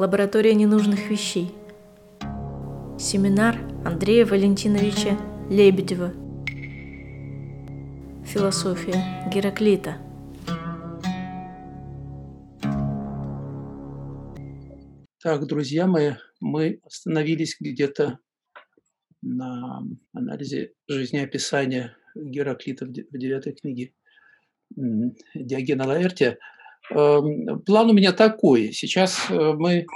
Лаборатория ненужных вещей. Семинар Андрея Валентиновича Лебедева. Философия Гераклита. Так, друзья мои, мы остановились где-то на анализе жизнеописания Гераклита в девятой книге Диогена Лаэртия. Эм, план у меня такой. Сейчас э, мы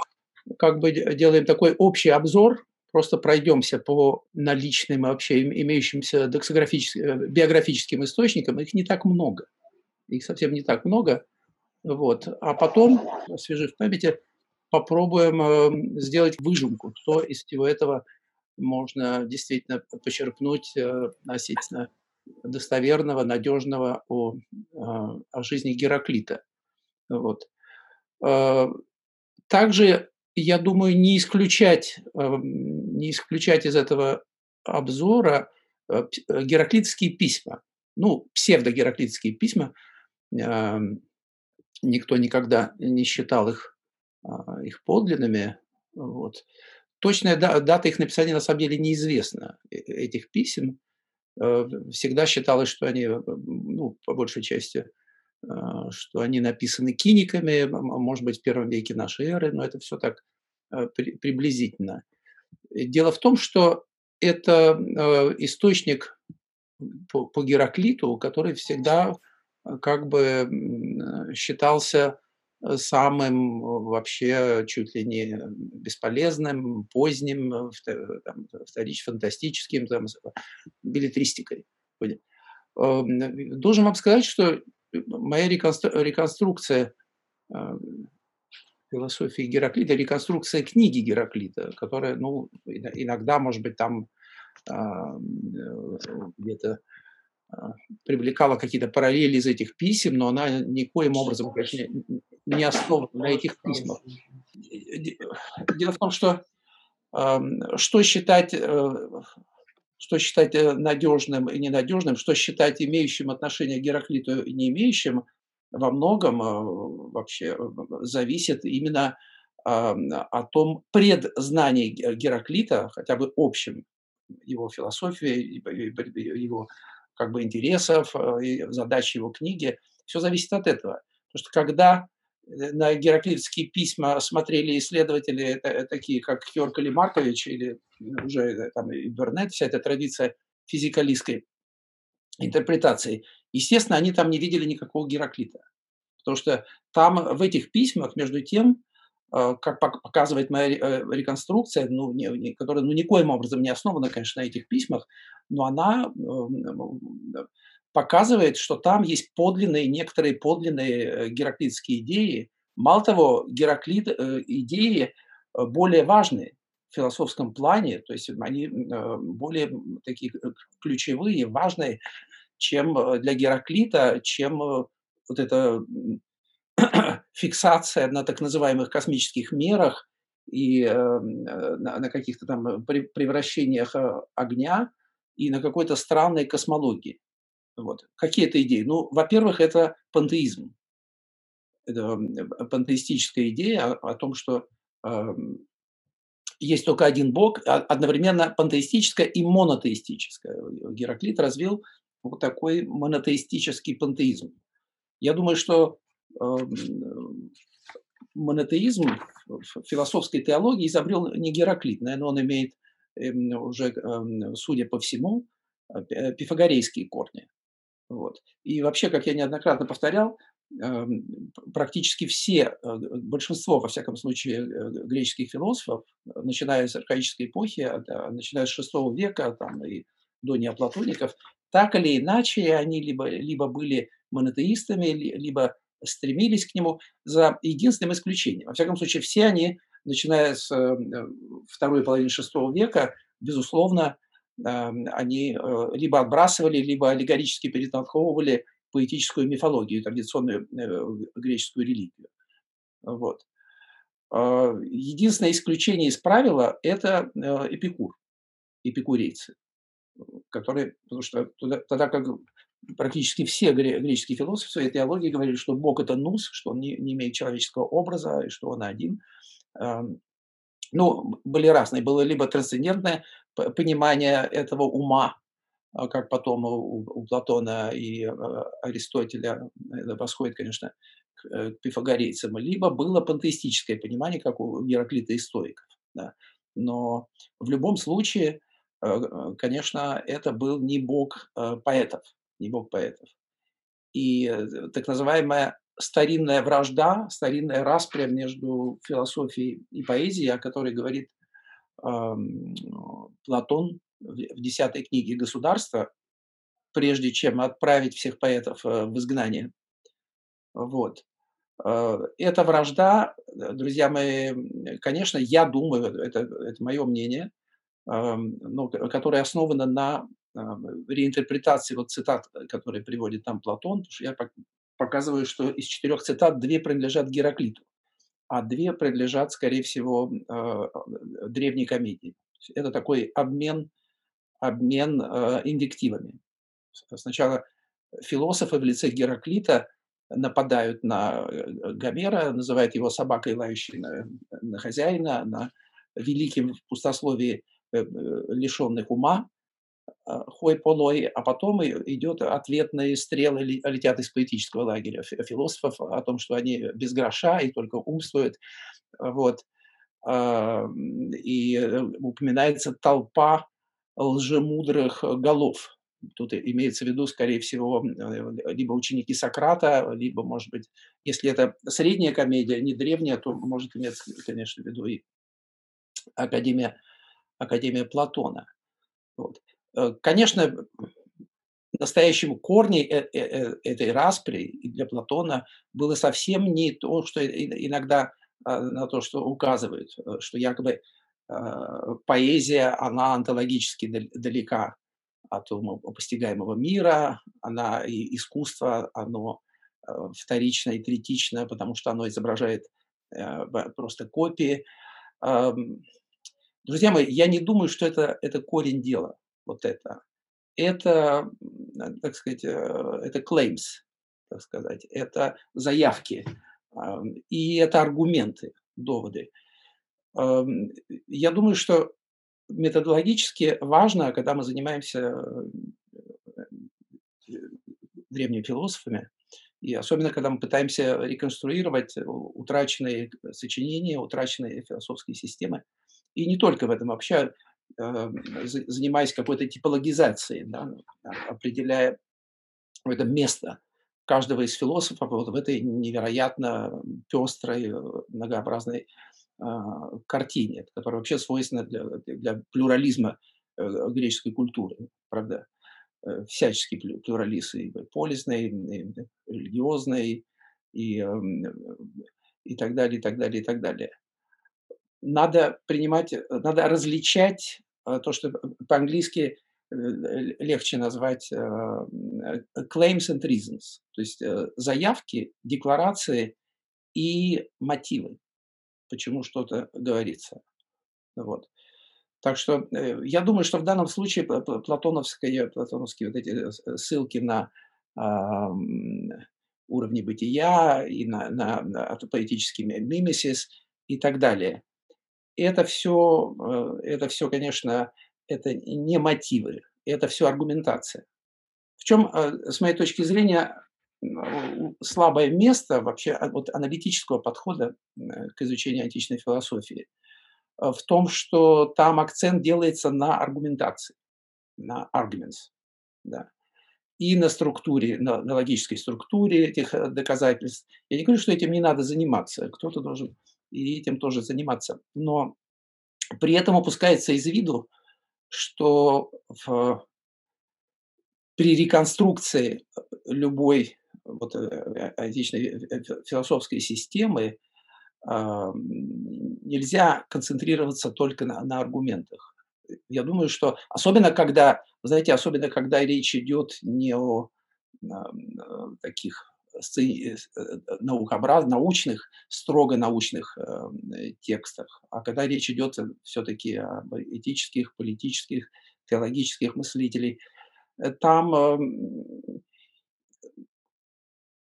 как бы делаем такой общий обзор, просто пройдемся по наличным вообще имеющимся э, биографическим источникам. Их не так много. Их совсем не так много. Вот. А потом, освежив памяти, попробуем эм, сделать выжимку, что из всего этого можно действительно почерпнуть э, относительно достоверного, надежного о, о жизни Гераклита. Вот. Э, также, я думаю, не исключать, эм, не исключать из этого обзора э, гераклитские письма, ну, псевдогераклитские письма. Эм, никто никогда не считал их, а, их подлинными. Вот. Точная дата их написания на самом деле неизвестна, э, этих писем. Э, всегда считалось, что они, э, ну, по большей части, что они написаны киниками, может быть, в первом веке нашей эры, но это все так приблизительно. Дело в том, что это источник по, по Гераклиту, который всегда как бы считался самым вообще чуть ли не бесполезным, поздним, э, там, вторич, фантастическим, там, билетристикой. Должен вам сказать, что моя реконструкция э, философии Гераклита, реконструкция книги Гераклита, которая, ну, иногда, может быть, там где-то привлекала какие-то параллели из этих писем, но она никоим образом, конечно, не основан на этих письмах. Дело в том, что что считать, э, что считать э, надежным и ненадежным, что считать имеющим отношение к Гераклиту и не имеющим, во многом э, вообще зависит именно о том предзнании Гераклита, хотя бы общем, его философии, его как бы интересов, задач его книги. Все зависит от этого. Потому что когда Э, на гераклитские письма смотрели исследователи такие, как Хёркали Маркович или уже э, там и Бернет, вся эта традиция физикалистской интерпретации, естественно, они там не видели никакого Гераклита. Потому что там в этих письмах, между тем, э, как показывает моя реконструкция, ну, не, которая ну, никоим образом не основана, конечно, на этих письмах, но она показывает, что там есть подлинные, некоторые подлинные э, гераклитские идеи. Мало того, Гераклит э, идеи э, более важные в философском плане, то есть они более такие ключевые, важные, чем для Гераклита, чем вот эта фиксация на так называемых космических мерах и на, на каких-то там превращениях огня и на какой-то странной космологии. Вот. Какие это идеи? Ну, во-первых, это пантеизм. Это пантеистическая идея о, о том, что э, есть только один бог, а одновременно пантеистическая и монотеистическая. Гераклит развил вот такой монотеистический пантеизм. Я думаю, что э, монотеизм в философской теологии изобрел не Гераклит. Наверное, он имеет э, уже, э, судя по всему, э, пифагорейские корни. Вот. И вообще, как я неоднократно повторял, эм, практически все, э, большинство, во всяком случае, э, греческих философов, начиная с архаической эпохи, начиная с VI века там, и до неоплатоников, так или иначе они либо, либо были монотеистами, либо стремились к нему, за единственным исключением. Во всяком случае, все они, начиная с э, второй половины VI века, безусловно, они э, либо отбрасывали, либо аллегорически перетолковывали поэтическую мифологию, традиционную э, греческую религию. Вот. А, единственное исключение из правила – это э, эпикур, эпикурейцы, которые, потому что тогда как практически все греческие философы в своей теологии говорили, что Бог – это нус, что он не, не имеет человеческого образа, и что он один. Ну, были разные. Было либо трансцендентное понимание этого ума, а, как потом у у Платона и, э, Аристотеля, это восходит, конечно, к, э, пифагорейцам, либо было пантеистическое понимание, как у Гераклита и стоиков, да. Но в любом случае, э, э, конечно, это был не бог, э, поэтов, не бог поэтов. И, э, так называемая старинная вражда, старинная распря между философией и поэзией, о которой говорит, Платон в 10 книге "Государство", прежде чем отправить всех поэтов, э, в изгнание. Вот. Э, эта вражда, э, друзья мои, конечно, я думаю, это это мое мнение, ну, ко которое основано на, реинтерпретации вот цитат, которые приводит там Платон. Потому что я пок показываю, что из 4 цитат 2 принадлежат Гераклиту, а 2 принадлежат, скорее всего, а, а, древней комедии. Это такой обмен обмен, э, инвективами. С сначала философы в лице Гераклита нападают на, э, Гомера, называют его собакой, лающей на на хозяина, на великим в пустословии, э, э, лишенных ума, а, хой полой, а потом идет ответные стрелы ле летят из поэтического лагеря фи философов о том, что они без гроша и только умствуют. Вот. Ам, и, э, упоминается толпа лжемудрых голов. Тут имеется в виду, скорее всего, э, либо ученики Сократа, либо, может быть, если это средняя комедия, не древняя, то может иметься, конечно, в виду и академия академия Платона. Вот. Э, конечно, настоящим корней э э этой распри для Платона было совсем не то, что иногда, а, на то, что указывают, что якобы, а, поэзия, она онтологически даль далека от постигаемого мира, она и искусство, оно, вторично и третично, потому что оно изображает, просто копии. Друзья мои, я не думаю, что это это корень дела, вот это. Это, м, так сказать, э, это claims, так сказать, это заявки, ам, и это аргументы, доводы. Я думаю, что методологически важно, когда мы занимаемся, э, э, древними философами, и особенно когда мы пытаемся реконструировать утраченные сочинения, утраченные философские системы. И не только в этом, вообще, занимаясь какой-то типологизацией, да, а определяя в этом место каждого из философов вот в этой невероятно пестрой, э, многообразной а, картине, которая вообще свойственна для для плюрализма, э, греческой культуры. Правда, э, всяческий плю плюрализм и полисный, и религиозный, и, ам, и так далее, и так далее, и так далее. Надо принимать, э, надо различать, а, то, что по-английски, э, легче назвать, claims and reasons, то есть, э, заявки, декларации и мотивы почему что-то говорится. Вот. Так что, э, я думаю, что в данном случае пла пла платоновские платоновские вот эти, э, ссылки на, ам, уровни бытия и на на на автопоэтический ми мимесис и так далее. Это всё, э, это всё, конечно, это не мотивы, это всё аргументация. В чём, э, с моей точки зрения, слабое место вообще, вот аналитического подхода, м, к изучению античной философии? Э, в том, что там акцент делается на аргументации, на arguments, да, и на структуре, на на логической структуре этих, э, доказательств. Я не говорю, что этим не надо заниматься, кто-то должен и этим тоже заниматься, но при этом упускается из виду, что в при реконструкции, э, любой вот, э, античной э, э, фи философской системы, ам, нельзя концентрироваться только на на аргументах. Я думаю, что особенно когда, знаете, особенно когда речь идет не о, ам, э, таких наукообраз научных, строго научных, ам, текстах, а когда речь идет всё-таки об этических, политических, теологических мыслителей, э, там, ам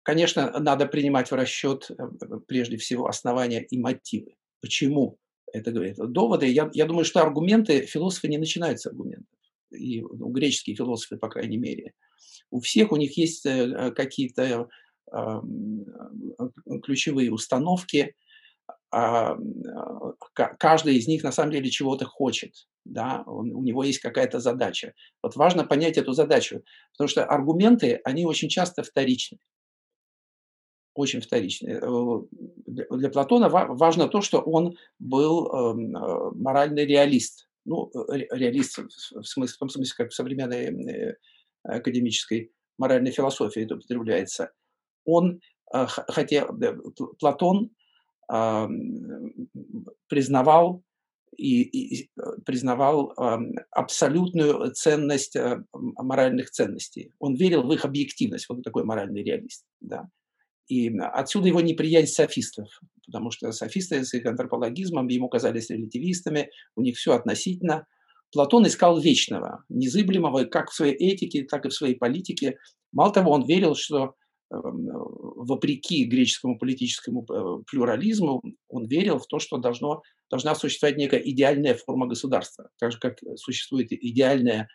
Конечно, надо принимать в расчет, э, э, прежде всего основания и мотивы. Почему это говорит? Доводы, я, я думаю, что аргументы, философы не начинают с аргументов. И ну, греческие философы, по крайней мере. У всех у них есть э, какие-то э, ключевые установки, а, каждый из них на самом деле чего-то хочет, да, у него есть какая-то задача. Вот важно понять эту задачу, потому что аргументы, они очень часто вторичны очень вторичный. Э, для Платона важно то, что он был эм, э, моральный реалист. Ну, реалист в, смысле, в том смысле, как в современной э, академической моральной философии это употребляется. Он хотел, Платон признавал и, и признавал абсолютную ценность моральных ценностей. Он верил в их объективность. Вот такой моральный реалист. Да. И отсюда его неприязнь софистов, потому что софисты с их антропологизмом ему казались релятивистами, у них все относительно. Платон искал вечного, незыблемого как в своей этике, так и в своей политике. Мало того, он верил, что вопреки греческому политическому э, плюрализму, он верил в то, что должно, должна существовать некая идеальная форма государства, так же, как существует идеальная,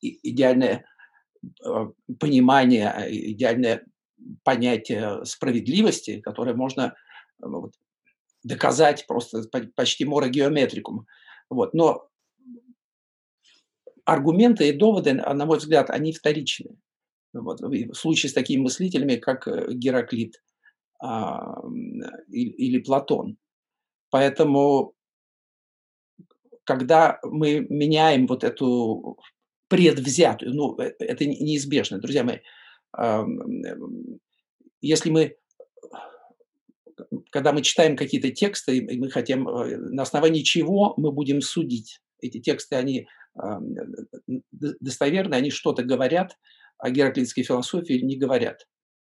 идеальная Э, понимание, э, идеальное понятие справедливости, которое можно э, вот, доказать просто почти морогеометрикум. Вот. Но аргументы и доводы, на мой взгляд, они вторичны. Вот. В случае с такими мыслителями, как Гераклит а, или Платон. Поэтому, когда мы меняем вот эту предвзятую. Ну, э, это неизбежно, друзья мои. Если мы, когда мы читаем какие-то тексты, и мы хотим, э, на основании чего мы будем судить. Эти тексты, они достоверны, они что-то говорят, а гераклитской философии не говорят.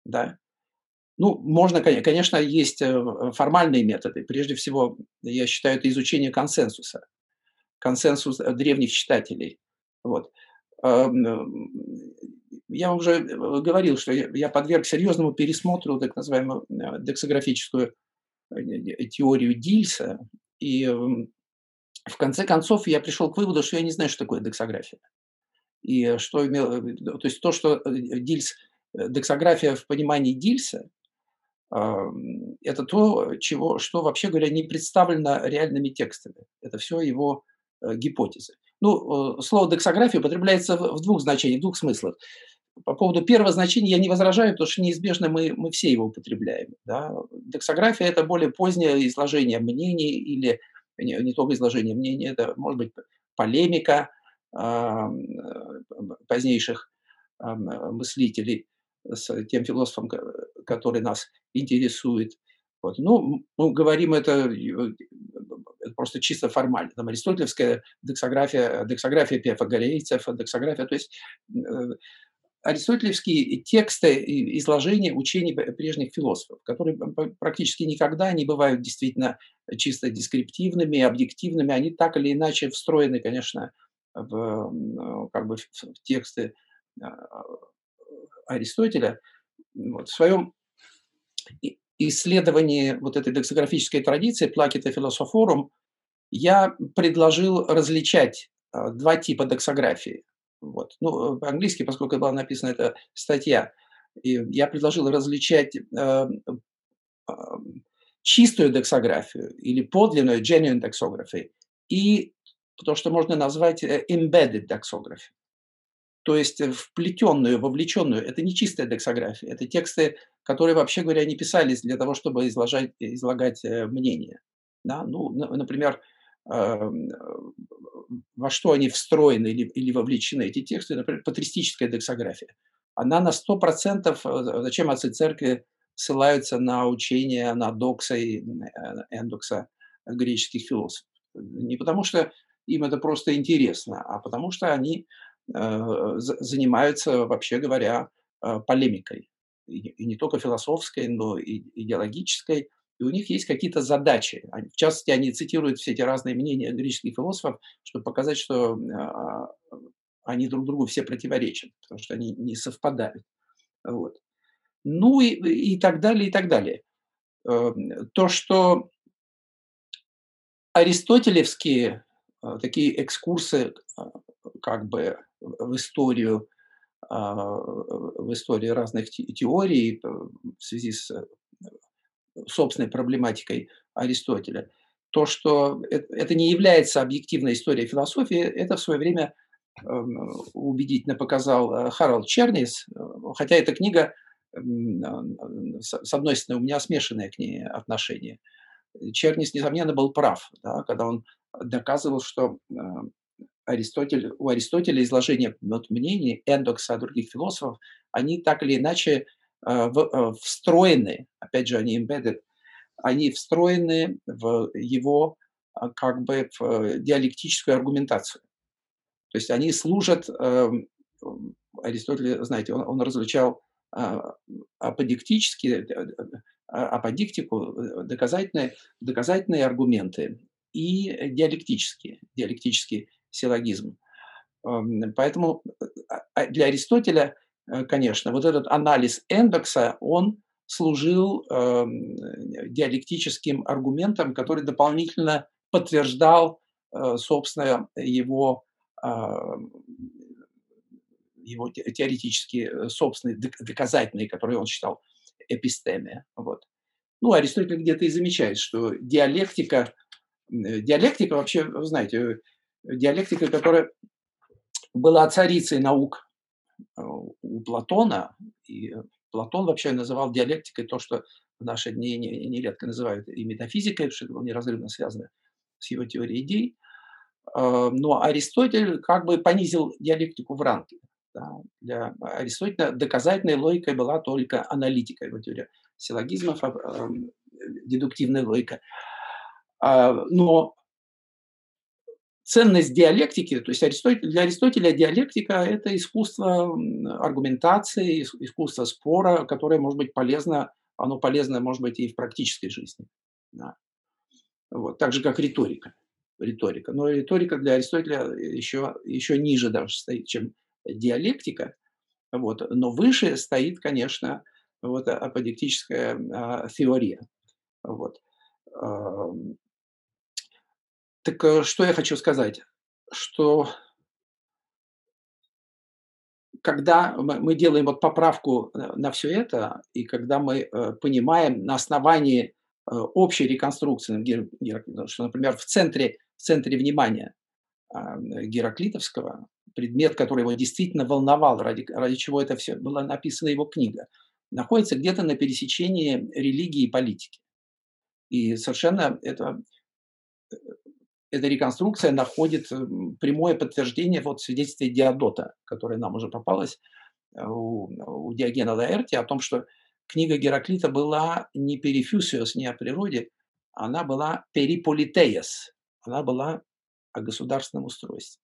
Да? Ну, можно, конечно, есть э, формальные методы. Прежде всего, я считаю, это изучение консенсуса. Консенсус древних читателей. Вот. Я уже э, говорил, что я подверг серьезному пересмотру так называемую э, дексографическую э, теорию Дильса, и в конце концов я пришел к выводу, что я не знаю, что такое дексография. И что имел, то есть то, что Дильс, дексография в понимании Дильса, это то, чего, что, вообще говоря, не представлено реальными текстами. Это все его гипотезы. Ну, э, слово дексография употребляется в двух значениях, в двух смыслах. По поводу первого значения я не возражаю, потому что неизбежно мы, мы все его употребляем. Да? Дексография – это более позднее изложение мнений или не, не только изложение мнений, это может быть полемика э, позднейших э, мыслителей с тем философом, который нас интересует. Вот. Ну, мы говорим это просто чисто формально. Там аристотелевская дексография, дексография пифагорейцев, дексография, то есть э, аристотелевские тексты, изложения учений прежних философов, которые практически никогда не бывают действительно чисто дескриптивными, объективными, они так или иначе встроены, конечно, в, как бы, в тексты а, Аристотеля. Вот. В своем исследовании вот этой дексографической традиции Плакета философорум я предложил различать два типа дексографии. Вот. Ну, по-английски, поскольку была написана эта статья, и я предложил различать э, э, чистую дексографию или подлинную genuine дексографию и то, что можно назвать э, embedded дексографию. То есть вплетенную, вовлеченную. Это не чистая дексография, это тексты которые, вообще говоря, не писались для того, чтобы изложать, излагать э, мнение. Да? Ну, например, эм, во что они встроены или, или вовлечены эти тексты, например, патристическая дексография. Она на 100%, э, зачем отцы церкви ссылаются на учение, на докса и э, эндокса греческих философов. Не потому что им это просто интересно, а потому что они занимаются, вообще говоря, полемикой и не только философской, но и идеологической, и у них есть какие-то задачи. В частности, они цитируют все эти разные мнения греческих философов, чтобы показать, что а, они друг другу все противоречат, потому что они не совпадают. Вот. Ну и, и так далее, и так далее. эм, то, что аристотелевские э, такие экскурсы э, как бы в историю, а, в историю разных теорий в связи с собственной проблематикой Аристотеля. То, что это не является объективной историей философии, это в свое время эм, убедительно показал э, Харалд Чернис, э, хотя эта книга, э, с одной стороны, у меня смешанное к ней отношение. Чернис, несомненно, был прав, да, когда он доказывал, что Аристотель, у Аристотеля изложение вот, мнений Эндокса, других философов, они так или иначе встроены, опять же, они embedded они встроены в его а, как бы в э, диалектическую аргументацию. То есть они служат, эм, Аристотель, знаете, он, он различал а, аподиктические, э, э, а, аподиктику, доказательные, доказательные аргументы и диалектические, диалектический силлогизм. Эм, поэтому для Аристотеля, конечно, вот этот анализ эндокса, он служил э, диалектическим аргументом, который дополнительно подтверждал, э, собственно, его, э, его теоретические э, собственные доказательные, которые он считал эпистеме. Вот. Ну, Аристотель где-то и замечает, что диалектика, диалектика вообще, вы знаете, диалектика, которая была царицей наук э, у Платона и Платон вообще называл диалектикой то, что в наши дни нередко называют и метафизикой, что это было неразрывно связано с его теорией идей. А, но Аристотель как бы понизил диалектику в ранге. Для Аристотеля доказательной логикой была только аналитика, его теория силлогизмов, а, дедуктивная логика. А, но ценность диалектики, то есть Аристотель, для Аристотеля диалектика – это искусство аргументации, искусство спора, которое может быть полезно, оно полезно, может быть, и в практической жизни. Да. Вот. Так же, как риторика. риторика. Но риторика для Аристотеля еще, еще ниже даже стоит, чем диалектика. Вот. Но выше стоит, конечно, вот, аподектическая а, теория. Вот. Так э, что я хочу сказать? Что когда мы делаем вот поправку э, на все это, и когда мы э, понимаем на основании общей реконструкции, что, например, в центре, в центре внимания а, Гераклитовского, предмет, который его действительно волновал, ради, ради чего это все была написана его книга, находится где-то на пересечении религии и политики. И совершенно это эта реконструкция находит э, прямое подтверждение вот в свидетельстве Диодота, которое нам уже попалось э, у, у Диогена Лаэрти, о том, что книга Гераклита была не перифюсиос, не о природе, она была периполитеес, она была о государственном устройстве.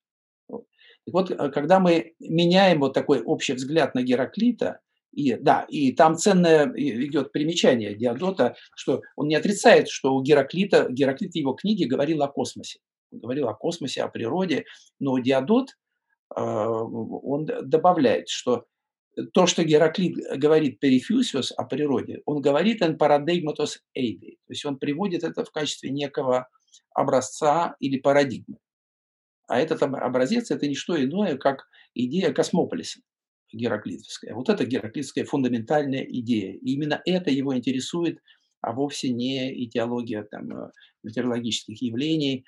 Вот. Так вот, э, когда мы меняем вот такой общий взгляд на Гераклита, и, да, и там ценное идет примечание Диодота, что он не отрицает, что у Гераклита, Гераклит в его книге говорил о космосе. Говорил о космосе, о природе, но Диодот, а, он добавляет, что то, что Гераклит говорит перифюсиус о природе, он говорит en paradigmatos eide, то есть он приводит это в качестве некого образца или парадигмы. А этот образец – это не что иное, как идея космополиса гераклитовская. Вот это гераклитовская фундаментальная идея. И именно это его интересует, а вовсе не идеология там, э, метеорологических явлений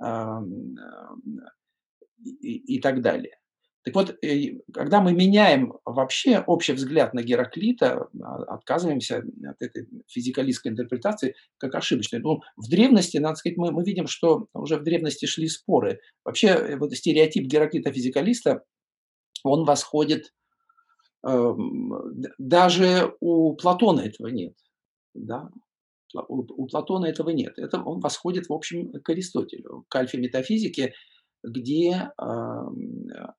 э, и, и так далее. Так вот, э, когда мы меняем вообще общий взгляд на Гераклита, а, отказываемся от этой физикалистской интерпретации как ошибочной. Ну, в древности, надо сказать, мы, мы видим, что уже в древности шли споры. Вообще, вот стереотип Гераклита-физикалиста, он восходит даже у Платона этого нет. Да? У Платона этого нет. Это он восходит, в общем, к Аристотелю, к альфе-метафизике, где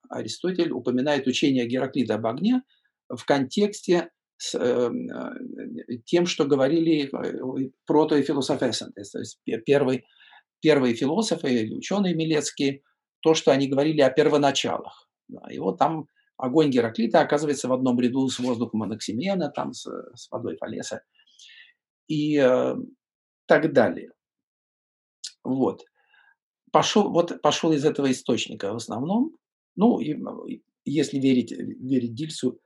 Аристотель упоминает учение Гераклида об огне в контексте с эм, э, тем, что говорили э, протофилософесен, то есть первые, первые философы, ученые Милецкие, то, что они говорили о первоначалах. И вот там огонь Гераклита оказывается в одном ряду с воздухом Анаксимена, там с, с водой Фалеса. и э, так далее. Вот. Пошел, вот пошел из этого источника в основном. Ну, и, если верить, верить Дильсу,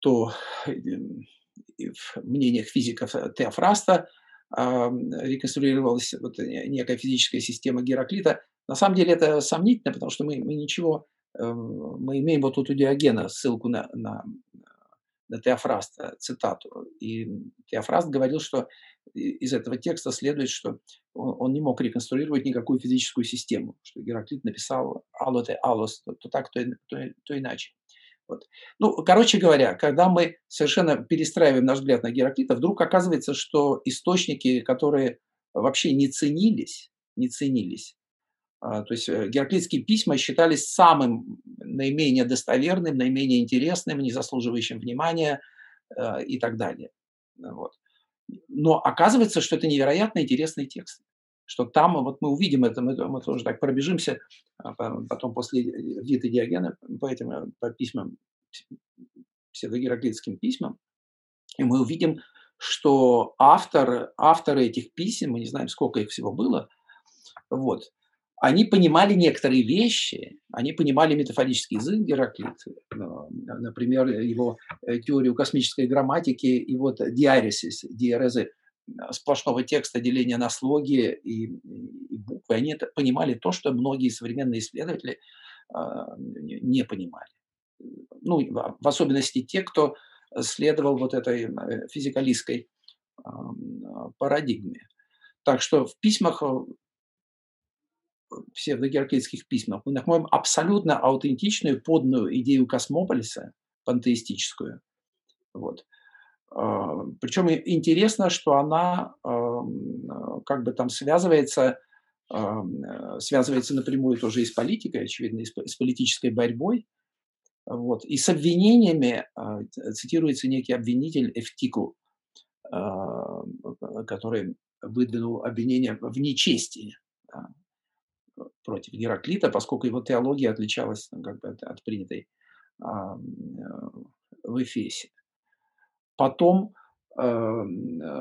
то э, в мнениях физиков Теофраста реконструировалась вот некая физическая система Гераклита. На самом деле это сомнительно, потому что мы, мы ничего, мы имеем вот тут у Диогена ссылку на, на, на Теофраста, цитату. И Теофраст говорил, что из этого текста следует, что он, он не мог реконструировать никакую физическую систему, что Гераклит написал «алоте алос», то, то так, то, то, то иначе. Вот. Ну, короче говоря, когда мы совершенно перестраиваем наш взгляд на Гераклита, вдруг оказывается, что источники, которые вообще не ценились, не ценились, то есть э, гераклитские письма считались самым наименее достоверным, наименее интересным, не заслуживающим внимания э, и так далее. Вот. Но оказывается, что это невероятно интересный текст что там, вот мы увидим это, мы, мы тоже так пробежимся, а потом после Вита Диогена по этим э, по письмам, псевдогераклитским письмам, и мы увидим, что автор, авторы этих писем, мы не знаем, сколько их всего было, вот, они понимали некоторые вещи, они понимали метафорический язык Гераклита, например, его э, теорию космической грамматики и вот диаресис, диарезы сплошного текста деления на слоги и, и буквы, они это понимали то, что многие современные исследователи э, не понимали. Ну, в особенности те, кто следовал вот этой э, физикалистской э, парадигме. Так что в письмах, псевдогераклитских письмах, мы находим абсолютно аутентичную, подную идею космополиса, пантеистическую. Вот. А, Причем интересно, что она как бы там связывается, связывается напрямую тоже и с политикой, очевидно, и с политической борьбой. Вот. И с обвинениями а, цитируется некий обвинитель Эфтикл, а, который выдвинул обвинение в нечестии против Гераклита, поскольку его теология отличалась ну, как бы, от принятой в Эфесе. Потом, э,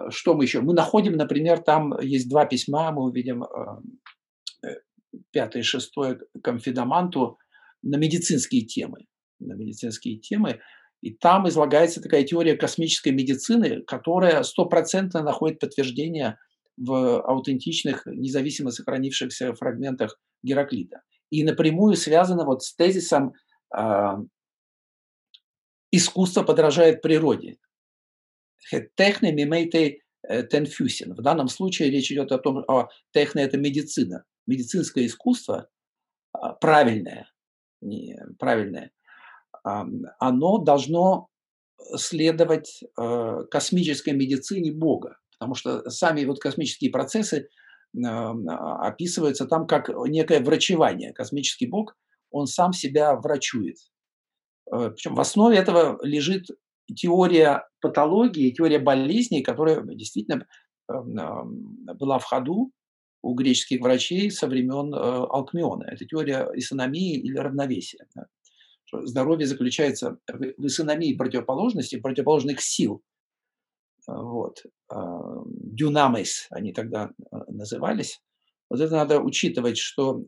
что мы еще? Мы находим, например, там есть два письма, мы увидим э, пятое и шестое конфидаманту на медицинские темы. На медицинские темы. И там излагается такая теория космической медицины, которая стопроцентно находит подтверждение в аутентичных, независимо сохранившихся фрагментах Гераклита. И напрямую связана вот с тезисом э, «искусство подражает природе». Техне мимейте тенфюсин. В данном случае речь идет о том, что техне – это медицина. Медицинское искусство а, правильное, не, правильное, оно должно следовать э, космической медицине Бога, потому что сами вот космические процессы описываются там как некое врачевание. Космический Бог, он сам себя врачует. Э, Причем в основе этого лежит теория патологии, теория болезней, которая действительно эм, была в ходу у греческих врачей со времен э, Алкмиона. Это теория исономии или равновесия. Здоровье заключается в исономии противоположности, противоположных сил. Вот. Дюнамес они тогда э, назывались. Вот это надо учитывать, что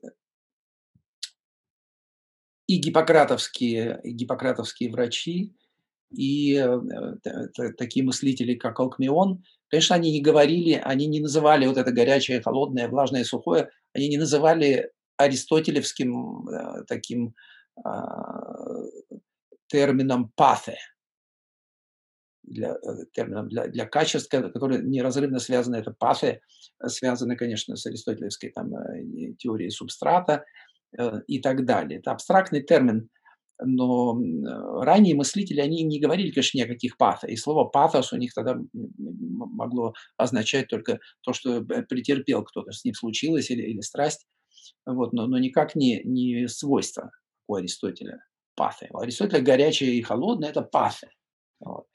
и гиппократовские, и гиппократовские врачи, и э, такие мыслители, как Алкмион, конечно, они не говорили, они не называли вот это горячее, холодное, влажное, сухое, они не называли аристотелевским э, таким а, термином пафе, для, э, термином для, для качеств, которые неразрывно связаны, это пафе, связаны, конечно, с аристотелевской там, теорией субстрата и так далее. Это абстрактный термин, но ранние мыслители, они не говорили, конечно, ни о каких пафо. И слово пафос у них тогда могло означать только то, что претерпел кто-то, с ним случилось, или, или страсть, вот, но, но никак не, не свойство у Аристотеля пафе. У Аристотеля горячее и холодное – это пафе. Вот.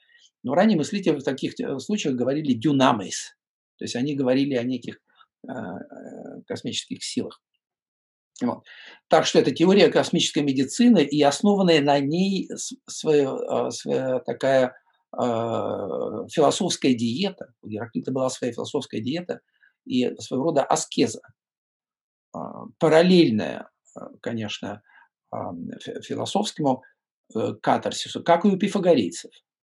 Но ранние мыслители в таких э, случаях говорили дюнамес, то есть они говорили о неких э, э космических силах. Вот. Так что это теория космической медицины, и основанная на ней своя, своя такая философская диета, у Гераклита была своя философская диета и своего рода аскеза, параллельная, конечно, философскому катарсису, как и у пифагорейцев,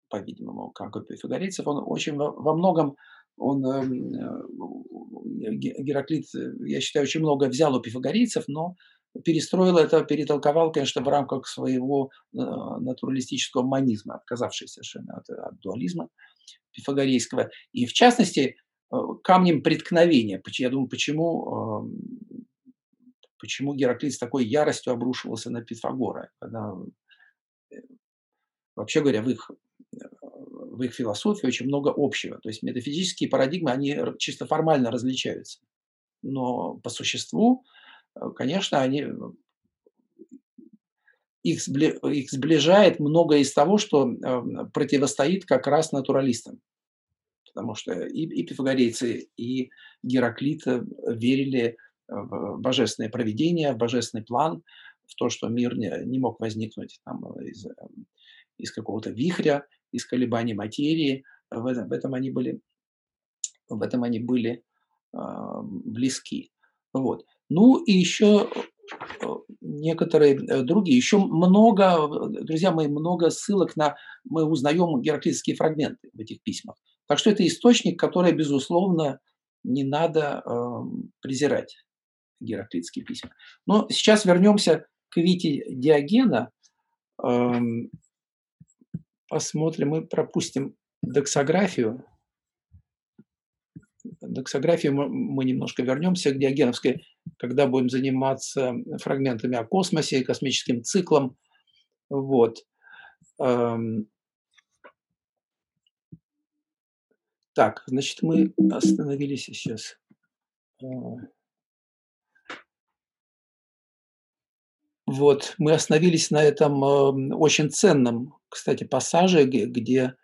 по-видимому, как у пифагорейцев. Он очень во многом он, эм, э, Гераклит, э, я считаю, очень много взял у пифагорейцев, но перестроил это, перетолковал, конечно, в рамках своего э, натуралистического манизма, отказавшись совершенно от, от дуализма пифагорейского. И в частности, камнем преткновения, я думаю, почему, эм, почему Гераклит с такой яростью обрушивался на Пифагора, когда, вообще говоря, в их в их философии очень много общего. То есть метафизические парадигмы, они чисто формально различаются. Но по существу, э, конечно, они, э, их, их сближает многое из того, что э, противостоит как раз натуралистам. Потому что и, и пифагорейцы, и Гераклит верили в божественное проведение, в божественный план, в то, что мир не, не мог возникнуть там, из, из какого-то вихря, из колебаний материи. В этом, в этом они были, в этом они были э, близки. Вот. Ну и еще э, некоторые э, другие. Еще много, друзья мои, много ссылок на... Мы узнаем гераклитские фрагменты в этих письмах. Так что это источник, который, безусловно, не надо э, презирать, гераклитские письма. Но сейчас вернемся к Вите Диогена. Эм, посмотрим, мы пропустим доксографию. Доксографию мы, немножко вернемся к Диогеновской, когда будем заниматься фрагментами о космосе и космическим циклом. Вот. Эм. Так, значит, мы остановились сейчас. Вот, мы остановились на этом э, очень ценном кстати, пассажи, где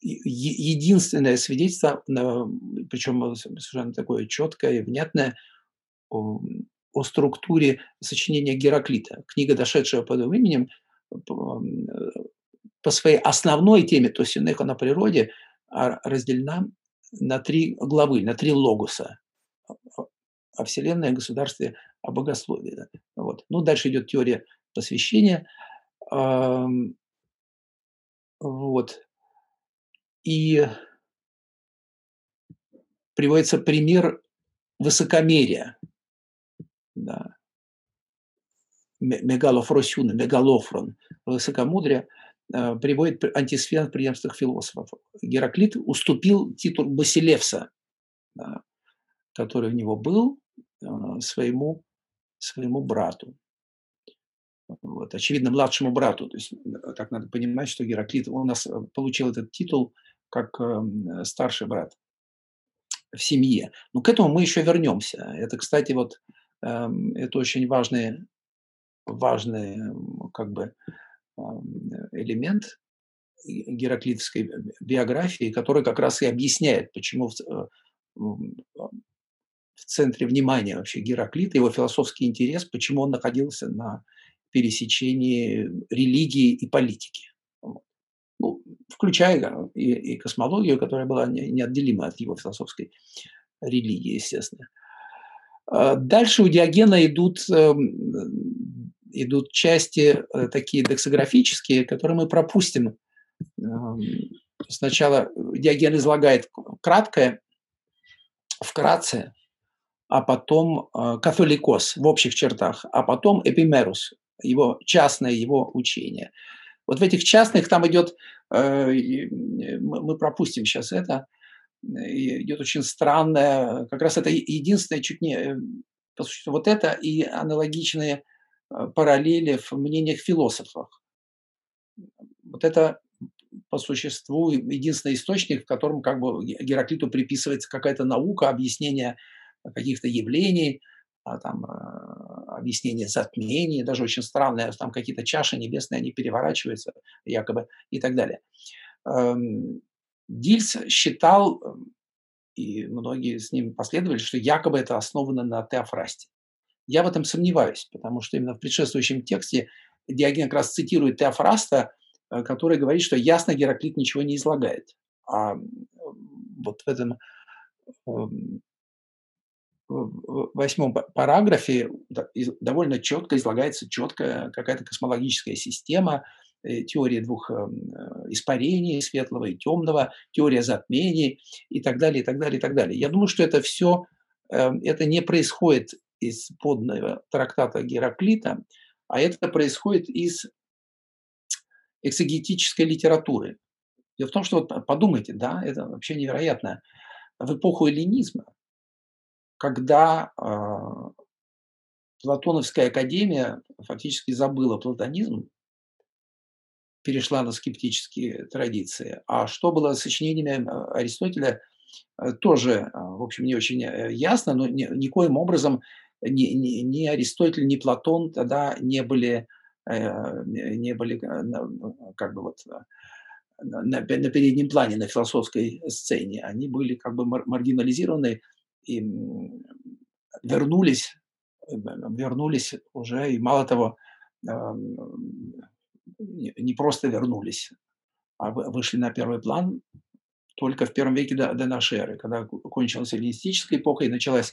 единственное свидетельство, причем совершенно такое четкое и внятное, о, о структуре сочинения Гераклита. Книга, дошедшая под именем, по своей основной теме, то есть Синеха на природе, а, разделена на три главы, на три логуса о Вселенной, о государстве, о богословии. Вот. Ну, дальше идет теория посвящения – вот. И приводится пример высокомерия. Да. Мегалофросюна, мегалофрон, высокомудрие, э, приводит антисфен в преемствах философов. Гераклит уступил титул Басилевса, да, который у него был, э, своему, своему брату вот, очевидно, младшему брату. То есть э, так надо понимать, что Гераклит у нас э, получил этот титул как эм, старший брат в семье. Но к этому мы еще вернемся. Это, кстати, вот эм, это очень важный, важный как бы эм, элемент гераклитовской биографии, который как раз и объясняет, почему в, э, центре внимания вообще Гераклита, его философский интерес, почему он находился на пересечении религии и политики. Ну, включая и, и космологию, которая была неотделима от его философской религии, естественно. А дальше у Диогена идут, эм, идут части э, такие дексографические, которые мы пропустим. Эм, сначала Диоген излагает краткое, вкратце, а потом э, католикос в общих чертах, а потом эпимерус его частное его учение. Вот в этих частных там идет, э, мы пропустим сейчас это, идет очень странное, как раз это единственное, чуть не, э, по существу, вот это и аналогичные э, параллели в мнениях философов. Вот это по существу единственный источник, в котором как бы Гераклиту приписывается какая-то наука, объяснение каких-то явлений, а, там, а, объяснение затмений, даже очень странное, там какие-то чаши небесные, они переворачиваются якобы и так далее. Эм, Дильс считал, эм, и многие с ним последовали, что якобы это основано на теофрасте. Я в этом сомневаюсь, потому что именно в предшествующем тексте Диоген как раз цитирует Теофраста э, который говорит, что ясно Гераклит ничего не излагает. А вот в этом эм, восьмом параграфе довольно четко излагается четкая какая-то космологическая система, э, теория двух эм, э, испарений, светлого и темного, теория затмений и так далее, и так далее, и так далее. Я думаю, что это все, это не происходит из подного трактата Гераклита, а это происходит из эксегетической литературы. Дело в том, что вот подумайте, да, это вообще невероятно. В эпоху эллинизма когда а, Платоновская академия фактически забыла платонизм, перешла на скептические традиции. А что было с сочинениями а, Аристотеля, э, тоже, а, в общем, не очень э, ясно, но ни, никоим образом ни, ни, ни Аристотель, ни Платон тогда не были, э, не были как бы вот на, на переднем плане, на философской сцене. Они были как бы маргинализированы и вернулись, э, вернулись уже, и мало того, не просто вернулись, а вышли на первый план только в первом веке до, до нашей эры, когда кончилась эллинистическая эпоха и началась,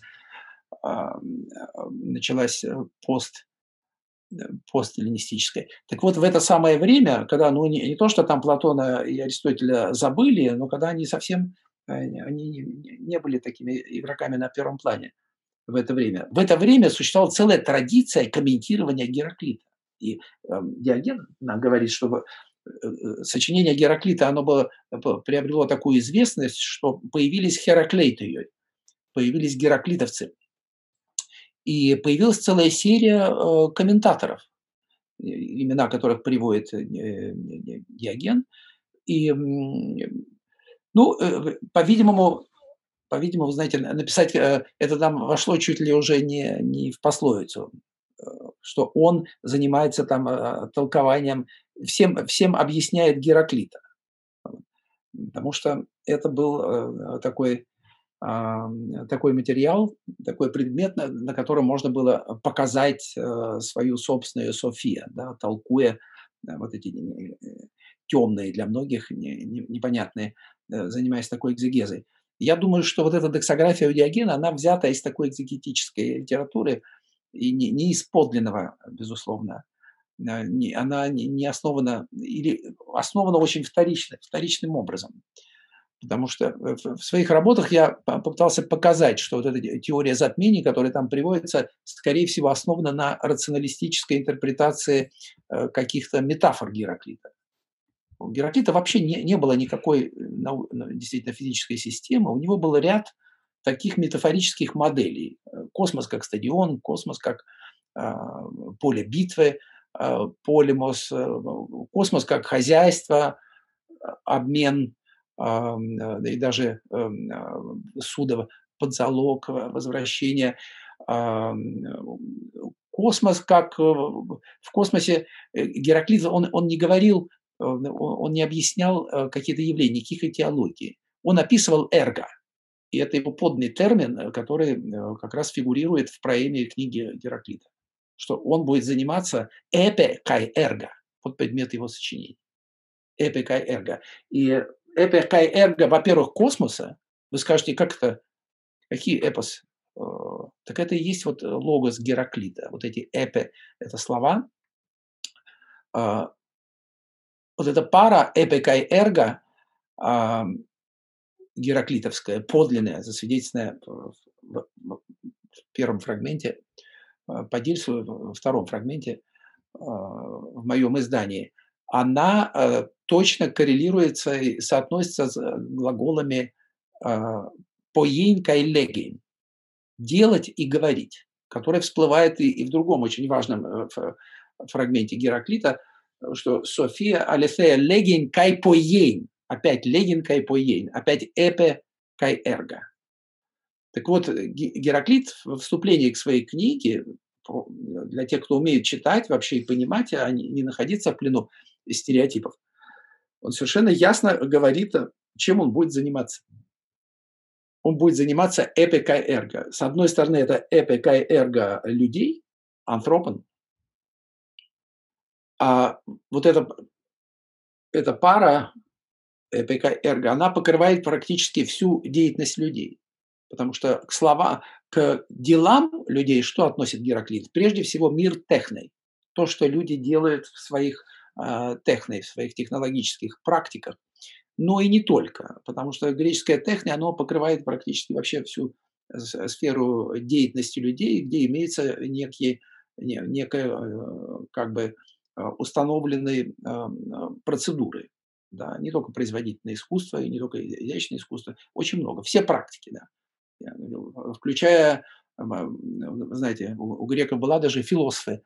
началась э, пост, э, постэллинистическая. Так вот, в это самое время, когда ну, не, не то, что там Платона и Аристотеля забыли, но когда они совсем они не были такими игроками на первом плане в это время. В это время существовала целая традиция комментирования Гераклита. И э, Диоген нам говорит, что э, э, сочинение Гераклита оно было, приобрело такую известность, что появились Хераклейты, появились гераклитовцы. И появилась целая серия э, комментаторов, имена которых приводит Диоген. И ну, э, по-видимому, по-видимому, знаете, написать э, это там вошло чуть ли уже не, не в пословицу, э, что он занимается там толкованием, всем, всем объясняет Гераклита. Потому что это был такой, такой материал, такой предмет, на, котором можно было показать свою собственную София, да, толкуя вот эти темные для многих, непонятные занимаясь такой экзегезой. Я думаю, что вот эта дексография у Диогена, она взята из такой экзегетической литературы и не, не из подлинного, безусловно. Э, она не, не основана, или основана очень вторично, вторичным образом. Потому что в своих работах я попытался показать, что вот эта теория затмений, которая там приводится, скорее всего, основана на рационалистической интерпретации э, каких-то метафор Гераклита. У Гераклита вообще не, не было никакой э, действительно физической системы, у него был ряд таких метафорических моделей. Э, космос как стадион, космос как э, поле битвы, э, полимос, э, космос как хозяйство, обмен э, и даже э, судов под залог, возвращение. Э, космос как в космосе Гераклит, он, он не говорил Э, он не объяснял э, какие-то явления, никаких этиологий. Он описывал эрго. И это его подный термин, э, который как раз фигурирует в проеме книги Гераклита. Что он будет заниматься эпе кай эрго. Вот предмет его сочинений. Эпе кай эрго. И эпе кай эрго, во-первых, космоса. Вы скажете, как это? Какие эпос? Так это и есть вот логос Гераклита. Вот эти эпе – это слова, а, вот эта пара эпика и эрго, э, гераклитовская, подлинная, засвидетельственная в, в, в первом фрагменте, э, по Дильсу, во втором фрагменте э, в моем издании, она э, точно коррелируется и соотносится с глаголами э, поень кайлегин – делать и говорить, который всплывает и, и в другом очень важном фрагменте Гераклита – что София Алефея легин кай поейн. Опять легин кай поейн. Опять эпе кай эрго. Так вот, Гераклит в вступлении к своей книге, для тех, кто умеет читать вообще и понимать, а не находиться в плену стереотипов, он совершенно ясно говорит, чем он будет заниматься. Он будет заниматься эпикай эрго. С одной стороны, это эпикай эрго людей, антропон, а вот это эта пара, эпика эрго, она покрывает практически всю деятельность людей. Потому что к слова, к делам людей что относит Гераклит? Прежде всего мир техной. То, что люди делают в своих э, техной, в своих технологических практиках. Но и не только, потому что греческое техния, оно покрывает практически вообще всю сферу деятельности людей, где имеется некие, некая э, как бы э, установленные э, процедуры. Да, не только производительное искусство, и не только изящное искусство, очень много. Все практики, да. Включая, вы знаете, у греков была даже философы,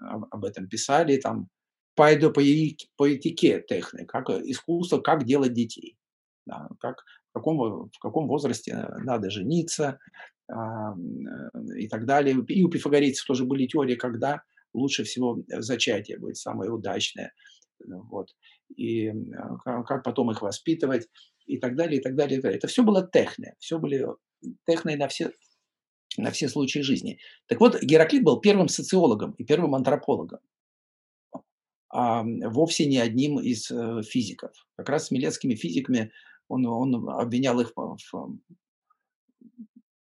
об этом писали, там, поэтике техник, как искусство, как делать детей. Да, как каком, в каком возрасте э, надо жениться а, э, и так далее. И у пифагорейцев тоже были теории, когда лучше всего зачатие будет самое удачное. Вот. И как потом их воспитывать и так далее, и так далее. И так далее. Это все было техне, все были техны на все, на все случаи жизни. Так вот, Гераклит был первым социологом и первым антропологом, а вовсе не одним из э, физиков. Как раз с милецкими физиками он, он обвинял их в,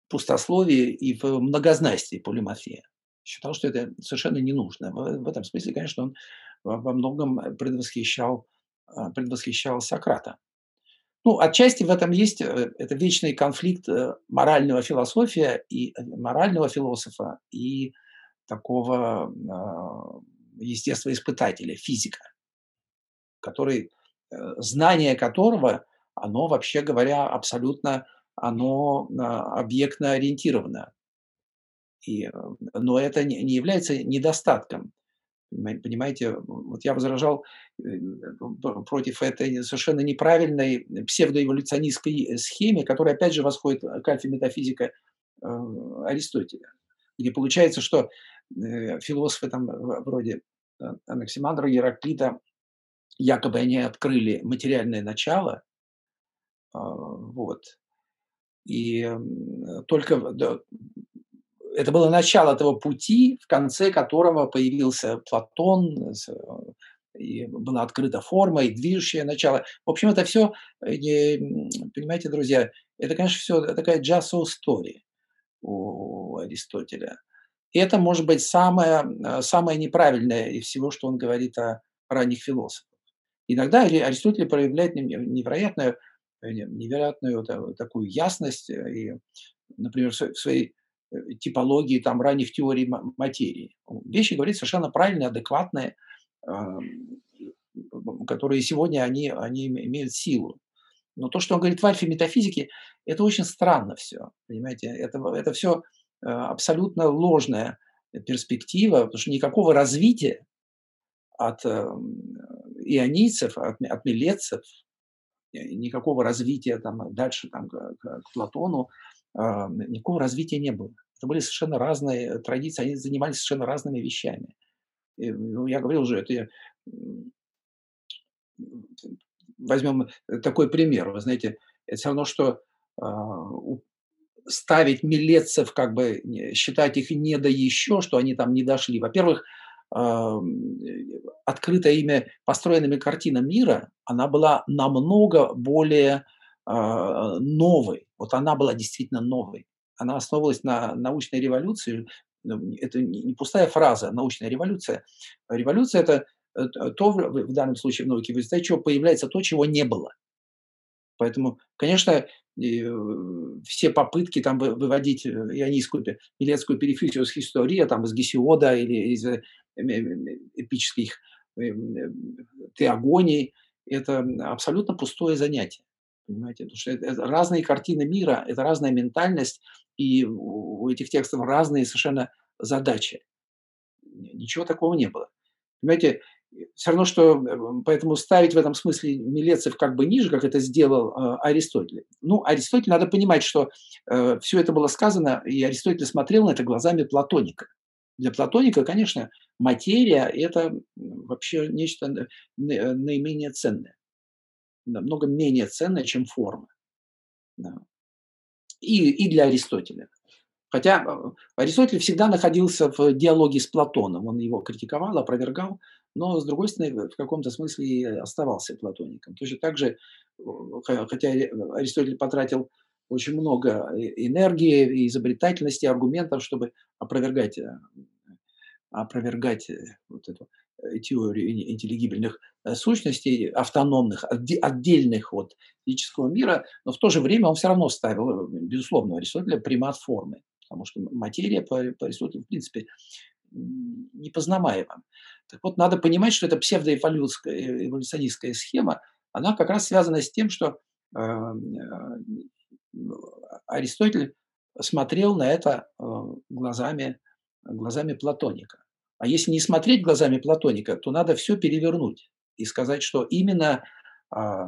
пустословии и в многознастии полиморфии. Считал, что это совершенно не нужно. В, этом смысле, конечно, он во многом предвосхищал, а, предвосхищал Сократа. Ну, отчасти в этом есть э, это вечный конфликт э, морального философия и э, морального философа и такого э, естествоиспытателя, физика, который, знание которого оно, вообще говоря, абсолютно оно а, объектно ориентировано. И, э, но это не, не является недостатком. Понимаете, вот я возражал э, против этой совершенно неправильной псевдоэволюционистской схеме, которая опять же восходит к альфа-метафизика э, Аристотеля, где получается, что философы там вроде Анаксимандра, Гераклита, якобы они открыли материальное начало, а, вот. И только это было начало того пути, в конце которого появился Платон, и была открыта форма и движущее начало. В общем, это все, э, понимаете, друзья, это, конечно, все такая just so story у Аристотеля. И это, может быть, самое, э, самое неправильное из всего, что он говорит о ранних философах. Иногда Аристотель проявляет невероятную невероятную вот, э, такую ясность э, и, например, в своей э, типологии там ранних теорий материи. Вещи говорит совершенно правильные, адекватные, которые сегодня они, они имеют силу. Но то, что он говорит в альфе метафизике, это очень странно все. Понимаете, это, это все абсолютно ложная перспектива, потому что никакого развития от ионийцев, от, от милетцев, никакого развития там, дальше там, к, к Платону, никакого развития не было. Это были совершенно разные традиции, они занимались совершенно разными вещами. И, ну, я говорил уже, это возьмем такой пример. Вы знаете, это все равно, что э, ставить милетцев, как бы считать их не до еще, что они там не дошли. Во-первых, открытое имя построенными картинами мира, она была намного более а, новой. Вот она была действительно новой. Она основывалась на научной революции. Ну, это не пустая фраза, научная революция. Революция – это э, то, в данном случае в науке, в результате чего появляется то, чего не было. Поэтому, конечно, все попытки там выводить э, ионийскую милецкую перифизию с истории, там из Гесиода или из э, эпических теогоний, это абсолютно пустое занятие. Понимаете? Потому что это, это разные картины мира, это разная ментальность, и у этих текстов разные совершенно задачи. Ничего такого не было. Понимаете, все равно, что э, поэтому ставить в этом смысле Милецев как бы ниже, как это сделал э, Аристотель. Ну, Аристотель, надо понимать, что э, все это было сказано, и Аристотель смотрел на это глазами Платоника. Для Платоника, конечно, материя – это вообще нечто наименее ценное, намного менее ценное, чем форма. Да. И, и для Аристотеля. Хотя Аристотель всегда находился в диалоге с Платоном, он его критиковал, опровергал, но, с другой стороны, в каком-то смысле оставался платоником. Точно так же, хотя Аристотель потратил очень много энергии, и изобретательности, аргументов, чтобы опровергать, э, опровергать э, вот эту э, теорию интеллигибельных сущностей, автономных, отдельных от физического мира, но в то же время он все равно ставил, безусловно, Аристотеля примат формы, потому что материя по, по Аристотелю, в принципе, непознаваема. Так вот, надо понимать, что эта псевдоэволюционистская схема, она как раз связана с тем, что Аристотель смотрел на это э, глазами, глазами Платоника. А если не смотреть глазами Платоника, то надо все перевернуть и сказать, что именно а,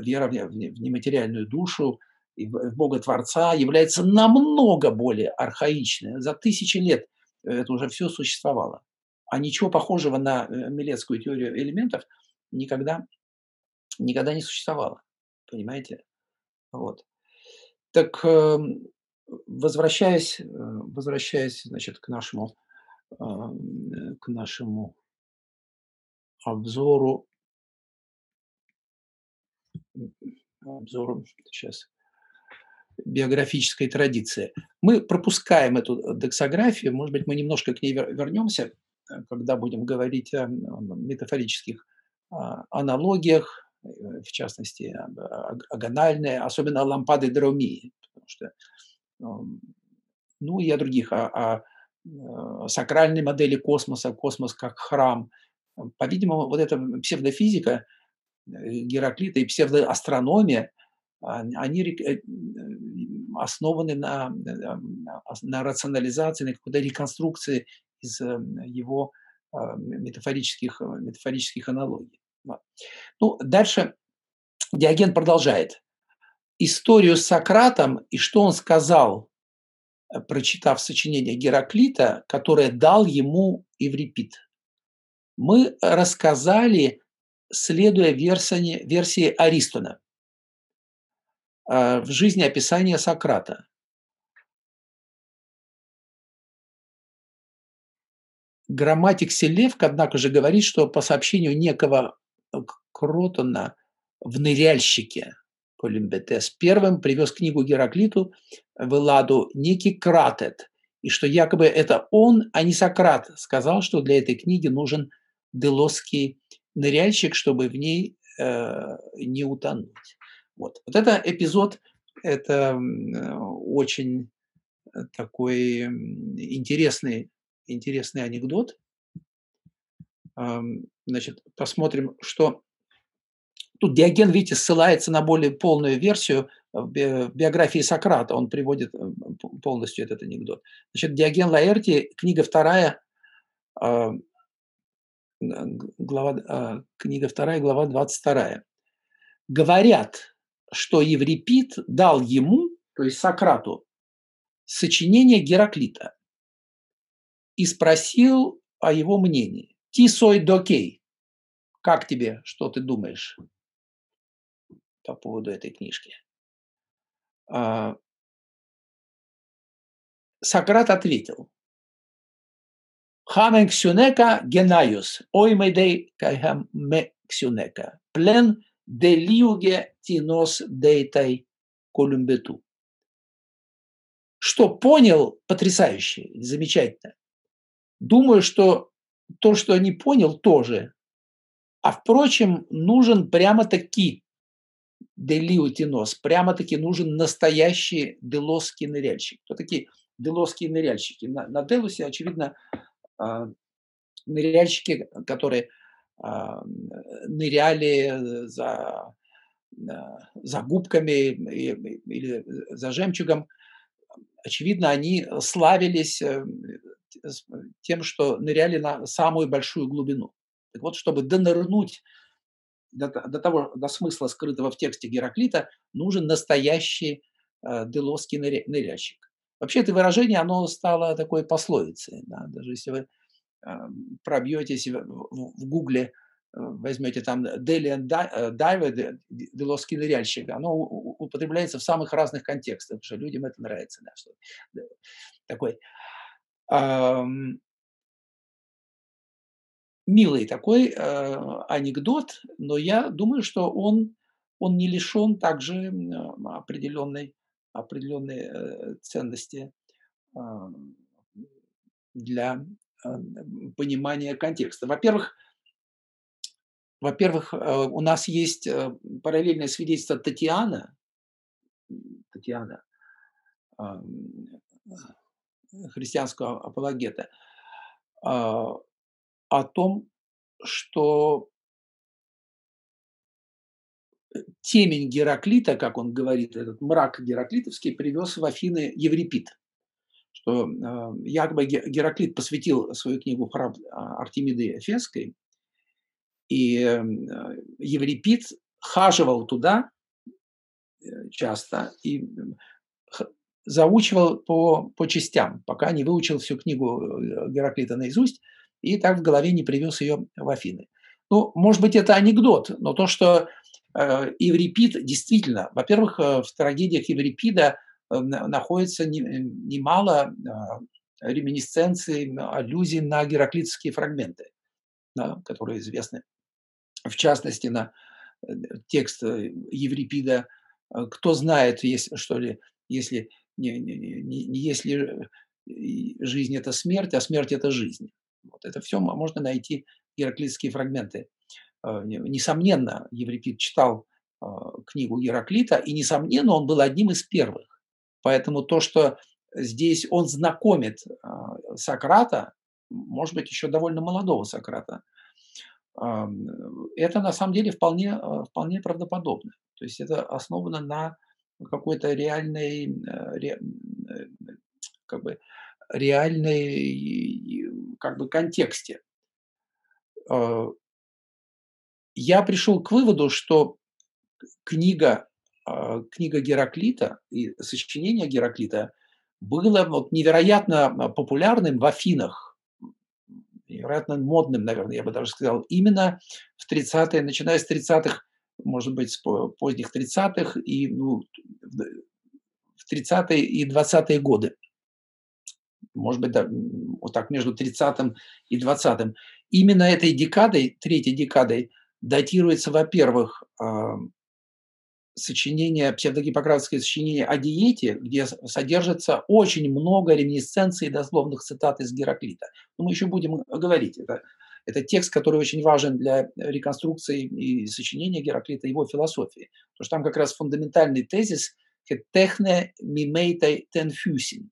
вера в нематериальную душу и в Бога Творца является намного более архаичной. За тысячи лет это уже все существовало. А ничего похожего на э, Милецкую теорию элементов никогда, никогда не существовало. Понимаете? Вот. Так эм, возвращаясь, э, возвращаясь, значит, к нашему, к нашему обзору, обзору сейчас биографической традиции. Мы пропускаем эту дексографию, может быть, мы немножко к ней вернемся, э, когда будем говорить о метафорических а, аналогиях, Э, в частности, агональные, особенно лампады дромии, потому что, ну и о других, о, о э, сакральной модели космоса, космос как храм. По-видимому, вот эта псевдофизика э, Гераклита и псевдоастрономия, они основаны на, на рационализации, на какой-то реконструкции из его метафорических, метафорических аналогий. Ну, дальше Диоген продолжает. Историю с Сократом и что он сказал, э, прочитав сочинение Гераклита, которое дал ему Еврипид. Мы рассказали, следуя версии, версии Аристона э, в жизни описания Сократа. Грамматик Селевк, однако же, говорит, что по сообщению некого Кротона в «Ныряльщике» Полимбетес первым привез книгу Гераклиту в Элладу некий Кратет, и что якобы это он, а не Сократ, сказал, что для этой книги нужен делосский ныряльщик, чтобы в ней э, не утонуть. Вот. вот это эпизод, это очень такой интересный, интересный анекдот, Значит, посмотрим, что Тут Диоген, видите, ссылается на более полную версию в биографии Сократа. Он приводит э, полностью этот анекдот. Значит, Диоген Лаэрти, книга вторая, а, глава, книга вторая, глава 22. Говорят, что Еврипид дал ему, то есть Сократу, сочинение Гераклита и спросил о его мнении. Ти сой докей. Как тебе, что ты думаешь по поводу этой книжки? А, Сократ ответил. Хамен ксюнека генаюс, оймедей кайхаме ксюнека, плен делиуге тинос дейтай колюмбету. Что понял, потрясающе, замечательно. Думаю, что то, что не понял, тоже. А впрочем, нужен прямо-таки делиутинос, прямо-таки нужен настоящий делосский ныряльщик. Кто такие делосские ныряльщики? На, на Делусе, очевидно, а, ныряльщики, которые а, ныряли за, за губками или за жемчугом, очевидно, они славились э, тем, что ныряли на самую большую глубину. Так вот, чтобы донырнуть до, до того, до смысла, скрытого в тексте Гераклита, нужен настоящий э, делосский ныря, ныряльщик. Вообще это выражение, оно стало такой пословицей. Да? Даже если вы э, пробьетесь в, в, в Гугле, э, возьмете там Делиан Дайве, делосский ныряльщик, оно употребляется в самых разных контекстах, потому что людям это нравится. Да, что, такой милый такой э, анекдот, но я думаю, что он, он не лишен также а, определенной, определенной э, ценности э, для э, понимания контекста. Во-первых, во-первых, э, у нас есть э, параллельное свидетельство Татьяна, Татьяна, ам, христианского апологета, а, о том, что темень Гераклита, как он говорит, этот мрак гераклитовский, привез в Афины Еврипид. Что э, якобы Гераклит посвятил свою книгу храм а, Артемиды Эфесской, и э, Еврипид хаживал туда э, часто и заучивал по, по частям, пока не выучил всю книгу э, Гераклита наизусть, и так в голове не привез ее в Афины. Ну, может быть, это анекдот, но то, что э, Еврипид действительно, во-первых, э, в трагедиях Еврипида э, находится не, немало реминисценций, аллюзий на гераклитские фрагменты, которые известны. В частности, на текст Еврипида «Кто знает, если, что ли, если не, не, не если жизнь – это смерть, а смерть – это жизнь. Вот это все можно найти, гераклитские фрагменты. А, несомненно, Еврипид читал а, книгу Гераклита, и, несомненно, он был одним из первых. Поэтому то, что здесь он знакомит а, Сократа, может быть, еще довольно молодого Сократа, это на самом деле вполне, вполне правдоподобно. То есть это основано на какой-то реальной, э, э, как бы, реальной как бы, контексте. Э, я пришел к выводу, что книга, книга Гераклита и сочинение Гераклита было вот невероятно популярным в Афинах, невероятно модным, наверное, я бы даже сказал, именно в 30-е, начиная с 30-х может быть, с поздних 30-х и ну, в 30-е и 20-е годы. Может быть, да, вот так между 30-м и 20-м. Именно этой декадой, третьей декадой, датируется, во-первых, сочинение, псевдогиппократское сочинение о диете, где содержится очень много реминисценций и дословных цитат из Гераклита. Но мы еще будем говорить. Это это текст, который очень важен для реконструкции и сочинения Гераклита, его философии. Потому что там как раз фундаментальный тезис «техне мимейтай тенфюсин»,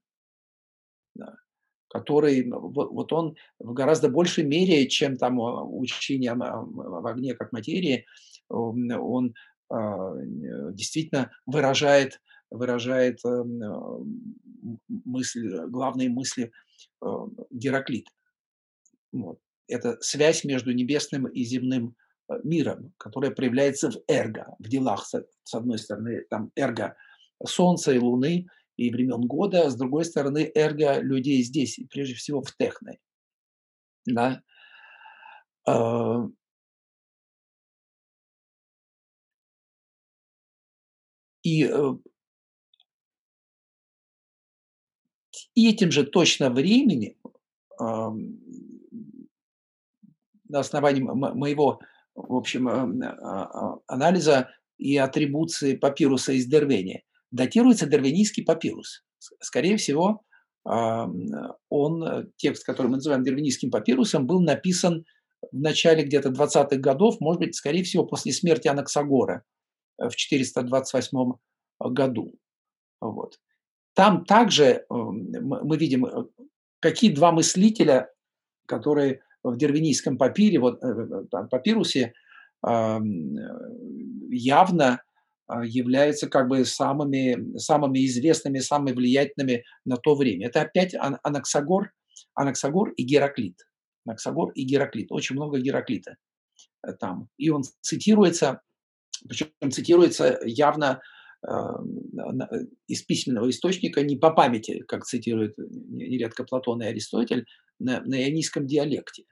который, вот он в гораздо большей мере, чем там а, учение в огне как материи, он а, действительно выражает, выражает мысль, главные мысли Гераклита. Вот это связь между небесным и земным э, миром, которая проявляется в эрго, в делах. С одной стороны, там эрго Солнца и Луны и времен года, с другой стороны, эрго людей здесь, прежде всего в техной. Да? А, и, э, и этим же точно времени на основании моего, в общем, э, а, а, анализа и атрибуции папируса из Дервения. Датируется дервенийский папирус. Скорее всего, он, текст, который мы называем дервенийским папирусом, был написан в начале где-то 20-х годов, может быть, скорее всего, после смерти Анаксагора в 428 году. Вот. Там также мы видим, э, какие два мыслителя, которые в Дервинийском папире, вот, э, э, папирусе явно являются как бы самыми, самыми известными, самыми влиятельными на то время. Это опять Анаксагор, Анаксагор и Гераклит. Анаксагор и Гераклит. Очень много Гераклита э, там. И он цитируется, причем цитируется явно из письменного источника, не по памяти, как цитируют нередко Платон и Аристотель, на, на ионийском диалекте.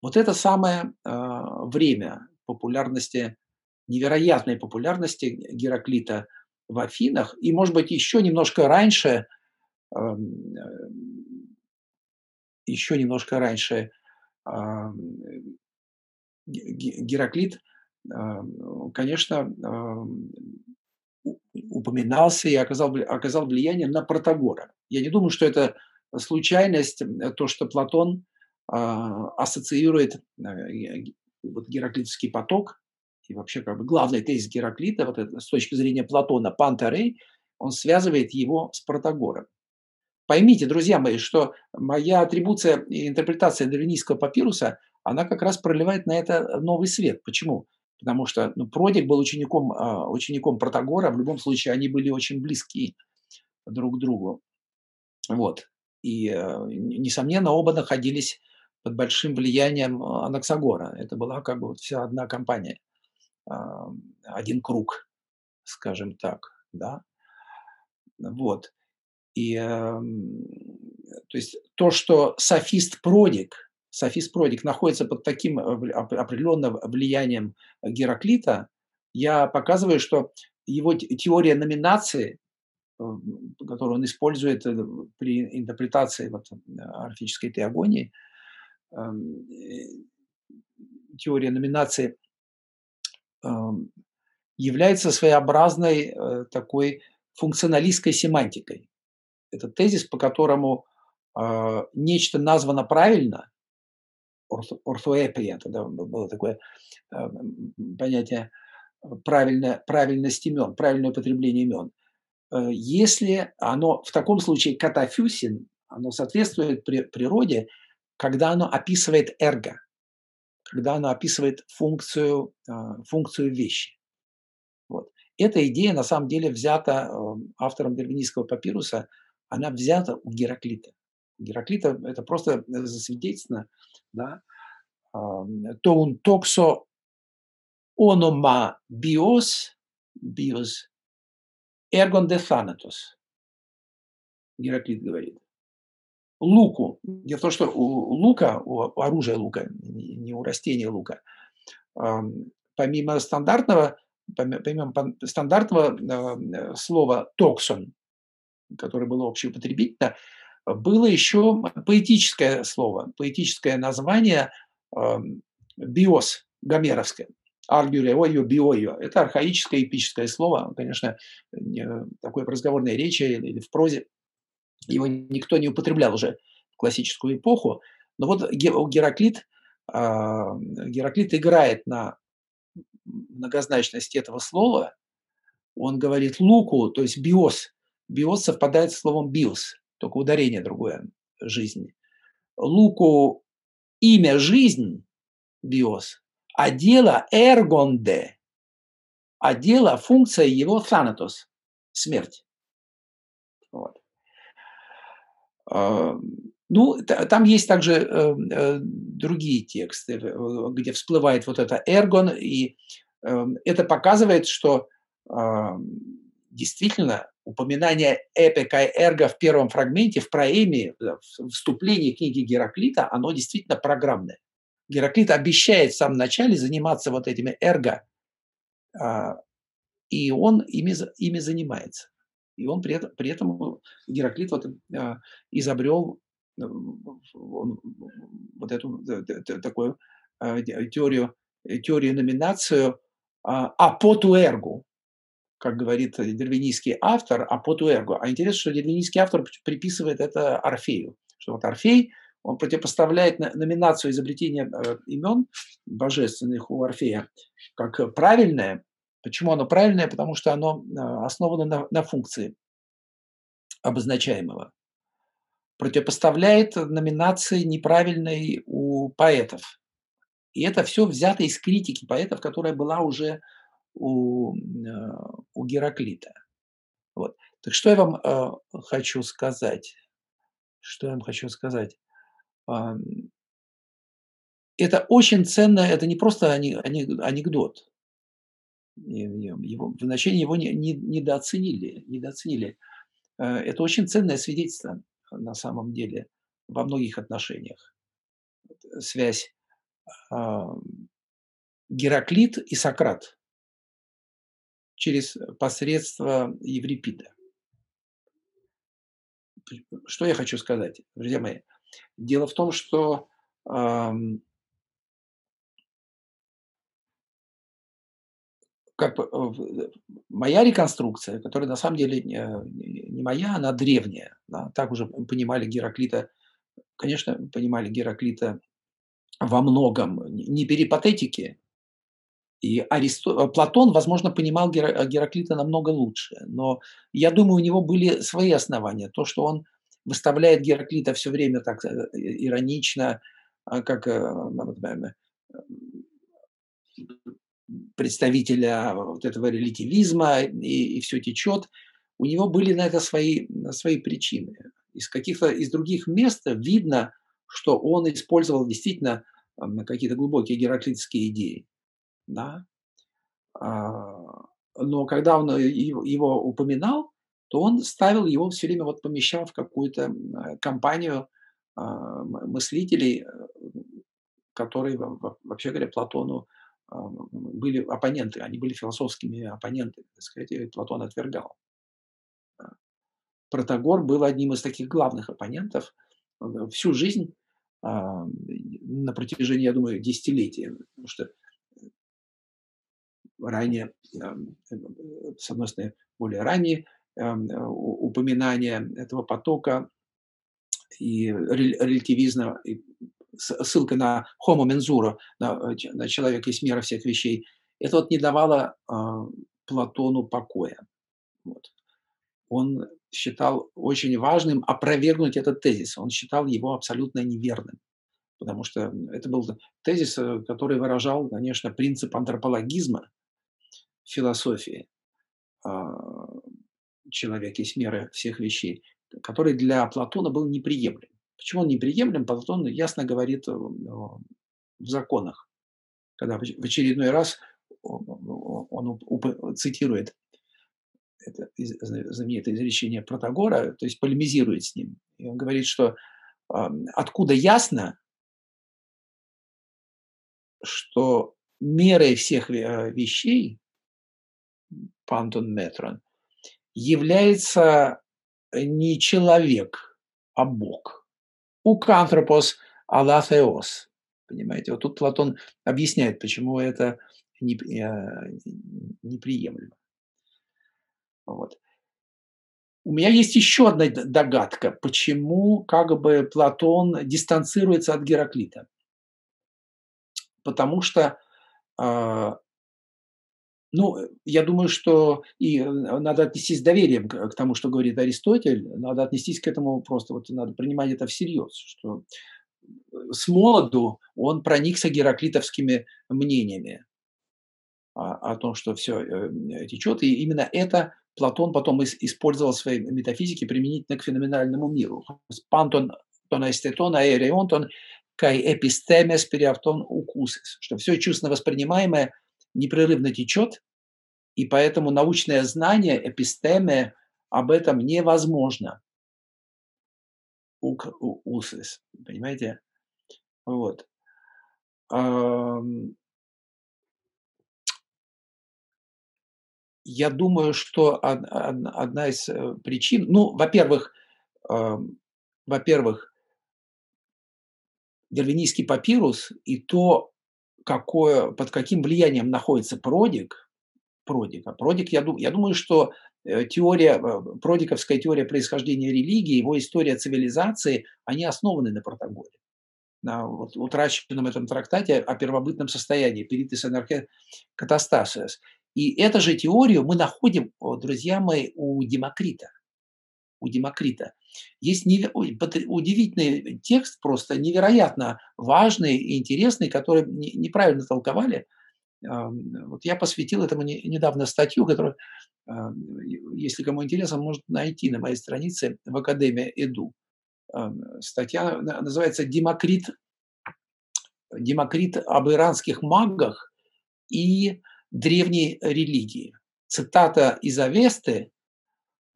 Вот это самое а, время популярности, невероятной популярности Гераклита в Афинах, и, может быть, еще немножко раньше, еще немножко раньше Гераклит, конечно, упоминался и оказал, оказал влияние на Протагора. Я не думаю, что это случайность, м, то, что Платон а, ассоциирует ге- вот гераклитовский поток и вообще как бы главный тезис Гераклита, вот это, с точки зрения Платона, пантерей, он связывает его с Протагором. Поймите, друзья мои, что моя атрибуция и интерпретация древнийского папируса, она как раз проливает на это новый свет. Почему? Потому что ну, Продик был учеником, а, учеником Протагора, в любом случае они были очень близки друг к другу. Вот. И, э, несомненно, оба находились под большим влиянием э, Анаксагора. Это была как бы вот вся одна компания, а, один круг, скажем так, да. Вот. И, эм, то есть то, что софист Продик, софист Продик находится под таким э, определенным влиянием Гераклита, я показываю, что его те- теория номинации, которую он использует э, при интерпретации вот, э, орфической теогонии, эм, э, теория номинации является своеобразной э, такой функционалистской семантикой. Это тезис, по которому а, нечто названо правильно, орто- ортоэпия, тогда было такое м, понятие э, правильно, правильность имен, правильное употребление имен. Э, Если оно в таком случае катафюсин, оно соответствует при- природе, когда оно описывает эрго, когда оно описывает функцию, а, функцию вещи. Вот. Эта идея на самом деле взята э, автором Дервинийского папируса, она взята у Гераклита. У Гераклита это просто э, засвидетельствовано, да, тоун токсо онома биос, биос, эргон де Гераклит говорит. Луку. Дело в том, что у лука, у оружия лука, не у растения лука, помимо стандартного, помимо стандартного э, слова токсон, которое было общеупотребительно, было еще поэтическое слово, поэтическое название биос, гомеровское. Аргюреойо, биойо. Это архаическое эпическое слово, конечно, не- такое в разговорной речи или в прозе. Его никто не употреблял уже в классическую эпоху. Но вот Ге- Гераклит, а, Гераклит играет на многозначности этого слова. Он говорит луку, то есть биос. Биос совпадает с словом биос, только ударение другое – жизнь. Луку имя жизнь, биос, а дело эргонде, а дело функция его thanatos – смерть. Вот. А, Ну, та- там есть также э, э, другие тексты, где всплывает вот это эргон, и э, это показывает, что а, действительно упоминание эпика и эрго в первом фрагменте, в проэме, в вступлении книги Гераклита, оно действительно программное. Гераклит обещает в самом начале заниматься вот этими эрго, а, и он ими, ими занимается. И он при этом, при этом Гераклит вот, а, изобрел э, он вот эту т- такую а, те- теорию, э, теорию номинацию а, апотуэргу, как говорит дервинийский автор, апотуэргу. А интересно, что дервинийский автор приписывает это Орфею, что вот Орфей, он противопоставляет на- номинацию изобретения э, имен божественных у Орфея как правильное. Почему оно правильное? Потому что оно а, основано на, на функции обозначаемого противопоставляет номинации неправильной у поэтов. И это все взято из критики поэтов, которая была уже у, э, у Гераклита. Вот. Так что я вам э, хочу сказать? Что я вам хочу сказать? Это очень ценно, это не просто анекдот. Его, в значении его не- не- недооценили. недооценили. Э, Это очень ценное свидетельство на самом деле во многих отношениях. Связь ам, Гераклит и Сократ через посредство Еврипида. Что я хочу сказать, друзья мои? Дело в том, что как бы, э, э, моя реконструкция, которая на самом деле не не моя, она древняя, да. Так уже понимали Гераклита, конечно, понимали Гераклита во многом н не перипатетики. И Аристо э, Платон, возможно, понимал Гера Гераклита намного лучше, но я думаю, у него были свои основания. То, что он выставляет Гераклита всё время так, э, иронично, а, как, э, представителя вот этого релятивизма, и и всё течет. У него были на это свои свои причины. Из каких-то из других мест видно, что он использовал действительно, какие-то глубокие гераклитовские идеи, да. А, но когда он ев его упоминал, то он ставил его всё время, вот помещал в какую-то, э, компанию, а, мы мыслителей, э, которые во во вообще говоря, Платону, были оппоненты, они были философскими оппонентами, так сказать, и Платон отвергал. Да. Протагор был одним из таких главных оппонентов. Он всю жизнь, ам, на протяжении, я думаю, десятилетий, потому что ранее, ам, с одной стороны, более ранние, упоминания этого потока и релятивизма, и ссылка на homo mensura, на ч на человек есть мера всех вещей. Это вот не давало, а, Платону покоя. Вот. Он считал очень важным опровергнуть этот тезис. Он считал его абсолютно неверным, потому что это был тезис, э, который выражал, конечно, принцип антропологизма философии. А, человек есть мера всех вещей, который для Платона был неприемлем. Почему он неприемлем, Платон ясно говорит, э, в законах, когда в очередной раз он цитирует это знаменитое изречение Протагора, то есть полемизирует с ним. И он говорит, что, ам, откуда ясно что мерой всех э, вещей, пантон метрон, является не человек, а Бог укантропос алафеос. Понимаете, вот тут Платон объясняет, почему это э, неприемлемо. Вот. У меня есть еще одна догадка, почему как бы Платон дистанцируется от Гераклита. Потому что а, ну, я думаю, что и надо отнестись с доверием к тому, что говорит Аристотель. Надо отнестись к этому просто, вот надо принимать это всерьез, что смолоду он проникся гераклитовскими мнениями о о том, что всё, э, течет. И именно это Платон потом ис использовал в своей метафизике применительно к феноменальному миру. Пантон aereon ton kai epistemes periapton ukusis, что всё чувственно воспринимаемое непрерывно течет, и поэтому научное знание, эпистеме, об этом невозможно. Усис, понимаете? Вот. Я думаю, что од од одна из, э, причин, ну, во-первых, во-первых Дарвинийский папирус и то, какое под каким влиянием находится Продик, Продик, а Продик, я я думаю, что, э, теория, э, продиковская теория происхождения религии, его история цивилизации, они основаны на Протагоре, на вот утраченном этом трактате о первобытном состоянии (Peritis anarchae katastasis). И эту же теорию мы находим, друзья мои, у Демокрита. У Демокрита. Есть пот удивительный текст, просто невероятно важный и интересный, который не неправильно толковали. Вот я посвятил этому не недавно статью, которую, если кому интересно, может найти на моей странице в Академия Эду. Статья на называется "Демокрит Демокрит об иранских магах и древней религии". Цитата из Авесты,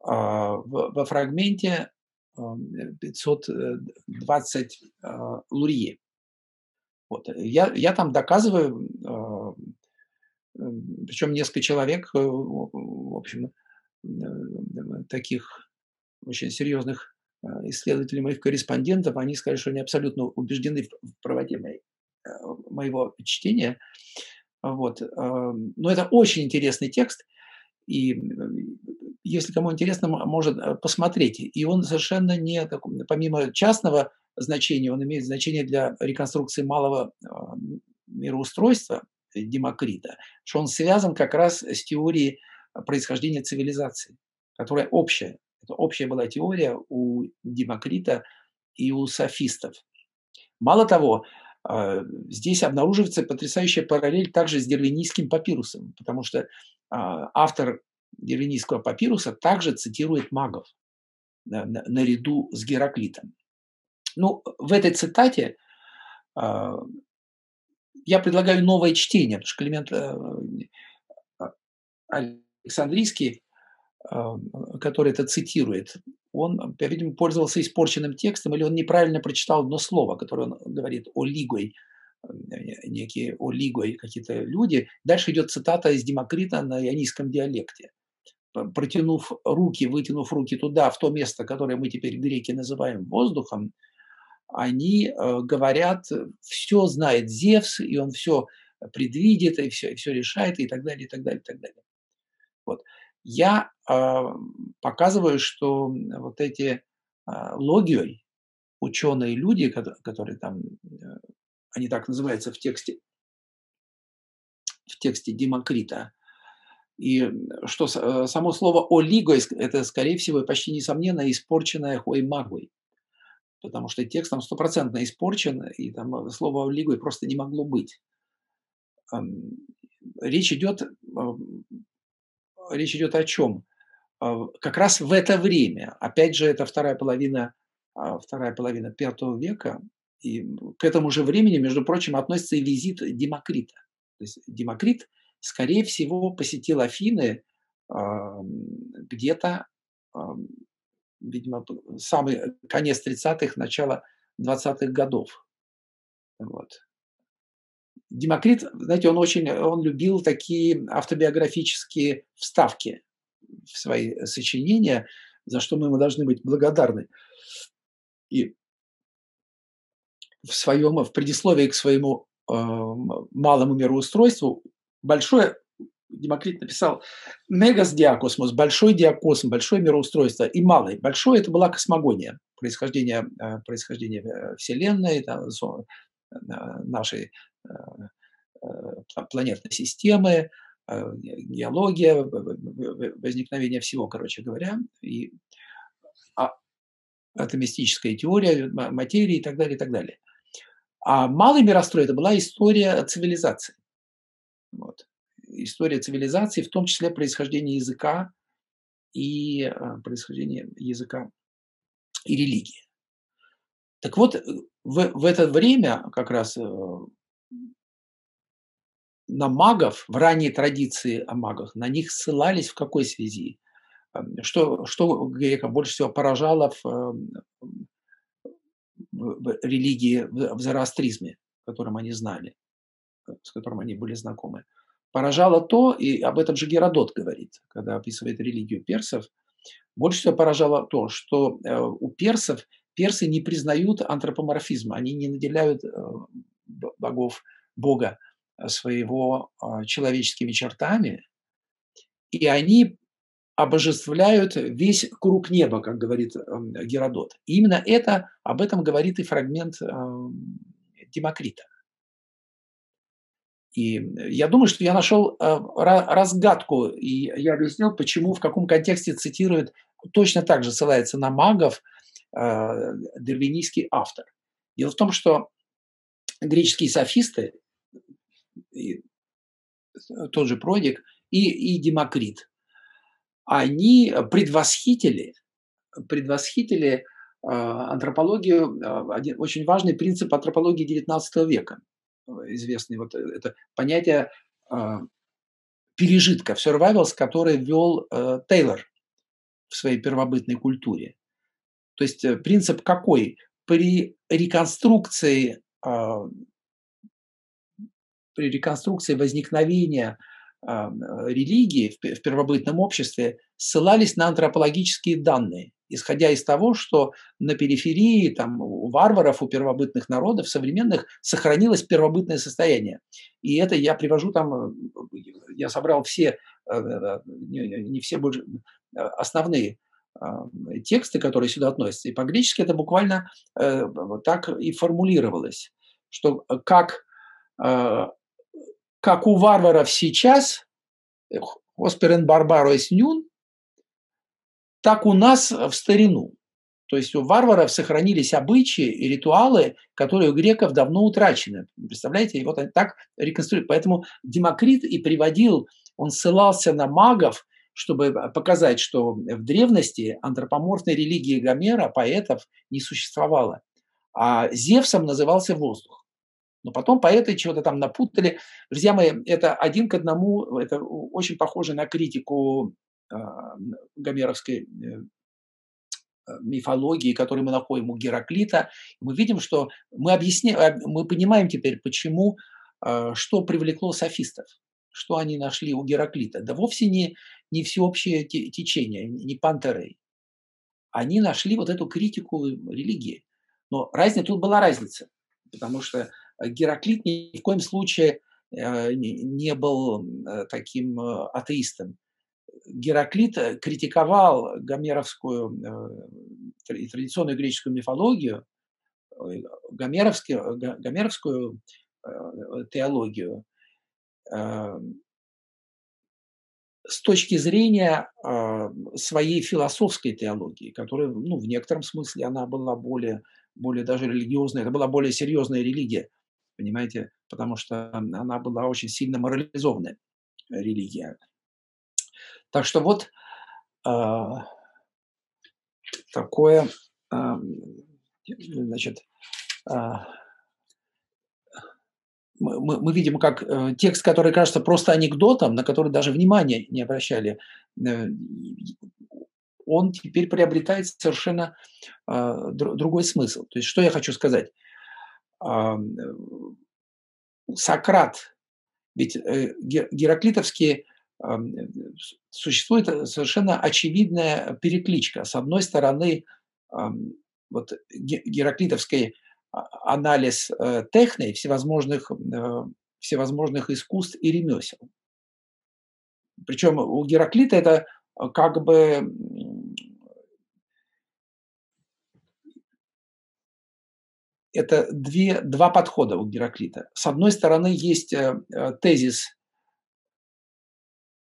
а, во фрагменте, ам, 520, а, Лурье. Вот. Я я там доказываю, причем несколько человек, э, в общем, таких очень серьезных исследователей, моих корреспондентов, они сказали, что они абсолютно убеждены в правоте моего чтения. Вот. Но это очень интересный текст, и если кому интересно, может посмотреть. И он совершенно не, помимо частного значения, он имеет значение для реконструкции малого мироустройства Демокрита, что он связан как раз с теорией происхождения цивилизации, которая общая. Это общая была теория у Демокрита и у софистов. Мало того, а, здесь обнаруживается потрясающая параллель также с дервинийским папирусом, потому что а, автор дервинийского папируса также цитирует магов наряду с Гераклитом. Ну, в этой цитате а, я предлагаю новое чтение, потому что Климент э, Александрийский, который это цитирует, он, по-видимому, пользовался испорченным текстом, или он неправильно прочитал одно слово, которое он говорит о лигой, э, некие о лигой какие-то люди. Дальше идет цитата из Демокрита на ионийском диалекте. Протянув руки, вытянув руки туда, в то место, которое мы теперь греки называем воздухом, они э, говорят, все знает Зевс, и он все предвидит, и все, и все решает, и так далее, и так далее, и так далее. Вот я э, показываю, что вот эти э, логией, ученые люди, которые там, э, они так называются в тексте, в тексте Демокрита, и что э, само слово «олиго» – это, скорее всего, почти несомненно испорченное хуаймагой, потому что текст там стопроцентно испорчен, и там слово «олиго» просто не могло быть. Речь идет речь идет о чем? А, как раз в это время, опять же, это вторая половина, а, вторая половина пятого века, и к этому же времени, между прочим, относится и визит Демокрита. То есть Демокрит, скорее всего, посетил Афины а, где-то, видимо, самый конец 30-х, начало 20-х годов. Вот. Демокрит, знаете, он очень, он любил такие автобиографические вставки в свои сочинения, за что мы ему должны быть благодарны. И в своем, в предисловии к своему э, малому мироустройству большое Демокрит написал «Мегас диакосмос», большой диакосм, большое мироустройство, и малый. Большой – это была космогония, происхождение, э, происхождение э, Вселенной, там, нашей Э, э, планетной системы, геология, возникновение всего, короче говоря, и а, атомистическая теория материи и так далее, и так далее. А малый мирострой – это была история цивилизации. Вот. История цивилизации, в том числе происхождение языка и происхождение языка и религии. Так вот, в, в это время как раз на магов, в ранней традиции о магах, на них ссылались в какой связи? Что, что грека больше всего поражало в, эм, в религии, в зороастризме, которым они знали, э, с которым они были знакомы? Поражало то, и об этом же Геродот говорит, когда описывает религию персов, больше всего поражало то, что э, у персов персы не признают антропоморфизма, они не наделяют э, богов, бога своего а, человеческими чертами, и они обожествляют весь круг неба, как говорит Геродот. И именно это, об этом говорит и фрагмент Демокрита. И я думаю, что я нашел э, разгадку, и я объяснил, почему, в каком контексте цитирует, точно так же ссылается на магов э, дервинийский автор. Дело в том, что греческие софисты тот же Продик и, и Демокрит, они предвосхитили, предвосхитили а, антропологию, один очень важный принцип антропологии XIX века, известный вот это понятие а, пережитка, survivals, который ввел Тейлор в своей первобытной культуре. То есть э, принцип какой? При реконструкции при реконструкции возникновения религии в первобытном обществе ссылались на антропологические данные, исходя из того, что на периферии там, у варваров, у первобытных народов современных сохранилось первобытное состояние. И это я привожу там, я собрал все, не все основные тексты, которые сюда относятся. И по-гречески это буквально так и формулировалось, что как как у варваров сейчас, Осперен Барбаро Нюн, так у нас в старину. То есть у варваров сохранились обычаи и ритуалы, которые у греков давно утрачены. Представляете, и вот они так реконструируют. Поэтому Демокрит и приводил, он ссылался на магов, чтобы показать, что в древности антропоморфной религии Гомера, поэтов, не существовало. А Зевсом назывался воздух. Но потом поэты чего-то там напутали. Друзья мои, это один к одному, это очень похоже на критику э, гомеровской э, мифологии, которую мы находим у Гераклита. Мы видим, что мы объясняем, мы понимаем теперь, почему, э, что привлекло софистов, что они нашли у Гераклита. Да вовсе не, не всеобщее течение, не пантерей. Они нашли вот эту критику религии. Но разница, тут была разница, потому что Гераклит ни в коем случае э, не был э, таким э, атеистом. Гераклит критиковал гомеровскую традиционную греческую мифологию, гомеровскую, гомеровскую теологию с точки зрения своей философской теологии, которая, ну, в некотором смысле, она была более, более даже религиозная, это была более серьезная религия понимаете, потому что она была очень сильно морализованная религия. Так что вот э, такое, э, значит, э, мы, мы видим, как э, текст, который кажется просто анекдотом, на который даже внимания не обращали, э, он теперь приобретает совершенно э, другой смысл. То есть, что я хочу сказать? Сократ, ведь э, гераклитовские существует совершенно очевидная перекличка. С одной стороны, вот гераклитовский а, анализ э, техной, всевозможных, э, всевозможных искусств и ремесел. Причем у Гераклита это как бы это две, два подхода у Гераклита. С одной стороны, есть э, э, тезис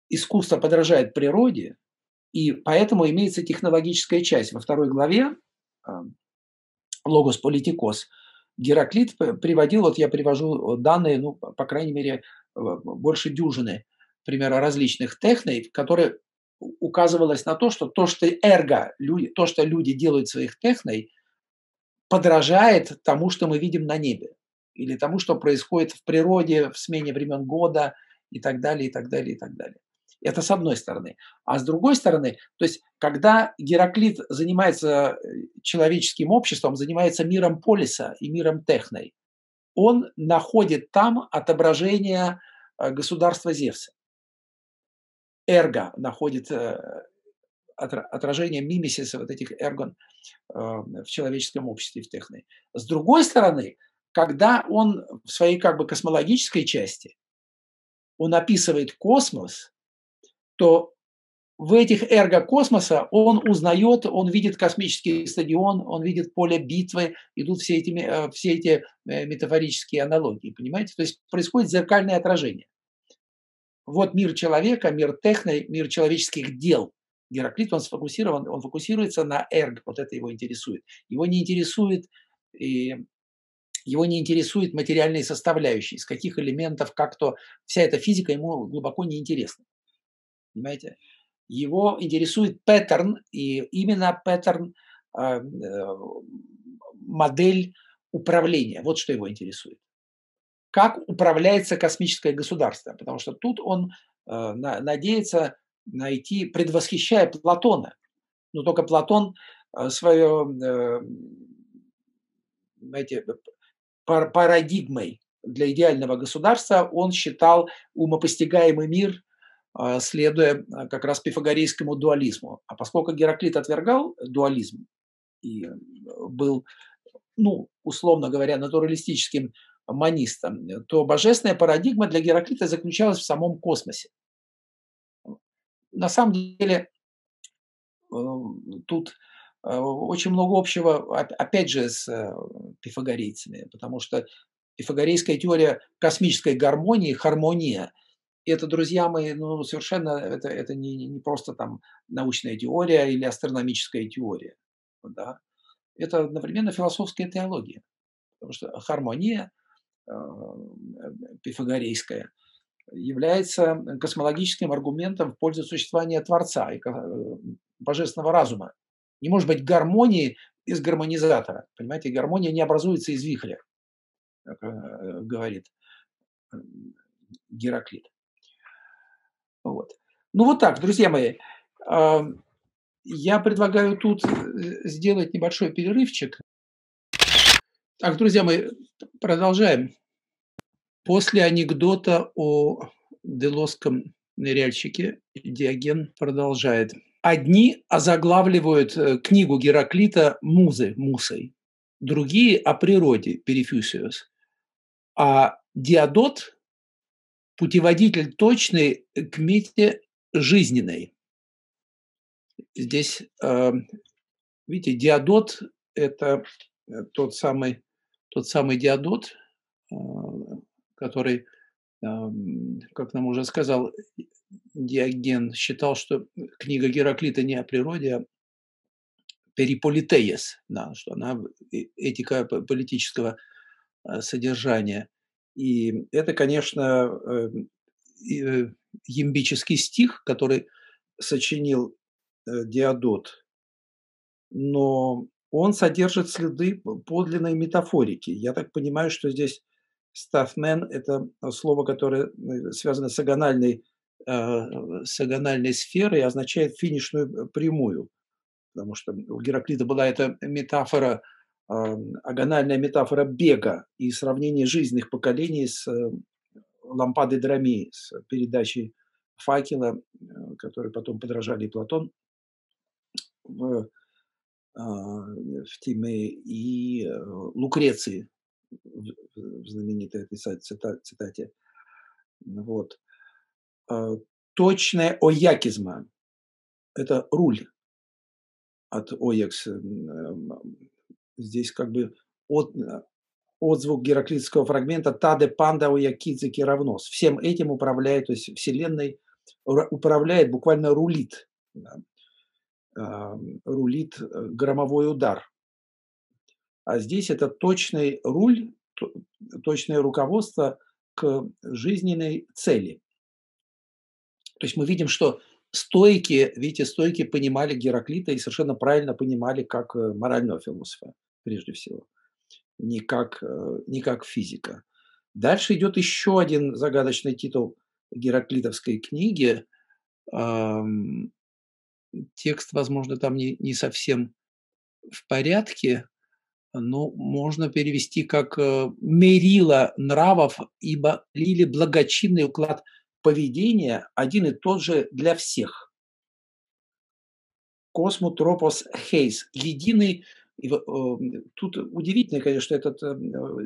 «искусство подражает природе», и поэтому имеется технологическая часть. Во второй главе э, «Логос политикос» Гераклит приводил, вот я привожу данные, ну, по крайней мере, больше дюжины, примера различных техной, которые указывалось на то, что то, что эрго, люди, то, что люди делают своих техной – подражает тому, что мы видим на небе, или тому, что происходит в природе, в смене времен года и так далее, и так далее, и так далее. Это с одной стороны. А с другой стороны, то есть, когда Гераклит занимается э, человеческим обществом, занимается миром полиса и миром техной, он находит там отображение э, государства Зевса. Эрго находит э, отражение мимесиса вот этих эргон э, в человеческом обществе, в техной. С другой стороны, когда он в своей как бы космологической части, он описывает космос, то в этих эрго космоса он узнает, он видит космический стадион, он видит поле битвы, идут все эти, э, все эти э, метафорические аналогии, понимаете? То есть происходит зеркальное отражение. Вот мир человека, мир техной, мир человеческих дел – Гераклит, он сфокусирован, он фокусируется на эрг, вот это его интересует. Его не интересует и его не интересует материальные составляющие, из каких элементов, как то, вся эта физика ему глубоко не интересна. Понимаете? Его интересует паттерн, и именно паттерн, а, э, модель управления. Вот что его интересует. Как управляется космическое государство, потому что тут он э, надеется найти, предвосхищая Платона. Но только Платон э, свое, э, знаете, парадигмой для идеального государства он считал умопостигаемый мир, а, следуя как раз пифагорейскому дуализму. А поскольку Гераклит отвергал дуализм и был, ну, условно говоря, натуралистическим монистом, то божественная парадигма для Гераклита заключалась в самом космосе. На самом деле э, тут э, очень много общего, опять же, с э, пифагорейцами, потому что пифагорейская теория космической гармонии, хармония, это, друзья мои, ну, совершенно, это, это не, не просто там научная теория или астрономическая теория, да. Это одновременно философская теология, потому что хармония э, пифагорейская является космологическим аргументом в пользу существования Творца и э, божественного разума. Не может быть гармонии из гармонизатора. Понимаете, гармония не образуется из вихря. Э, говорит э, Гераклит. Вот. Ну вот так, друзья мои. Я предлагаю тут сделать небольшой перерывчик. Так, друзья мои, продолжаем. После анекдота о делосском ныряльщике Диоген продолжает. Одни озаглавливают книгу Гераклита «Музы» мусой, другие – о природе Перифюсиус, а диадот – путеводитель точный к мете жизненной. Здесь, э, видите, диадот – это э, тот самый, тот самый диадот, э, который, как нам уже сказал Диоген, считал, что книга Гераклита не о природе, а периполитеес, да, что она этика политического Э, содержания. И это, конечно, эм, э, ямбический стих, который сочинил э, Диодот, но он содержит следы подлинной метафорики. Я так понимаю, что здесь «стафмен» – это слово, которое связано с агональной, с агональной сферой и означает финишную прямую. Потому что у Гераклита была эта метафора – агональная метафора бега и сравнение жизненных поколений с э, лампадой Драмии, с передачей факела, э, который потом подражали Платон в, в Тиме и э, Лукреции в знаменитой цитате. Вот. А, точная оякизма – это руль от оякс здесь как бы от, отзвук гераклитского фрагмента «Таде панда уякидзики равнос». Всем этим управляет, то есть Вселенной управляет, буквально рулит. Рулит э, громовой удар. А здесь это точный руль, точное руководство к жизненной цели. То есть мы видим, что стойки, видите, стойки понимали Гераклита и совершенно правильно понимали как э, морального философа прежде всего, не как, э, не как физика. Дальше идет еще один загадочный титул Гераклитовской книги. Текст, возможно, там не, не совсем в порядке, но можно перевести как э, «мерила нравов, ибо лили благочинный уклад поведения один и тот же для всех». Космотропос Хейс – единый и тут удивительно, конечно, этот э,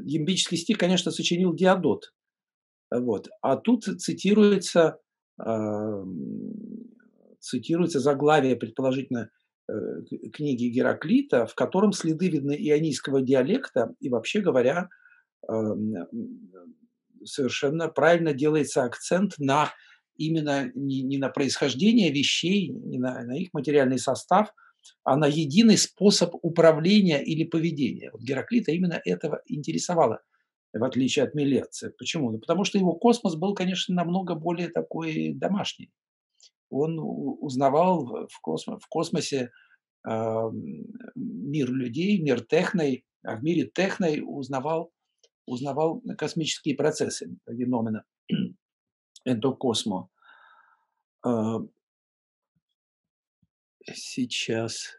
ямбический стих, конечно, сочинил Диодот. Вот. А тут цитируется, цитируется заглавие, предположительно, э, книги Гераклита, в котором следы видны ионийского диалекта, и вообще говоря, совершенно правильно делается акцент на именно не, не на происхождение вещей, не на, на их материальный состав – она единый способ управления или поведения. Вот Гераклита именно этого интересовало, в отличие от Милеция. Почему? Ну, потому что его космос был, конечно, намного более такой домашний. Он узнавал в, космо, в космосе э, мир людей, мир техной, а в мире техной узнавал, узнавал космические процессы, феномена эндокосмо. А, сейчас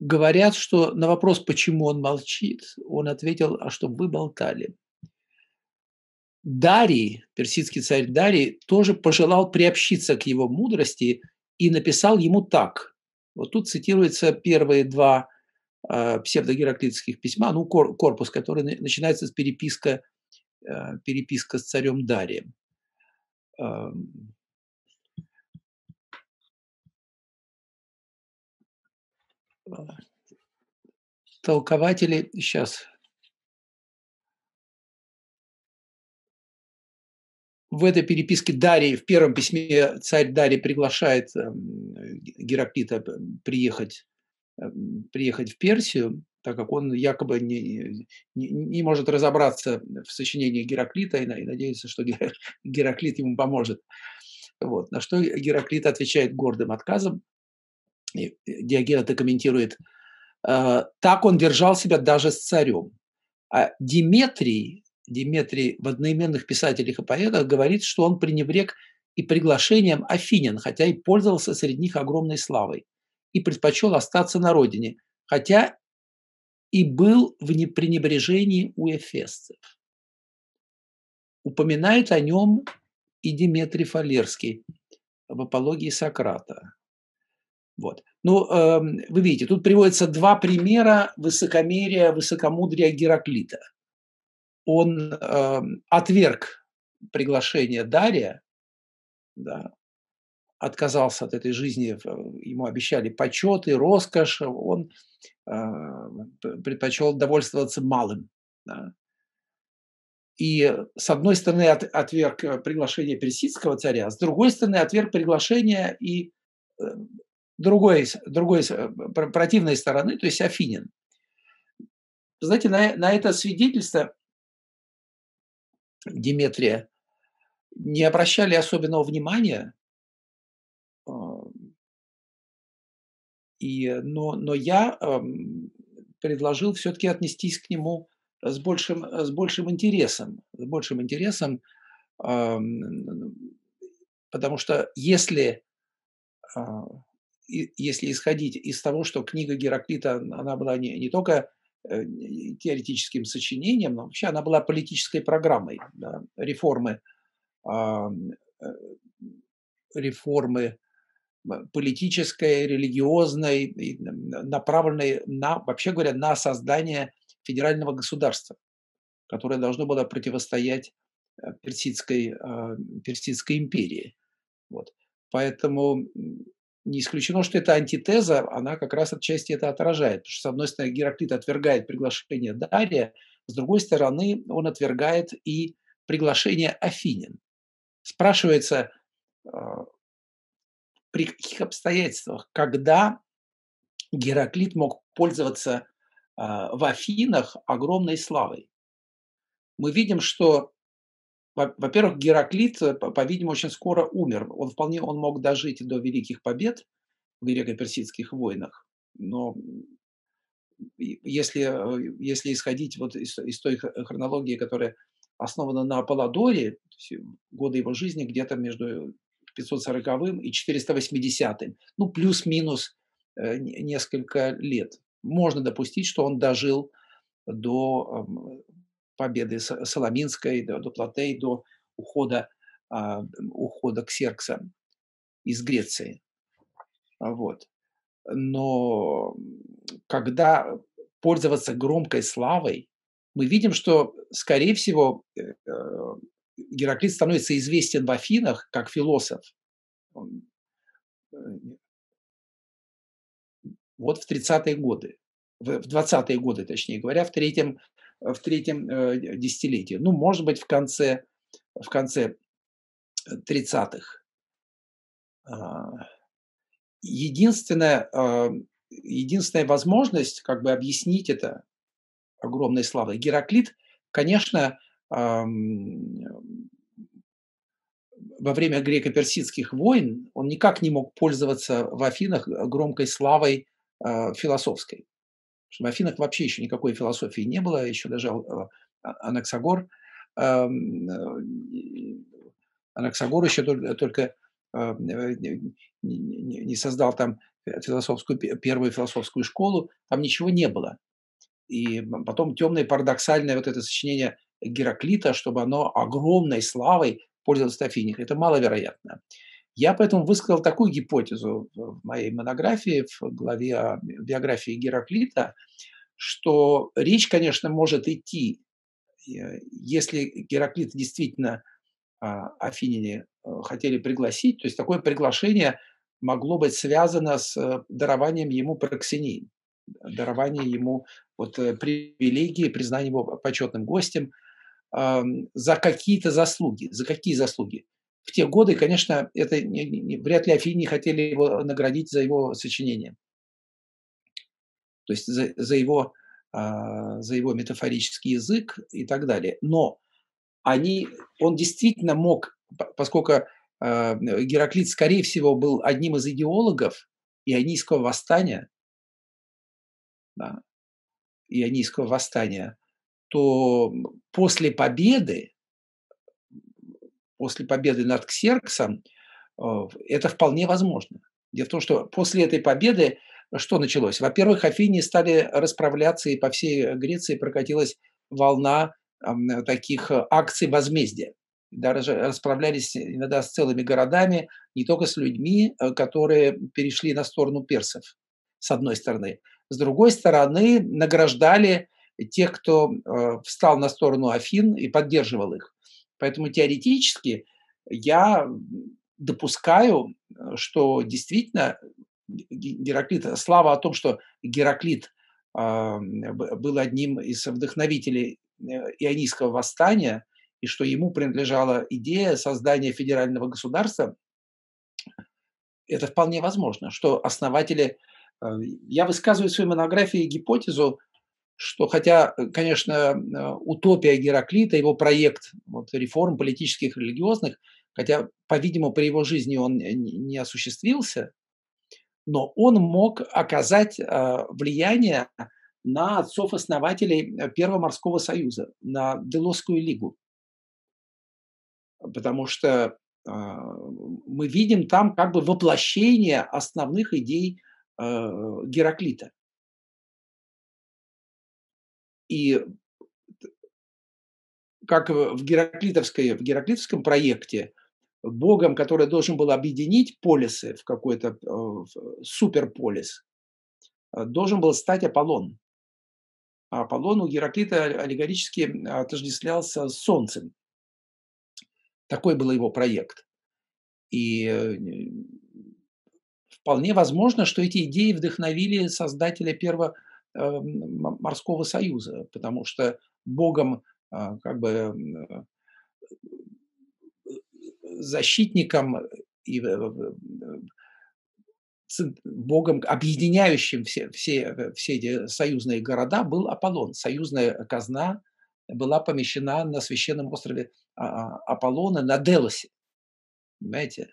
говорят, что на вопрос, почему он молчит, он ответил: "А чтоб вы болтали". Дарий, персидский царь Дарий, тоже пожелал приобщиться к его мудрости и написал ему так. Вот тут цитируются первые два э, псевдогераклитских письма, ну, кор, корпус, который начинается с переписка, э, переписка с царем Дарием. Эм, толкователи, сейчас, в этой переписке Дарий, в первом письме царь Дарий приглашает эм, Гераклита приехать, эм, приехать в Персию, так как он якобы не, не, не может разобраться в сочинении Гераклита и, и надеется, что Гераклит ему поможет. Вот. На что Гераклит отвечает гордым отказом. И Диоген это комментирует. «Э, так он держал себя даже с царем. А Диметрий, Диметрий в одноименных писателях и поэтах говорит, что он пренебрег и приглашением Афинян, хотя и пользовался среди них огромной славой, и предпочел остаться на родине, хотя и был в пренебрежении у эфесцев. Упоминает о нем и Диметрий Фалерский в апологии Сократа. Вот. Ну, э, вы видите, тут приводятся два примера высокомерия, высокомудрия Гераклита – он э, отверг приглашение Дария, да, отказался от этой жизни, ему обещали почет и роскошь, он э, предпочел довольствоваться малым. Да. И с одной стороны от, отверг приглашение персидского царя, с другой стороны отверг приглашение и э, другой, другой э, противной стороны, то есть Афинин. Знаете, на, на это свидетельство Диметрия не обращали особенного внимания. И, но, но я предложил все-таки отнестись к нему с большим, с большим интересом. С большим интересом, потому что если, а, если исходить из того, что книга Гераклита, она была не, не только теоретическим сочинением, но вообще она была политической программой да, реформы, э, реформы политической, религиозной, направленной на, вообще говоря, на создание федерального государства, которое должно было противостоять э, персидской, персидской империи. Вот. Поэтому не исключено, что эта антитеза, она как раз отчасти это отражает. Потому что, с одной стороны, Гераклит отвергает приглашение Дария, с другой стороны, он отвергает и приглашение Афинин. Спрашивается, а, при каких обстоятельствах, когда Гераклит мог пользоваться а, в Афинах огромной славой. Мы видим, что во-первых, Гераклит, э, по-видимому, очень скоро умер. Он вполне он мог дожить до великих побед в греко-персидских войнах, но если, э, если исходить вот из, из той хронологии, которая основана на Аполлодоре, годы его жизни где-то между 540 и 480, ну, плюс-минус э, несколько лет. Можно допустить, что он дожил до победы Соломинской, до, до Платей, до ухода, а, ухода Ксеркса из Греции. Вот. Но когда пользоваться громкой славой, мы видим, что, скорее всего, э, э, Гераклит становится известен в Афинах как философ. Э, вот в 30-е годы, в 20-е годы, точнее говоря, в третьем в третьем э, десятилетии. Ну, может быть, в конце, в конце 30-х. А, единственная, а, единственная возможность как бы объяснить это огромной славой. Гераклит, конечно, во время греко-персидских войн он никак не мог пользоваться в Афинах громкой славой а, философской что в Афинах вообще еще никакой философии не было, еще даже а, Анаксагор, э, Анаксагор еще только, только э, не не создал там философскую, первую философскую школу, там ничего не было. И потом темное парадоксальное вот это сочинение Гераклита, чтобы оно огромной славой пользовалось в Афинах, это маловероятно. Я поэтому высказал такую гипотезу в моей монографии, в главе о биографии Гераклита, что речь, конечно, может идти, э, если Гераклит действительно а, афиняне э, хотели пригласить, то есть такое приглашение могло быть связано с э, дарованием ему проксении, дарованием ему вот привилегии, признанием его почетным гостем за какие-то заслуги. За какие заслуги? В те годы, конечно, это не, не, вряд ли Афини хотели его наградить за его сочинение. То есть за, за, его, а, за его метафорический язык и так далее. Но они, он действительно мог, поскольку а, Гераклит, скорее всего, был одним из идеологов ионийского восстания, да, ионийского восстания, то после победы после победы над Ксерксом, э, это вполне возможно. Дело в том, что после этой победы что началось? Во-первых, Афини стали расправляться, и по всей Греции прокатилась волна таких акций возмездия. Даже расправлялись иногда с целыми городами, не только с людьми, э, которые перешли на сторону персов, с одной стороны. С другой стороны, награждали тех, кто э, встал на сторону Афин и поддерживал их. Поэтому теоретически я допускаю, что действительно Гераклит, слава о том, что Гераклит а, был одним из вдохновителей э, ионийского восстания, и что ему принадлежала идея создания федерального государства, это вполне возможно, что основатели... Э, я высказываю в своей монографии гипотезу, что хотя, э, конечно, э, утопия Гераклита, его проект вот, реформ политических и религиозных, хотя, по-видимому, при его жизни он не осуществился, но он мог оказать э, влияние на отцов-основателей Первого морского союза, на Делосскую лигу. Потому что мы видим там как бы воплощение основных идей Гераклита. И как в, Гераклитовской, в Гераклитовском проекте, богом, который должен был объединить полисы в какой-то э, суперполис, э, должен был стать Аполлон. А Аполлон у Гераклита аллегорически отождествлялся с Солнцем. Такой был его проект. И э, вполне возможно, что эти идеи вдохновили создателя первого морского союза, потому что Богом а, как бы э, защитником и э, Богом, объединяющим все, все, все эти союзные города, был Аполлон. Союзная казна была помещена на священном острове а, а, Аполлона на Делосе. Понимаете?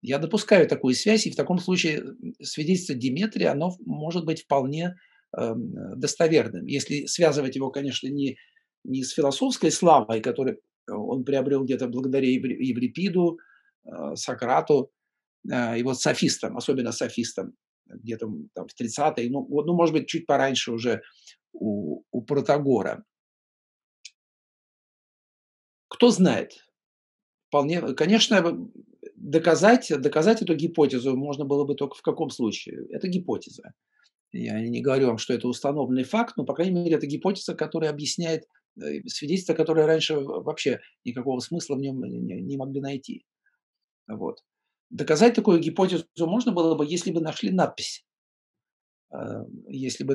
Я допускаю такую связь, и в таком случае свидетельство Диметрия, оно может быть вполне Эм, достоверным. Если связывать его, конечно, не, не с философской славой, которую он приобрел где-то благодаря Еврипиду, э, Сократу, э, и вот софистам, особенно софистам, где-то там в 30-е, ну, ну, может быть, чуть пораньше уже у, у Протагора. Кто знает? Вполне, конечно, доказать, доказать эту гипотезу можно было бы только в каком случае? Это гипотеза. Я не говорю вам, что это установленный факт, но, по крайней мере, это гипотеза, которая объясняет э, свидетельство, которое раньше вообще никакого смысла в нем не, могли найти. Вот. Доказать такую гипотезу можно было бы, если бы нашли надпись. Э, если бы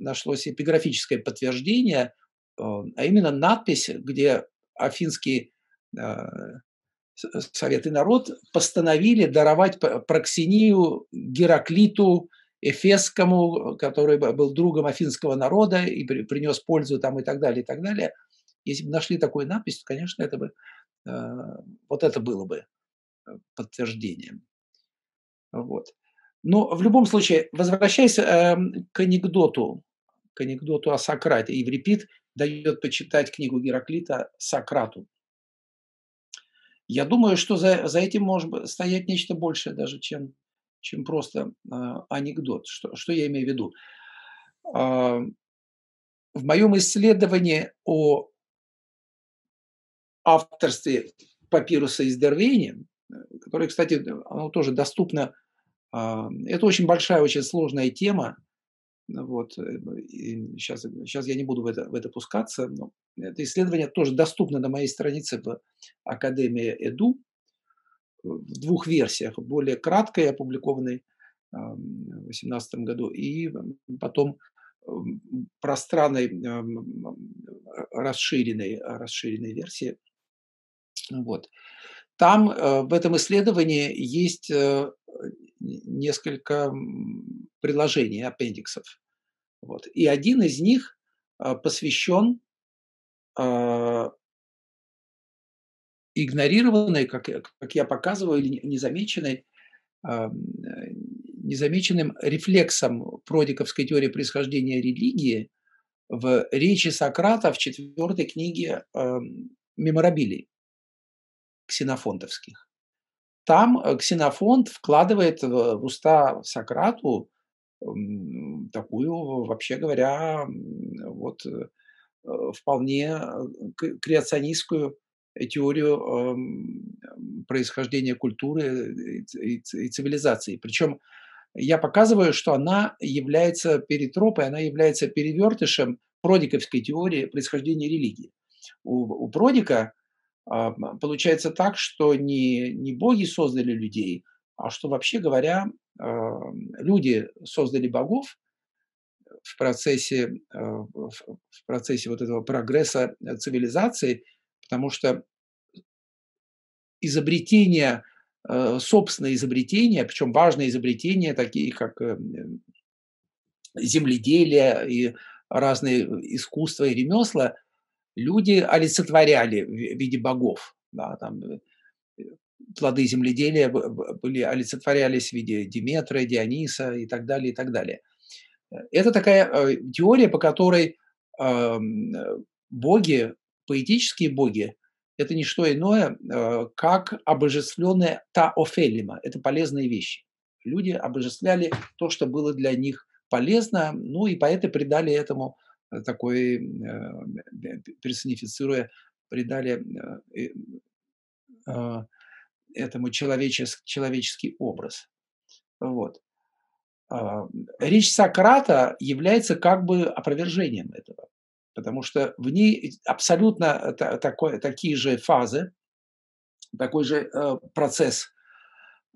нашлось эпиграфическое подтверждение, э, а именно надпись, где афинские Совет и народ постановили даровать проксинию Гераклиту, Эфесскому, который был другом афинского народа и принес пользу там и так далее, и так далее. Если бы нашли такую надпись, то, конечно, это бы, э, вот это было бы э, подтверждением. Вот. Но в любом случае, возвращаясь э, к анекдоту, к анекдоту о Сократе, Еврипид дает почитать книгу Гераклита Сократу. Я думаю, что за за этим может стоять нечто большее даже, чем чем просто, а, анекдот. Что что я имею в виду? А, в моем исследовании о авторстве папируса из Дервени, э, который, кстати, оно тоже доступно, а, это очень большая, очень сложная тема. Ну вот, э, и щас щас я не буду в это в это пускаться, но это исследование тоже доступно на моей странице в Академии Эду в двух версиях: более краткой, опубликованной, ам, в 18 году, и, потом, м, пространной, ам, расширенной расширенной версии. Вот. Там, э, в этом исследовании есть, э, несколько, приложений, аппендиксов. Вот. И один из них, посвящен, игнорированной, как я как я показываю, или не незамеченной, ам, э, незамеченным рефлексом продиковской теории происхождения религии в речи Сократа в 4 книге, "Меморабилий" ксенофонтовских. Там, э, Ксенофонт вкладывает в уста Сократу, такую, вообще говоря, вот, э, вполне, э, креационистскую теорию, ам, происхождения культуры и ц и цивилизации. Причем я показываю, что она является перетропой, она является перевертышем продиковской теории происхождения религии. У у Продика, ам, получается так, что не не боги создали людей, а что, вообще говоря, ам, люди создали богов в процессе, а, в процессе вот этого прогресса, э, цивилизации, потому что изобретения, э, собственные изобретения, причем важные изобретения, такие как, эм, земледелие и разные искусства и ремесла, люди олицетворяли в виде богов. Да, там, э, плоды земледелия бы бы были олицетворялись в виде Деметры, Диониса и так далее, и так далее. Э, это такая, э, теория, по которой, ам, боги, поэтические боги- это не что иное, э, как обожествленные таофелима. Это полезные вещи. Люди обожествляли то, что было для них полезно, ну и поэты придали этому такой, э, персонифицируя, придали, э, этому человечес человеческий образ. Вот. А, речь Сократа является как бы опровержением этого. Потому что в ней абсолютно та такой такие же фазы, такой же, э, процесс,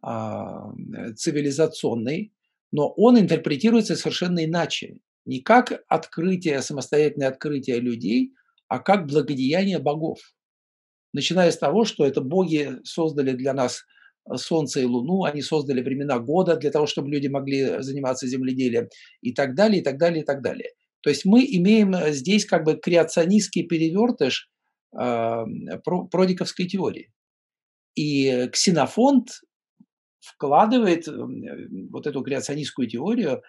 ам, цивилизационный, но он интерпретируется совершенно иначе. Не как открытие, самостоятельное открытие людей, а как благодеяние богов. Начиная с того, что это боги создали для нас, э, солнце и луну, они создали времена года для того, чтобы люди могли заниматься земледелием и так далее, и так далее, и так далее. То есть мы имеем, э, здесь как бы креационистский перевертыш, ам, про продиковской теории. И Ксенофонт вкладывает, м, вот эту креационистскую теорию,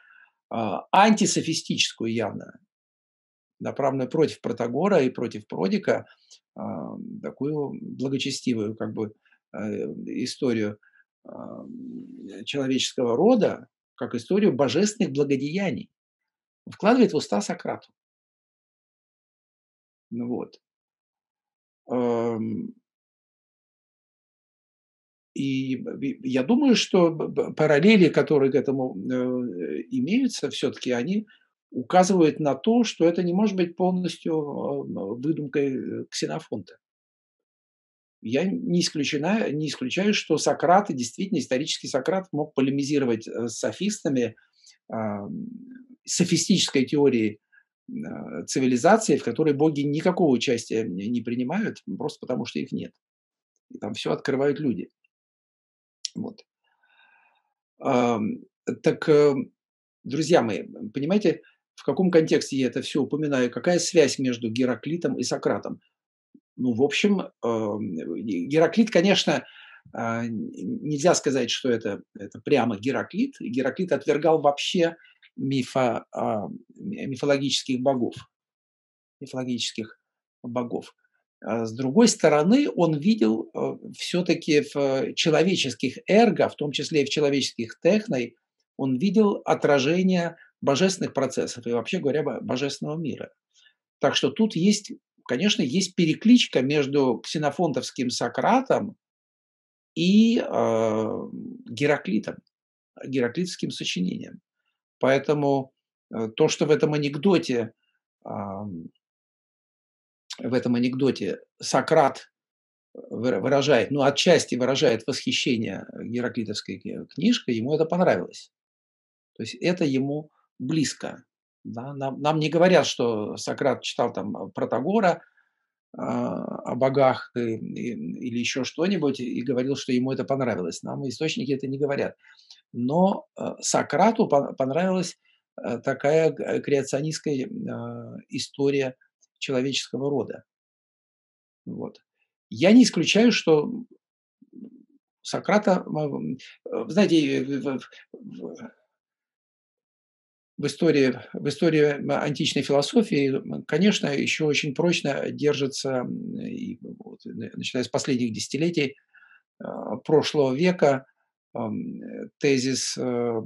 а, антисофистическую явно, направленную против Протагора и против Продика, ам, такую благочестивую как бы, э, историю, человеческого рода, как историю божественных благодеяний вкладывает в уста Сократу. Ну вот. И я думаю, что параллели, которые к этому, э, имеются, всё-таки они указывают на то, что это не может быть полностью, ам, выдумкой, э, Ксенофонта. Я не исключена не исключаю, что Сократ, действительно исторический Сократ мог полемизировать, э, с софистами, ам, софистической теорией, а, цивилизации, в которой боги никакого участия не принимают, просто потому что их нет. И там всё открывают люди. Вот. Так, э, друзья мои, понимаете, в каком контексте я это всё упоминаю? Какая связь между Гераклитом и Сократом? Ну, в общем, Гераклит, конечно, а, нельзя сказать, что это это прямо Гераклит. Гераклит отвергал вообще мифа ам, мифологических богов мифологических богов. А с другой стороны, он видел э, все-таки в человеческих эрго, в том числе и в человеческих техной, он видел отражение божественных процессов и вообще говоря, божественного мира. Так что тут есть, конечно, есть перекличка между ксенофонтовским Сократом и э, Гераклитом, гераклитским сочинением. Поэтому э, то, что в этом анекдоте, э, в этом анекдоте Сократ выражает, ну, отчасти выражает восхищение гераклитовской книжкой, ему это понравилось. То есть это ему близко. Да? Нам, нам не говорят, что Сократ читал там Протагора, а, о богах и, и, или еще что-нибудь и говорил, что ему это понравилось. Нам источники это не говорят. Но э, Сократу понравилась э, такая креационистская а, история человеческого рода. Вот. Я не исключаю, что Сократа, знаете, в истории, в истории античной философии, конечно, еще очень прочно держится, и вот, начиная с последних десятилетий прошлого века, тезис э,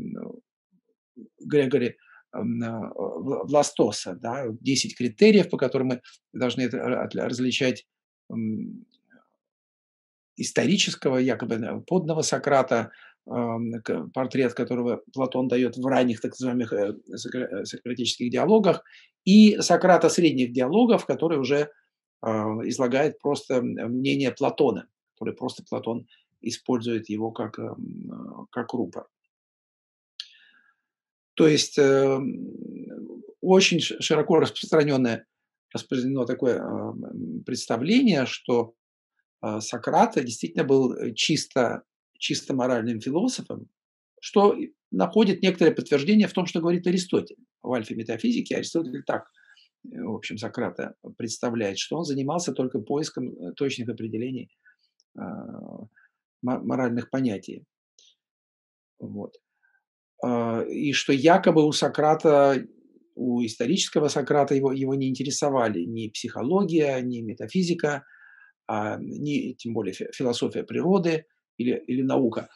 Грегори Властоса, да, 10 критериев, по которым мы должны различать исторического, якобы подного Сократа, портрет которого Платон дает в ранних так называемых э, э, сократических диалогах, и Сократа средних диалогов, который уже излагает просто мнение Платона, который просто Платон использует его как, как рупор. То есть очень широко распространенное распространено такое представление, что а, Сократ действительно был э, чисто чисто моральным философом, что находит некоторое подтверждение в том, что говорит Аристотель. В альфе метафизике Аристотель так, э, в общем, Сократа представляет, что он занимался только поиском э, точных определений моральных понятий. Вот. А, и что якобы у Сократа, у исторического Сократа его, его не интересовали ни психология, ни метафизика, а ни, тем более философия природы, или, или наука.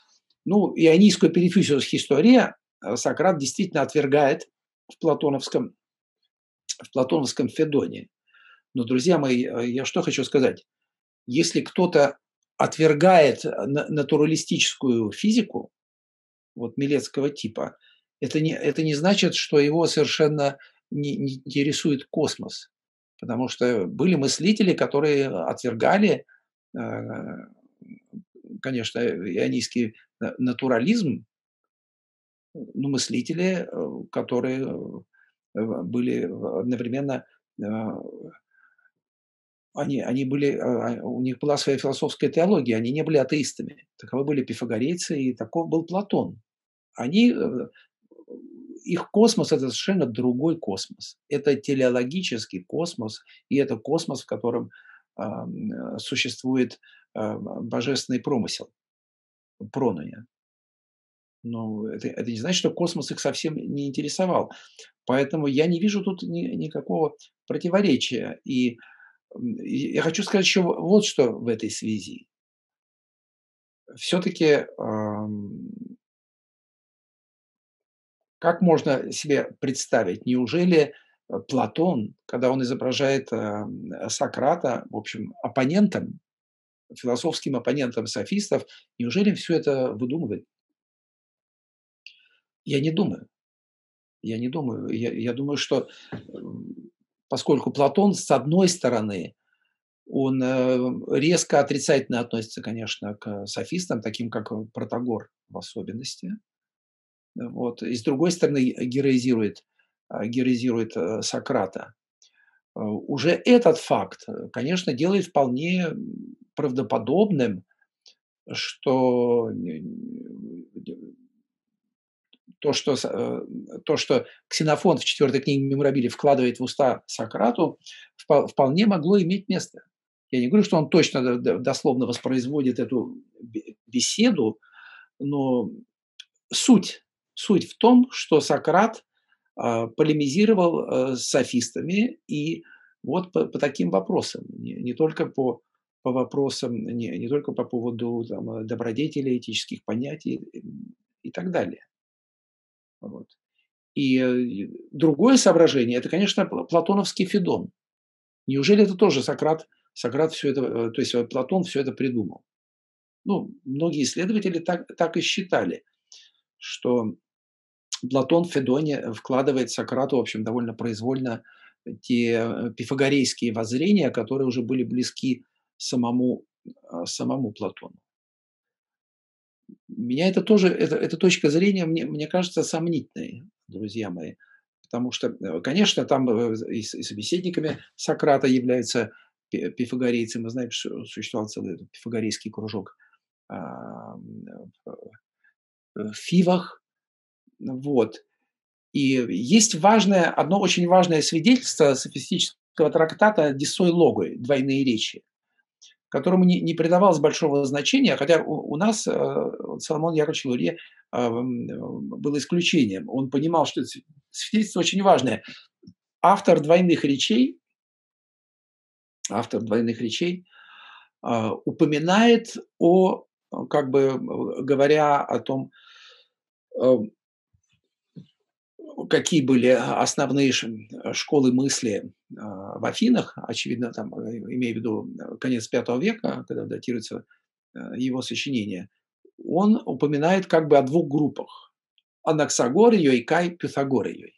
Ну, ионийскую перифизиус история Сократ действительно отвергает в платоновском, в платоновском Федоне. Но, друзья мои, э, я что хочу сказать. Если кто-то отвергает натуралистическую физику, вот Милецкого типа, это не, это не значит, что его совершенно не, не интересует космос. Потому что были мыслители, которые отвергали э, конечно, ионийский натурализм, ну, мыслители, э, которые э, были одновременно э, они, они были, а, у них была своя философская теология, они не были атеистами. Таковы были пифагорейцы, и таков был Платон. Они, их космос – это совершенно другой космос. Это телеологический космос, и это космос, в котором существует а, божественный промысел, проная. Но это, это не значит, что космос их совсем не интересовал. Поэтому я не вижу тут ни, никакого противоречия. И, и я хочу сказать еще вот что в этой связи. Все-таки э, как можно себе представить, неужели Платон, когда он изображает э, Сократа, в общем, оппонентом, философским оппонентом софистов, неужели все это выдумывает? Я не думаю. Я не думаю. Я, я думаю, что поскольку Платон, с одной стороны, он э, резко отрицательно относится, конечно, к софистам, таким как Протагор в особенности. Вот. И с другой стороны, героизирует, э, героизирует э, Сократа. Уже этот факт, конечно, делает вполне правдоподобным, что то, что, э, то, что Ксенофонт в четвертой книге Меморабили вкладывает в уста Сократу, вполне могло иметь место. Я не говорю, что он точно дословно воспроизводит эту беседу, но суть, суть в том, что Сократ а, полемизировал э, с софистами и Вот по, по таким вопросам, не, не только по, по вопросам, не, не только по поводу там, добродетелей, этических понятий и так далее. Вот. И э, другое соображение – это, конечно, платоновский Федон. Неужели это тоже Сократ, Сократ все это, э, то есть э, Платон все это придумал? Ну, многие исследователи так, так и считали, что Платон в Федоне вкладывает Сократу, в общем, довольно произвольно те пифагорейские воззрения, которые уже были близки самому, самому Платону. Меня это тоже, это, эта точка зрения, мне, мне кажется, сомнительной, друзья мои. Потому что, э, конечно, там э, и, и собеседниками Сократа являются пифагорейцы. Мы знаем, что существовал целый пифагорейский кружок а, в Фивах. Вот. И есть важное, одно очень важное свидетельство софистического трактата «Дисой логой» «Двойные речи» которому не, не придавалось большого значения, хотя у, у нас э, Соломон Яковлевич Лурье э, был исключением. Он понимал, что это свидетельство очень важное. Автор двойных речей, автор двойных речей э, упоминает о, как бы говоря о том, э, какие были основные школы мысли а, в Афинах, очевидно, там, э, имея в виду э, конец V века, когда датируется э, его сочинение, он упоминает как бы о двух группах – Анаксагорией и Кай Пифагорией.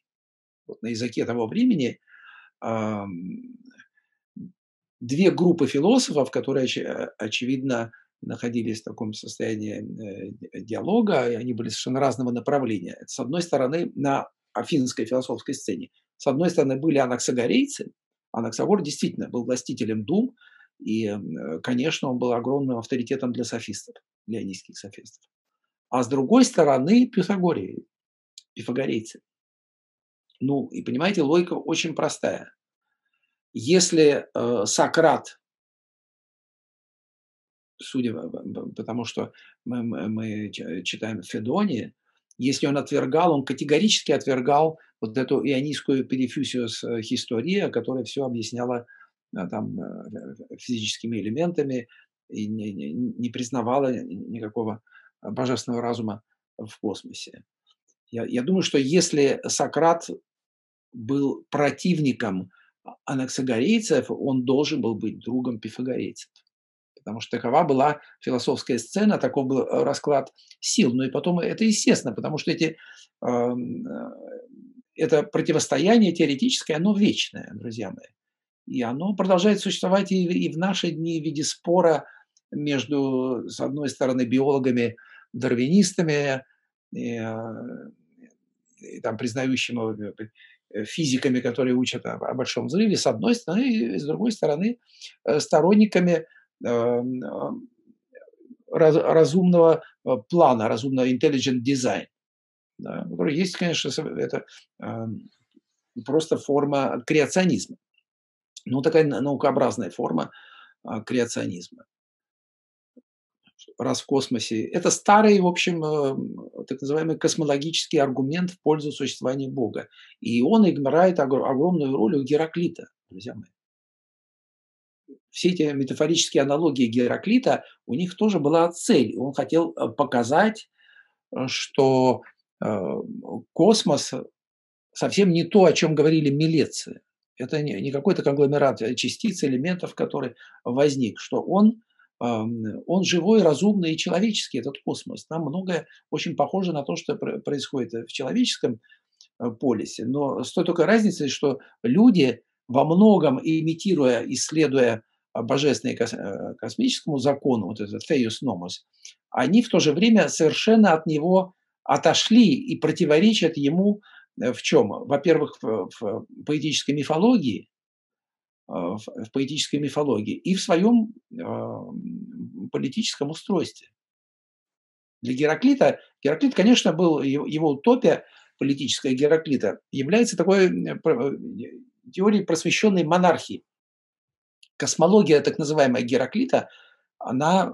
Вот на языке того времени две группы философов, которые, очевидно, находились в таком состоянии диалога, и они были совершенно разного направления. С одной стороны, на афинской философской сцене. С одной стороны, были анаксагорейцы. Анаксагор действительно был властителем дум, и, конечно, он был огромным авторитетом для софистов, для ионийских софистов. А с другой стороны, Пифагории, пифагорейцы. Ну, и понимаете, логика очень простая. Если э, Сократ, судя потому что мы, мы читаем в Федоне, если он отвергал, он категорически отвергал вот эту ионийскую перифюсиус история, которая все объясняла э, там, э, физическими элементами и не, не, не признавала никакого божественного разума в космосе. Я, я думаю, что если Сократ был противником анаксагорейцев, он должен был быть другом пифагорейцев потому что такова была философская сцена, таков был э, расклад сил. Ну и потом это естественно, потому что эти, эм, э, это противостояние теоретическое, оно вечное, друзья мои. И оно продолжает существовать и, и в наши дни в виде спора между, с одной стороны, биологами, дарвинистами, и, э, и, там, признающими физиками, которые учат о, о большом взрыве, с одной стороны, и с другой стороны, сторонниками раз, разумного э, плана, разумного intelligent design, да, который есть, конечно, это эм, просто форма креационизма. Ну, такая наукообразная форма а, креационизма. Раз в космосе. Это старый, в общем, э, так называемый космологический аргумент в пользу существования Бога. И он играет огромную роль у Гераклита, друзья мои все эти метафорические аналогии Гераклита, у них тоже была цель. Он хотел э, показать, э, что э, космос совсем не то, о чем говорили милецы. Это не, какой-то конгломерат частиц, элементов, который возник, что он, эм, он живой, разумный и человеческий, этот космос. Там многое очень похоже на то, что происходит в человеческом полисе. Но с той только разницей, что люди во многом имитируя, исследуя божественному э, космическому закону, вот этот Феюс Номос, они в то же время совершенно от него отошли и противоречат ему э, в чем? Во-первых, в, поэтической мифологии, э, в, поэтической мифологии и в своем политическом устройстве. Для Гераклита, Гераклит, конечно, был, его утопия политическая Гераклита является такой теорией просвещенной монархии космология так называемая Гераклита, она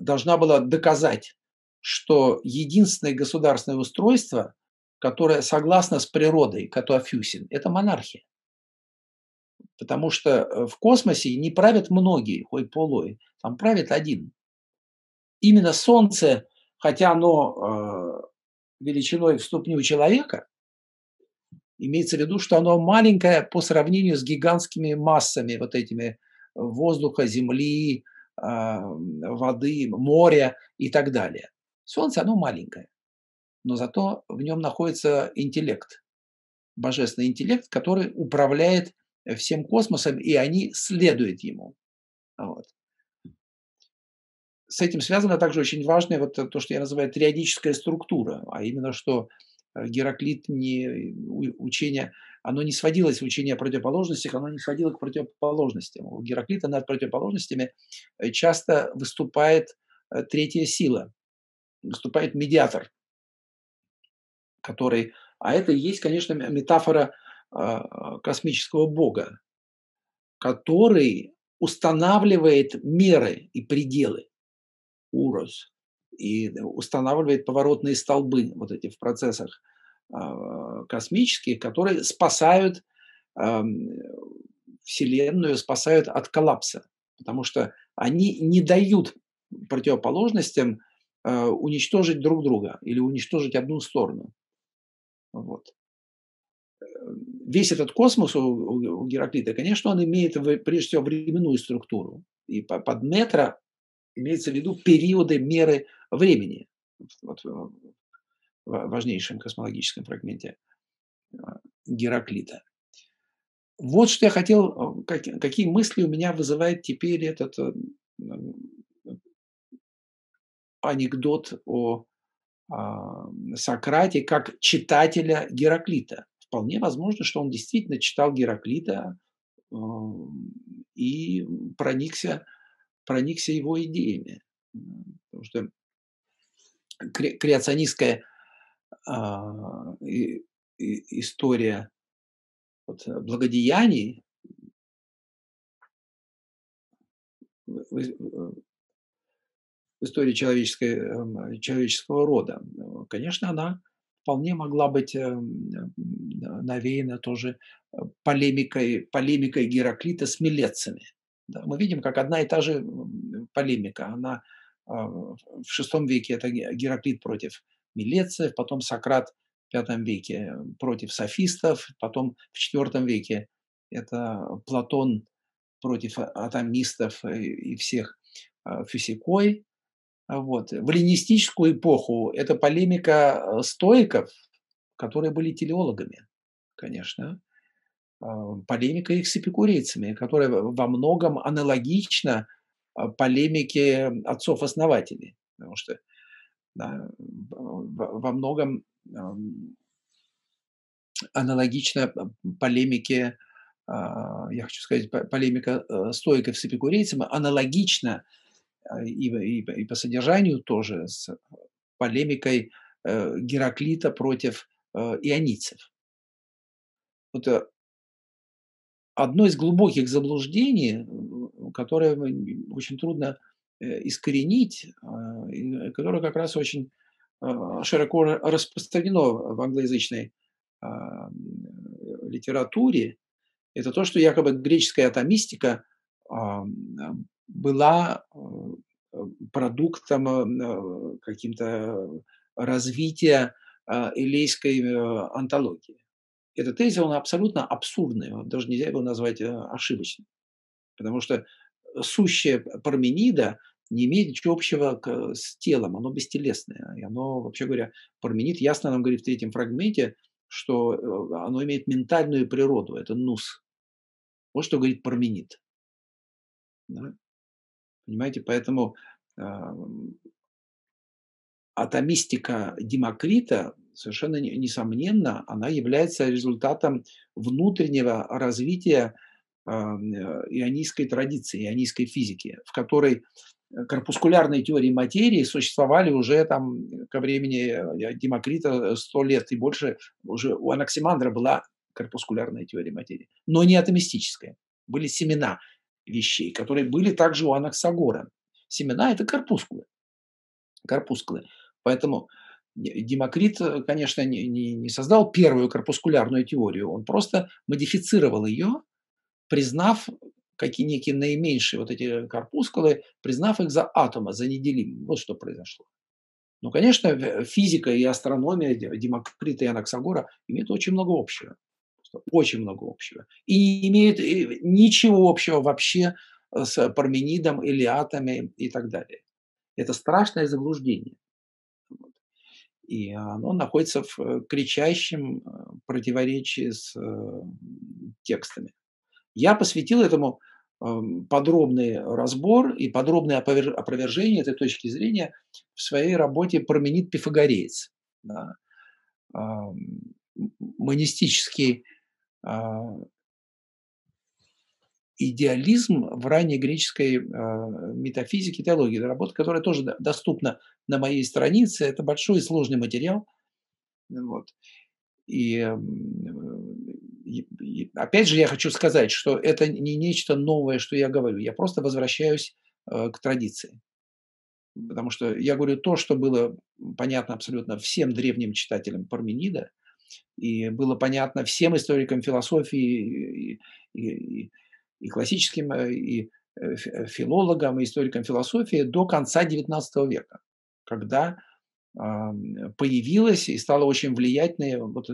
должна была доказать, что единственное государственное устройство, которое согласно с природой, катуафюсин, это монархия. Потому что э, в космосе не правят многие, хой полой, там правит один. Именно Солнце, хотя оно э, величиной в ступню человека, имеется в виду, что оно маленькое по сравнению с гигантскими массами вот этими воздуха, земли, а, воды, моря и так далее. Солнце, оно маленькое, но зато в нем находится интеллект, божественный интеллект, который управляет всем космосом, и они следуют ему. Вот. С этим связано также очень важное вот то, что я называю триадическая структура, а именно, что э, Гераклит не учение, оно не сводилось в учение о противоположностях, оно не сводило к противоположностям. У Гераклита над противоположностями э, часто выступает э, третья сила, выступает медиатор, который, а это и есть, конечно, метафора а, космического бога, который устанавливает меры и пределы урос и устанавливает поворотные столбы вот эти в процессах а, космических, которые спасают Вселенную, спасают от коллапса, потому что они не дают противоположностям а, уничтожить друг друга или уничтожить одну сторону. Вот. Весь этот космос у, Гераклита, конечно, он имеет прежде всего временную структуру. И под метро имеется в виду периоды меры времени вот, важнейшем космологическом фрагменте э, Гераклита. Вот что я хотел, как, какие мысли у меня вызывает теперь этот э, анекдот о, о Сократе как читателя Гераклита. Вполне возможно, что он действительно читал Гераклита э, и проникся проникся его идеями. Потому что креационистская а, и, история вот, благодеяний в, в, истории человеческой, эм, человеческого рода, конечно, она вполне могла быть эм, навеяна тоже э, полемикой, полемикой Гераклита с милецами. Мы видим, как одна и та же полемика. Она а, в VI веке это Гераклит против Милециев, потом Сократ в V веке против софистов, потом в IV веке это Платон против атомистов и всех а, физикой. Вот. В эллинистическую эпоху это полемика стоиков, которые были телеологами, конечно. А, полемика их с эпикурейцами, которая во многом аналогична а, полемике отцов-основателей. Потому что да, во многом аналогична полемике, а, я хочу сказать, полемика э, стоиков с эпикурейцами, аналогична и, и, и по содержанию тоже с полемикой э, Гераклита против э, ионийцев. Вот одно из глубоких заблуждений, которое очень трудно искоренить, а, которое как раз очень а, широко распространено в англоязычной а, литературе, это то, что якобы греческая атомистика была э, продуктом каким-то развития элейской э, антологии. Этот тезис, он абсолютно абсурдный, даже нельзя его назвать э, ошибочным. Потому что сущее Парменида не имеет ничего общего с телом, оно бестелесное. И оно, вообще говоря, Парменид ясно нам говорит в третьем фрагменте, что э, оно имеет ментальную природу, это нус. Вот что говорит Парменид. Да? Понимаете, поэтому э, атомистика Демокрита совершенно несомненно, она является результатом внутреннего развития ионийской традиции, ионийской физики, в которой корпускулярные теории материи существовали уже там ко времени э, Демокрита сто лет и больше. Уже у Анаксимандра была корпускулярная теория материи, но не атомистическая. Были семена вещей, которые были также у Анаксагора. Семена – это корпускулы. Корпускулы. Поэтому Демокрит, э, конечно, не, не, не создал первую корпускулярную теорию, он просто модифицировал ее признав какие некие наименьшие вот эти корпускулы, признав их за атомы, за неделимые. Вот что произошло. Ну, конечно, физика и астрономия Демокрита и Анаксагора имеют очень много общего. Очень много общего. И не имеют э, ничего общего вообще с Парменидом или атомами и так далее. Это страшное заблуждение. И оно находится в э, кричащем э, противоречии с текстами. Я посвятил этому эм, подробный разбор и подробное опровержение этой точки зрения в своей работе «Променит Пифагореец». Да. Монистический а, идеализм в ранней греческой а, метафизике и теологии. Это работа, которая тоже доступна на моей странице. Это большой и сложный материал. Вот. И опять же, я хочу сказать, что это не нечто новое, что я говорю. Я просто возвращаюсь э, к традиции. Потому что я говорю то, что было понятно абсолютно всем древним читателям Парменида, и было понятно всем историкам философии, и, и, и классическим, э, и э, филологам, и историкам философии до конца XIX века, когда появилась и стала очень влиятельной вот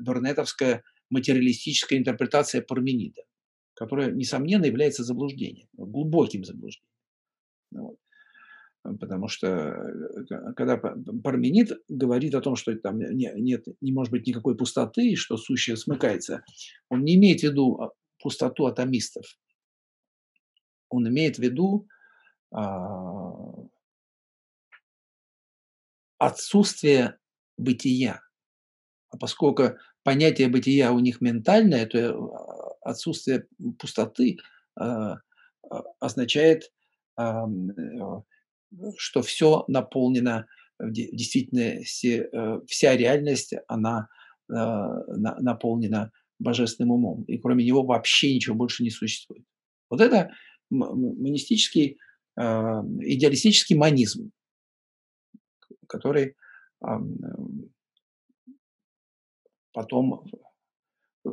бернетовская материалистическая интерпретация Парменида, которая, несомненно, является заблуждением, глубоким заблуждением. Вот. Потому что э, когда Парменид говорит о том, что там нет, не может быть никакой пустоты, что сущее смыкается, он не имеет в виду а, пустоту атомистов. Он имеет в виду а, отсутствие бытия. А поскольку понятие бытия у них ментальное, то э, отсутствие пустоты а, означает, э, что все наполнено в действительности, э, вся реальность, она наполнена божественным умом. И кроме него вообще ничего больше не существует. Вот это монистический, идеалистический манизм, который потом, э,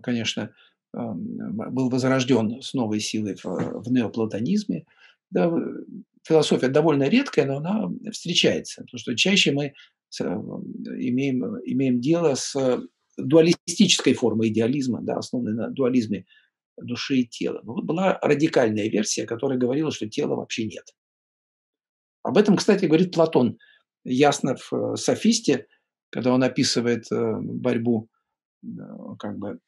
конечно, был возрожден с новой силой в, в неоплатонизме. Да, философия довольно редкая, но она встречается, потому что чаще мы имеем, имеем дело с дуалистической формой идеализма, да, основанной на дуализме души и тела. Но вот была радикальная версия, которая говорила, что тела вообще нет. Об этом, кстати, говорит Платон ясно в э, «Софисте», когда он описывает э, борьбу э, как бы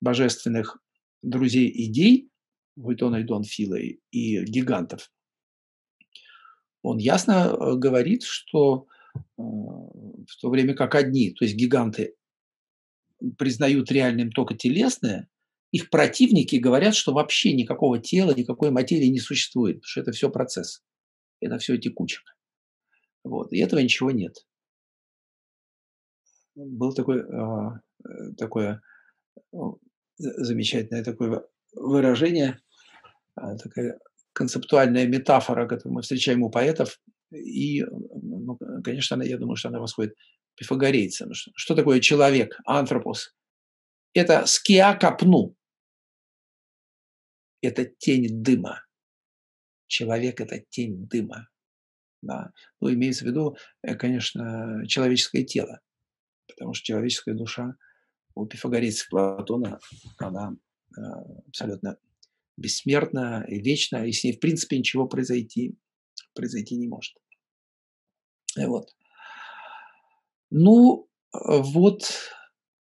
божественных друзей идей, Вуйтона и Дон Фила и гигантов, он ясно э, говорит, что в то время как одни, то есть гиганты, признают реальным только телесное, их противники говорят, что вообще никакого тела, никакой материи не существует, потому что это все процесс, это все текучка. Вот. И этого ничего нет был такой, а, э, такое замечательное такое выражение, а, такая концептуальная метафора, которую мы встречаем у поэтов, и, ну, конечно, она, я думаю, что она восходит пифагорейцам. Что, такое человек, антропос? Это скиа капну. Это тень дыма. Человек – это тень дыма. Да. Ну, имеется в виду, э, конечно, человеческое тело потому что человеческая душа у пифагорейцев Платона, она э, абсолютно бессмертна и вечна, и с ней, в принципе, ничего произойти, произойти не может. И вот. Ну, вот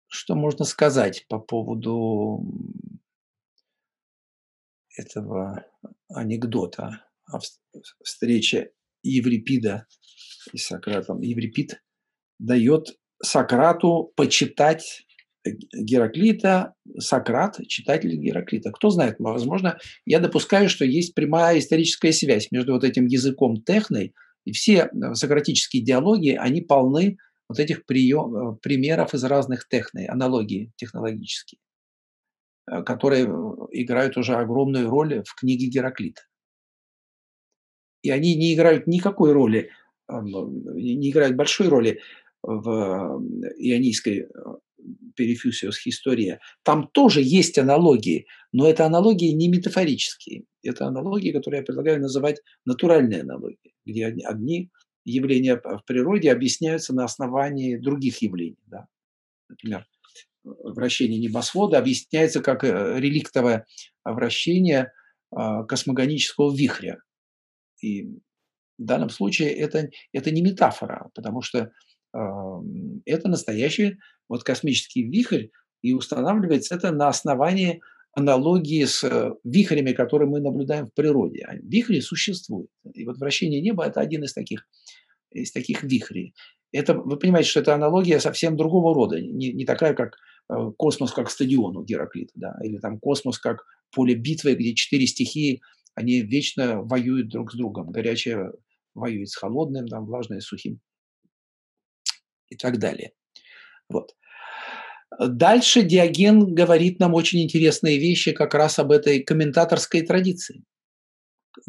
что можно сказать по поводу этого анекдота о встрече Еврипида и Сократом. Еврипид дает Сократу почитать Гераклита, Сократ, читатель Гераклита. Кто знает, возможно, я допускаю, что есть прямая историческая связь между вот этим языком техной, и все э, сократические диалоги, они полны вот этих прием, э, примеров из разных техной, аналогий технологические, э, которые играют уже огромную роль в книге Гераклита. И они не играют никакой роли, не играют большой роли в ионийской Перифюсиус История, там тоже есть аналогии, но это аналогии не метафорические. Это аналогии, которые я предлагаю называть натуральные аналогии, где одни явления в природе объясняются на основании других явлений. Да. Например, вращение небосвода объясняется как э, реликтовое вращение космогонического вихря. И в данном случае это, это не метафора, потому что э, это настоящий вот космический вихрь, и устанавливается это на основании аналогии с э, вихрями, которые мы наблюдаем в природе. А вихри существуют. И вот вращение неба – это один из таких, из таких вихрей. Это, вы понимаете, что это аналогия совсем другого рода, не, не такая, как э, космос как стадион у Гераклита, да, или там космос как поле битвы, где четыре стихии, они вечно воюют друг с другом. Горячее воюет с холодным, там, влажное с сухим и так далее. Вот. Дальше Диоген говорит нам очень интересные вещи как раз об этой комментаторской традиции,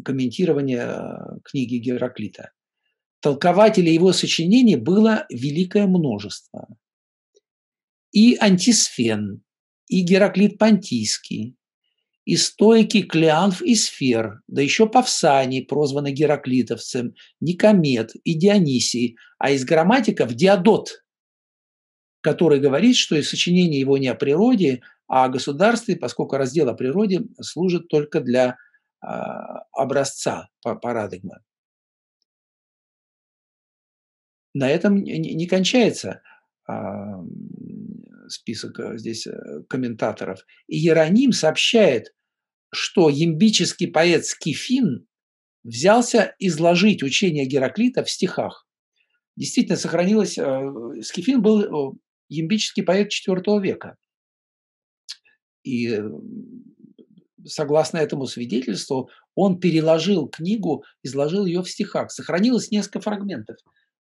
комментирования э, книги Гераклита. Толкователей его сочинений было великое множество. И Антисфен, и Гераклит Понтийский, и стойки Клеанф и Сфер, да еще Павсаний, прозванный Гераклитовцем, Никомет и Дионисий, а из грамматиков Диодот, который говорит, что и сочинение его не о природе, а о государстве, поскольку раздел о природе служит только для э, образца парадигмы. На этом не кончается э, список здесь э, комментаторов. И Иероним сообщает, что ямбический поэт Скифин взялся изложить учение Гераклита в стихах. Действительно, сохранилось... Скифин был ямбический поэт IV века. И согласно этому свидетельству, он переложил книгу, изложил ее в стихах. Сохранилось несколько фрагментов.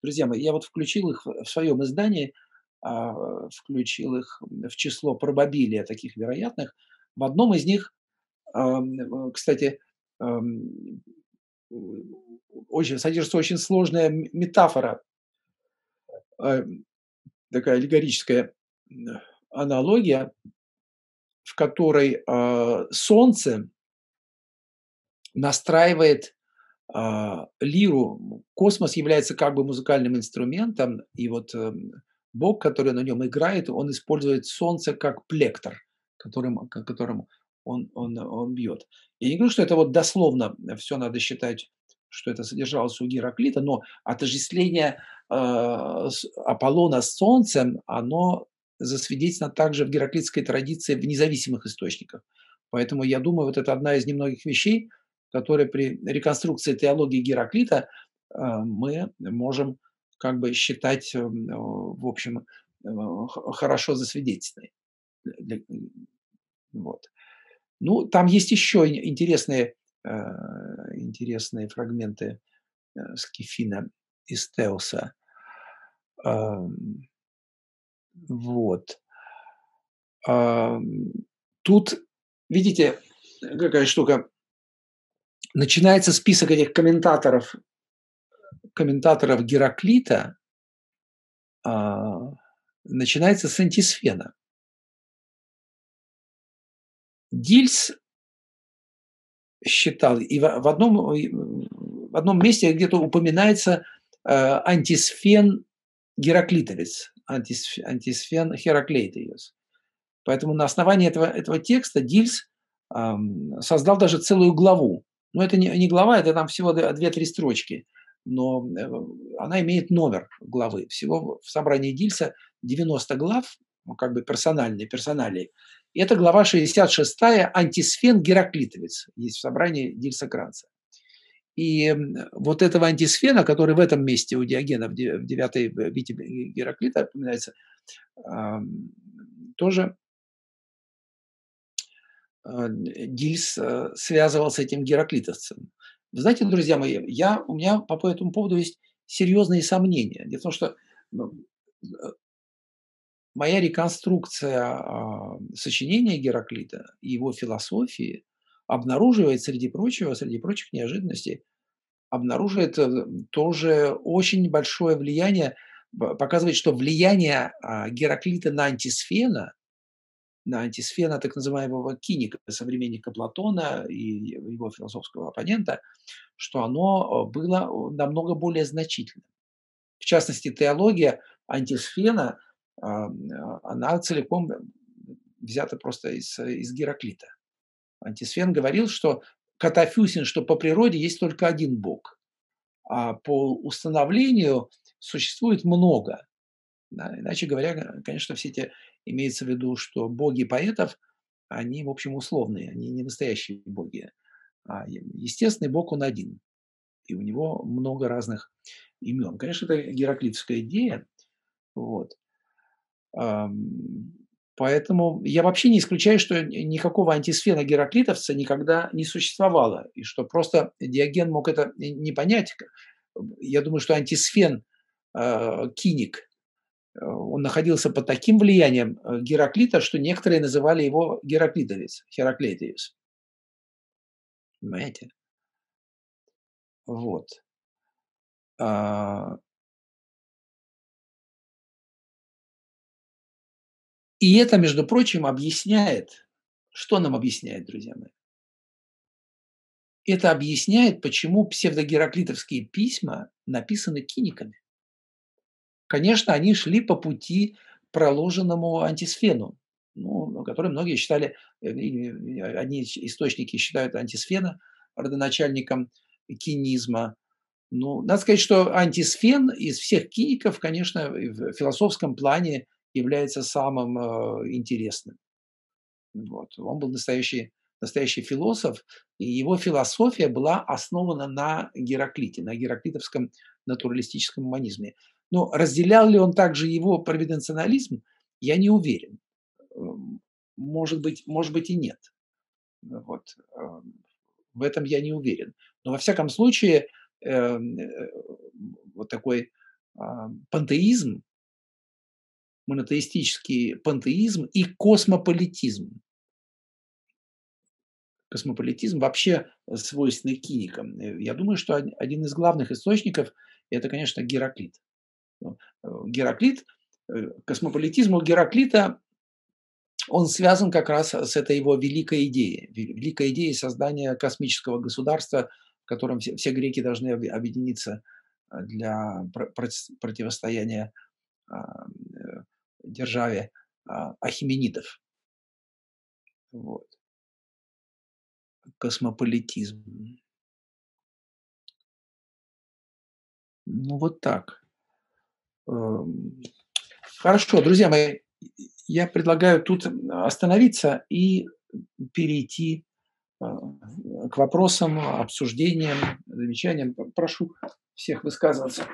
Друзья мои, я вот включил их в своем издании, а, включил их в число пробабилия таких вероятных. В одном из них, кстати, очень, содержится очень сложная метафора такая аллегорическая аналогия, в которой э, Солнце настраивает э, лиру. Космос является как бы музыкальным инструментом, и вот э, Бог, который на нем играет, он использует Солнце как плектор, которым, которым он, он, он бьет. Я не говорю, что это вот дословно все надо считать, что это содержалось у Гераклита, но отождествление Э, Аполлона с Солнцем, оно засвидетельствовано также в гераклитской традиции в независимых источниках. Поэтому я думаю, вот это одна из немногих вещей, которые при реконструкции теологии Гераклита э, мы можем как бы считать, э, в общем, хорошо засвидетельственной. Вот. Ну, там есть еще интересные, интересные фрагменты Скифина из Теуса. Вот. Тут, видите, какая штука. Начинается список этих комментаторов, комментаторов Гераклита, а, начинается с антисфена. Дильс считал, и в одном, в одном месте где-то упоминается э, антисфен Гераклитовец, антисфен Хераклейтиус. Поэтому на основании этого, этого текста Дильс создал даже целую главу. Но это не, не глава, это там всего 2-3 строчки, но э, она имеет номер главы. Всего в собрании Дильса 90 глав, ну, как бы персональные, персоналии. Это глава 66 «Антисфен Гераклитовец» есть в собрании Дильса Кранца. И вот этого антисфена, который в этом месте у Диогена в девятой бите Гераклита упоминается, тоже Дильс а, связывал с этим гераклитовцем. Знаете, друзья мои, я, у меня по этому поводу есть серьезные сомнения. Дело в том, что ну, моя реконструкция а, сочинения Гераклита и его философии обнаруживает, среди прочего, среди прочих неожиданностей, обнаруживает э, тоже очень большое влияние показывает, что влияние а, Гераклита на антисфена, на антисфена так называемого киника, современника Платона и его философского оппонента, что оно было намного более значительным. В частности, теология антисфена, она целиком взята просто из, из Гераклита. Антисфен говорил, что катафюсин, что по природе есть только один бог, а по установлению существует много. Да, иначе говоря, конечно, все эти имеется в виду, что боги поэтов, они, в общем, условные, они не настоящие боги. А естественный бог, он один. И у него много разных имен. Конечно, это гераклитовская идея. Вот. Поэтому я вообще не исключаю, что никакого антисфена гераклитовца никогда не существовало, и что просто Диоген мог это не понять. Я думаю, что антисфен э, киник, он находился под таким влиянием э, Гераклита, что некоторые называли его Гераклитовец, Хераклетиус. Понимаете? Вот. А, И это, между прочим, объясняет, что нам объясняет, друзья мои? Это объясняет, почему псевдогераклитовские письма написаны киниками. Конечно, они шли по пути, проложенному антисфену, ну, который многие считали, э, одни источники считают антисфена родоначальником кинизма. Ну, надо сказать, что антисфен из всех киников, конечно, в философском плане является самым э, интересным. Вот. Он был настоящий, настоящий философ, и его философия была основана на Гераклите, на гераклитовском натуралистическом гуманизме. Но разделял ли он также его провиденционализм, я не уверен. Эм, может быть, может быть и нет. Вот. Эм, в этом я не уверен. Но во всяком случае, эм, э, вот такой пантеизм, монотеистический пантеизм и космополитизм. Космополитизм вообще свойственный киникам. Я думаю, что один из главных источников – это, конечно, Гераклит. Гераклит, космополитизм у Гераклита, он связан как раз с этой его великой идеей. Великой идеей создания космического государства, в котором все, все греки должны объединиться для противостояния державе а, ахименидов. Вот. Космополитизм. Ну, вот так. Эм, хорошо, друзья мои, я предлагаю тут остановиться и перейти а, к вопросам, обсуждениям, замечаниям. Прошу всех высказываться.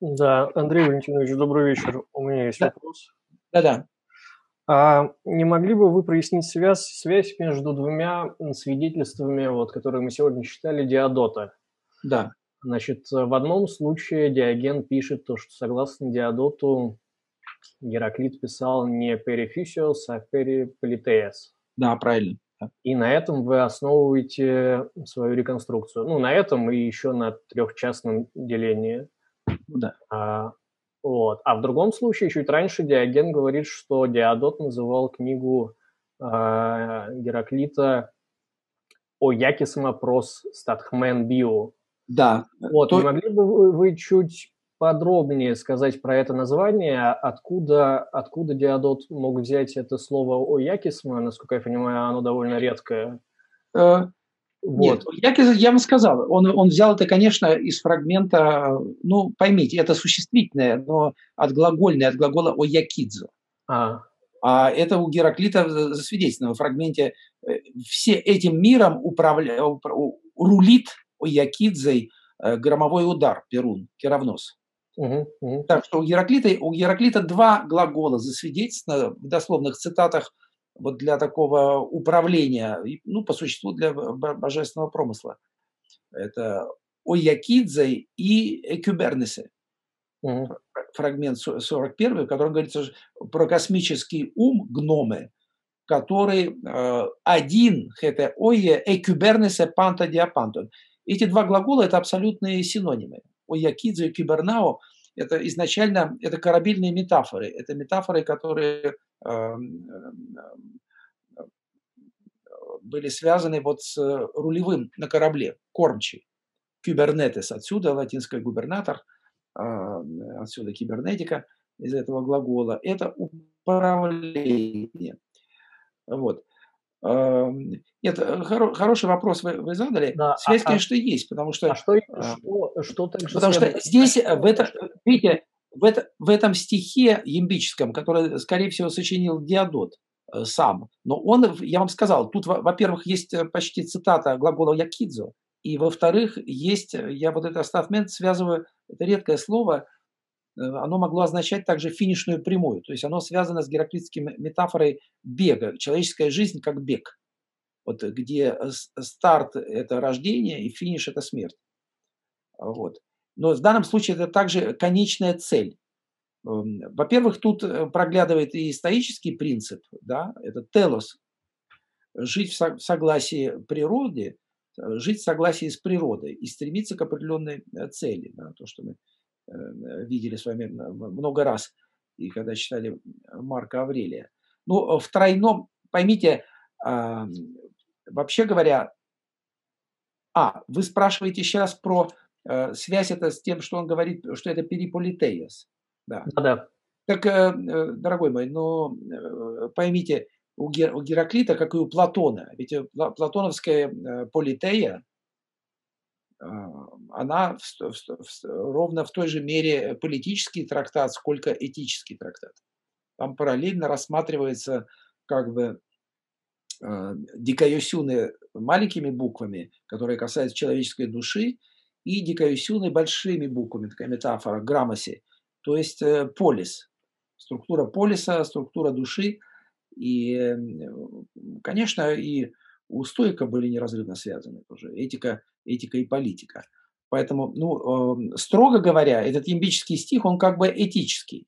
Да, Андрей Валентинович, добрый вечер. У меня есть Да. вопрос. Да-да. А не могли бы вы прояснить связь, связь между двумя свидетельствами, вот, которые мы сегодня читали, Диодота? Да. Значит, в одном случае Диоген пишет то, что согласно Диодоту Гераклит писал не перифисиос, а периполитеес. Да, правильно. И на этом вы основываете свою реконструкцию. Ну, на этом и еще на трехчастном делении. Ну да. А, вот. а в другом случае, чуть раньше Диоген говорит, что Диодот называл книгу а, Гераклита о Якисма прос статхмен био. Да. Вот, То... не могли бы вы, вы чуть подробнее сказать про это название, откуда, откуда Диодот мог взять это слово о Якисма, насколько я понимаю, оно довольно редкое. Э, вот. Нет, я, я вам сказал, он, он взял это, конечно, из фрагмента, ну, поймите, это существительное, но от глагольное, от глагола «оякидзо». А. а это у Гераклита засвидетельствовано в фрагменте э, «все этим миром управля... рулит Оякидзой э, громовой удар, Перун, Керавнос». Угу, угу. Так что у Гераклита, у Гераклита два глагола засвидетельствовано в дословных цитатах – вот для такого управления, ну, по существу для божественного промысла. Это Оякидзе и Экюбернесе. Угу. Фрагмент 41, в котором говорится про космический ум гномы, который э, один, это ое экюбернесе панта диапантон. Эти два глагола – это абсолютные синонимы. Оякидзе и кибернао это изначально это корабельные метафоры. Это метафоры, которые были связаны вот с рулевым на корабле, кормчий. Кюбернетес отсюда, латинский губернатор, отсюда кибернетика из этого глагола. Это управление. Вот. Нет, хоро, хороший вопрос вы, вы задали. Да, Связь, а, конечно, есть, потому что... А что, что, что также Потому что здесь, в, это, видите, в, это, в этом стихе ямбическом, который, скорее всего, сочинил Диодот э, сам, но он, я вам сказал, тут, во-первых, есть э, почти цитата глагола «якидзо», и, во-вторых, есть, э, я вот этот статмент связываю, это редкое слово, оно могло означать также финишную прямую, то есть оно связано с гераклитской метафорой бега, человеческая жизнь как бег, вот где старт – это рождение и финиш – это смерть. Вот. Но в данном случае это также конечная цель. Эм, во-первых, тут э, проглядывает и исторический принцип, да, это телос, жить в согласии природы, э, жить в согласии с природой и стремиться к определенной э, цели, да, то, что мы видели с вами много раз, и когда читали Марка Аврелия. Ну, в тройном, поймите, вообще говоря, а, вы спрашиваете сейчас про Э, связь это с тем, что он говорит, что это периполитеес. Да. да. Так, э, э, дорогой мой, но поймите, у Гераклита, как и у Платона, ведь платоновская политея, она в, в, в, ровно в той же мере политический трактат, сколько этический трактат. Там параллельно рассматривается как бы дикаюсюны маленькими буквами, которые касаются человеческой души, и дикаюсюны большими буквами, такая метафора, граммоси, то есть э, полис, структура полиса, структура души. И, конечно, и у стойка были неразрывно связаны тоже этика, этика и политика. Поэтому, ну, строго говоря, этот ямбический стих, он как бы этический.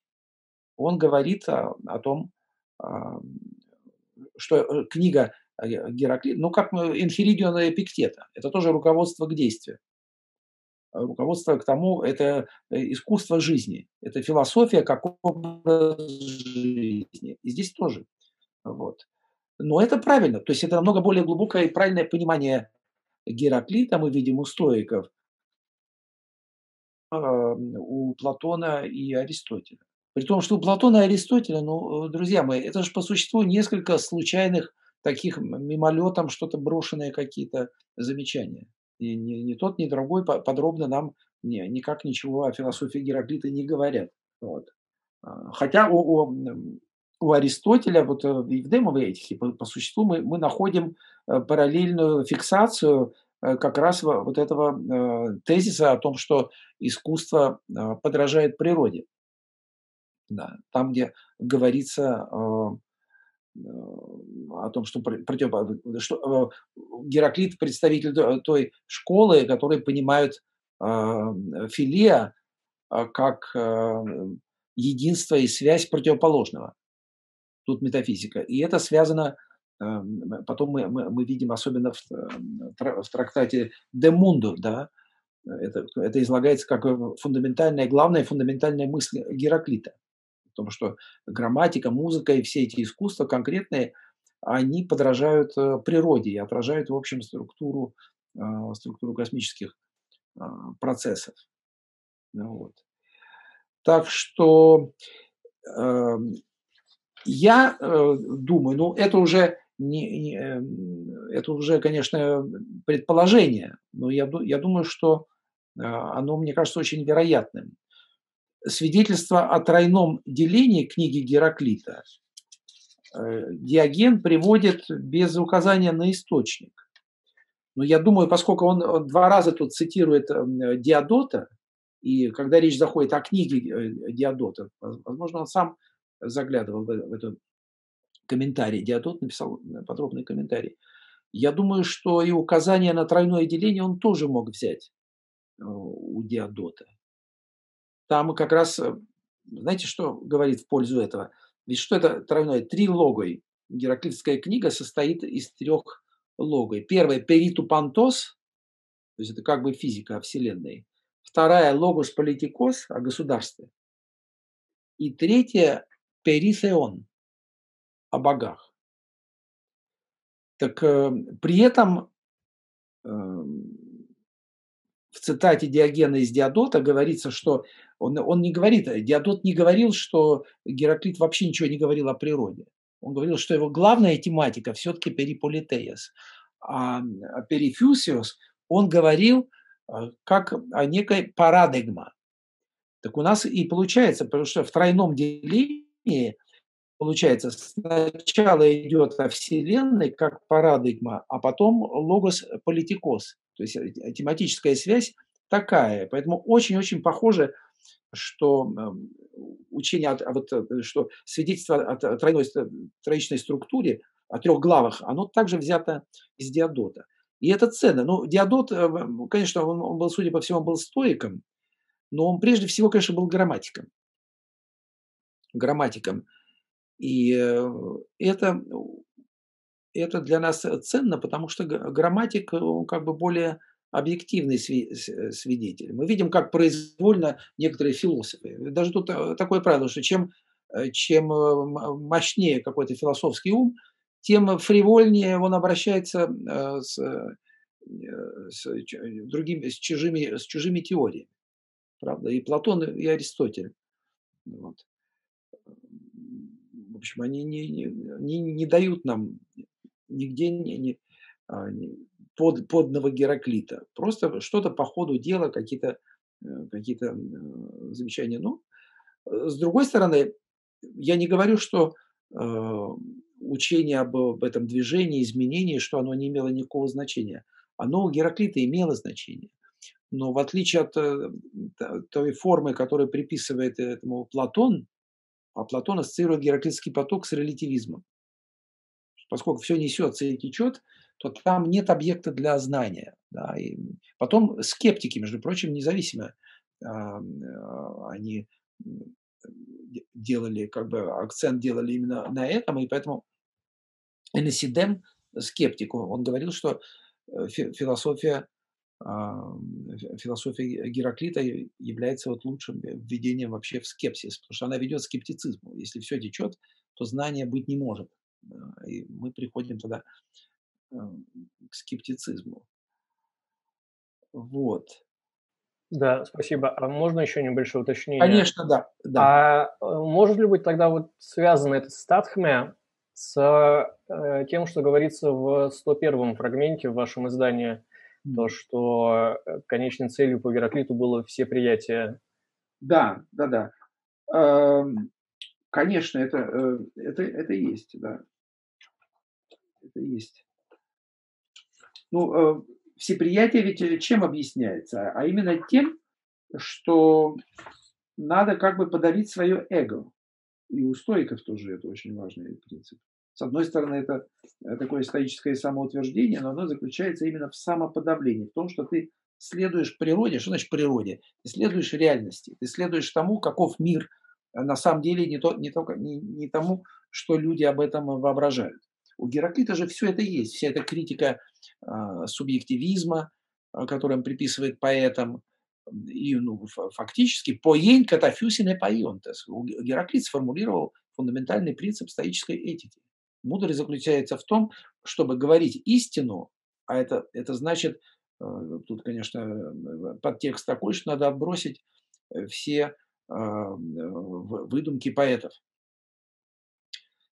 Он говорит о, о том, что э, книга э, Гераклита, ну, как Инферидиона Эпиктета, это тоже руководство к действию руководство к тому, это э, искусство жизни, это философия как образ жизни. И здесь тоже. Вот. Но это правильно, то есть это намного более глубокое и правильное понимание Гераклита мы видим у стоиков, у Платона и Аристотеля. При том, что у Платона и Аристотеля, ну, друзья мои, это же по существу несколько случайных таких мимолетом что-то брошенные какие-то замечания. И ни, ни тот, ни другой подробно нам не, никак ничего о философии Гераклита не говорят. Вот. А, хотя у, у, у Аристотеля, вот э, в Евдемовой этике, по, по существу, мы, мы находим э, параллельную фиксацию э, как раз вот этого тезиса о том, что искусство подражает природе. Да, там, где говорится о том, что, против, что Гераклит представитель той школы, которые понимают филия как единство и связь противоположного. Тут метафизика. И это связано, потом мы, мы, мы видим, особенно в, в трактате «De Mundo», да, это, это излагается как фундаментальная, главная фундаментальная мысль Гераклита – потому что грамматика, музыка и все эти искусства конкретные, они подражают э, природе и отражают, в общем, структуру, а, структуру космических процессов. Ну вот. Так что эм, я э, думаю, ну это уже не, не, эм, это уже, конечно, предположение, но я, я думаю, что э, оно, мне кажется, очень вероятным свидетельство о тройном делении книги Гераклита э, Диоген приводит без указания на источник. Но я думаю, поскольку он два раза тут цитирует эм, Диодота, и когда речь заходит о книге э, Диодота, возможно, он сам заглядывал в, в этот комментарий. Диодот написал подробный комментарий. Я думаю, что и указание на тройное деление он тоже мог взять э, у Диодота. Там как раз, э, знаете, что говорит в пользу этого? Ведь что это тройное? Три логой. Гераклитская книга состоит из трех логой. Первое – периту пантос, то есть это как бы физика Вселенной. Вторая – логос политикос о государстве. И третья – перисеон о богах. Так э, при этом э, в цитате Диогена из Диодота говорится, что он, он не говорит, Диодот не говорил, что Гераклит вообще ничего не говорил о природе. Он говорил, что его главная тематика все-таки периполитеес. А, а перифюсиос он говорил а, как о некой парадигма. Так у нас и получается, потому что в тройном делении получается, сначала идет о Вселенной как парадигма, а потом логос политикос. То есть э, тематическая связь такая. Поэтому очень-очень похоже, что эм, учение, от, вот, э, что свидетельство о тройной, троичной структуре, о трех главах, оно также взято из Диодота. И это ценно. Ну, Диодот, э, конечно, он, он был, судя по всему, был стоиком, но он прежде всего, конечно, был грамматиком. Грамматиком. И это это для нас э, ценно, потому что грамматик, он как бы более объективный э, свидетель. Мы видим, как произвольно некоторые философы. Даже тут э, такое правило, что чем, чем мощнее какой-то философский ум, тем фривольнее он обращается с, с другими, с чужими, с чужими теориями. Правда? И Платон, и Аристотель. Вот. Общем, они не, не, не дают нам нигде не, не, а, под, подного Гераклита. Просто что-то по ходу дела, какие-то э, какие замечания. Но э, с другой стороны, я не говорю, что э, учение об, об этом движении, изменении, что оно не имело никакого значения. Оно у Гераклита имело значение. Но в отличие от той формы, которую приписывает этому Платон, а Платон ассоциирует гераклитский поток с релятивизмом поскольку все несется и течет, то там нет объекта для знания. Да, и потом скептики, между прочим, независимо, а, они делали, как бы акцент делали именно на этом, и поэтому Энесидем, скептик, он говорил, что э, философия, философия Гераклита является вот лучшим введением вообще в скепсис, потому что она ведет к скептицизму. Если все течет, то знания быть не может. И мы приходим тогда эм, к скептицизму. Вот. Да, спасибо. А можно еще небольшое уточнение? Конечно, да. да. А э, может ли быть тогда вот связано это с э, тем, что говорится в 101-м фрагменте в вашем издании. То, что э, конечной целью по Гераклиту было все приятия? Да, да, да. Конечно, это, э, это, это есть, да. Это есть. Ну, э, всеприятие ведь э, чем объясняется? А именно тем, что надо как бы подавить свое эго. И у стоиков тоже это очень важный принцип. С одной стороны, это такое стоическое самоутверждение, но оно заключается именно в самоподавлении, в том, что ты следуешь природе. Что значит природе? Ты следуешь реальности, ты следуешь тому, каков мир, Э, на самом деле не, то, не, только, не, не тому, что люди об этом воображают. У Гераклита же все это есть, вся эта критика э, субъективизма, э, которую он приписывает поэтам, и ну, фактически поень катафюсине поионтес. Гераклит сформулировал фундаментальный принцип стоической этики. Мудрость заключается в том, чтобы говорить истину, а это, это значит, э, тут, конечно, э, подтекст такой, что надо отбросить все а, выдумки поэтов.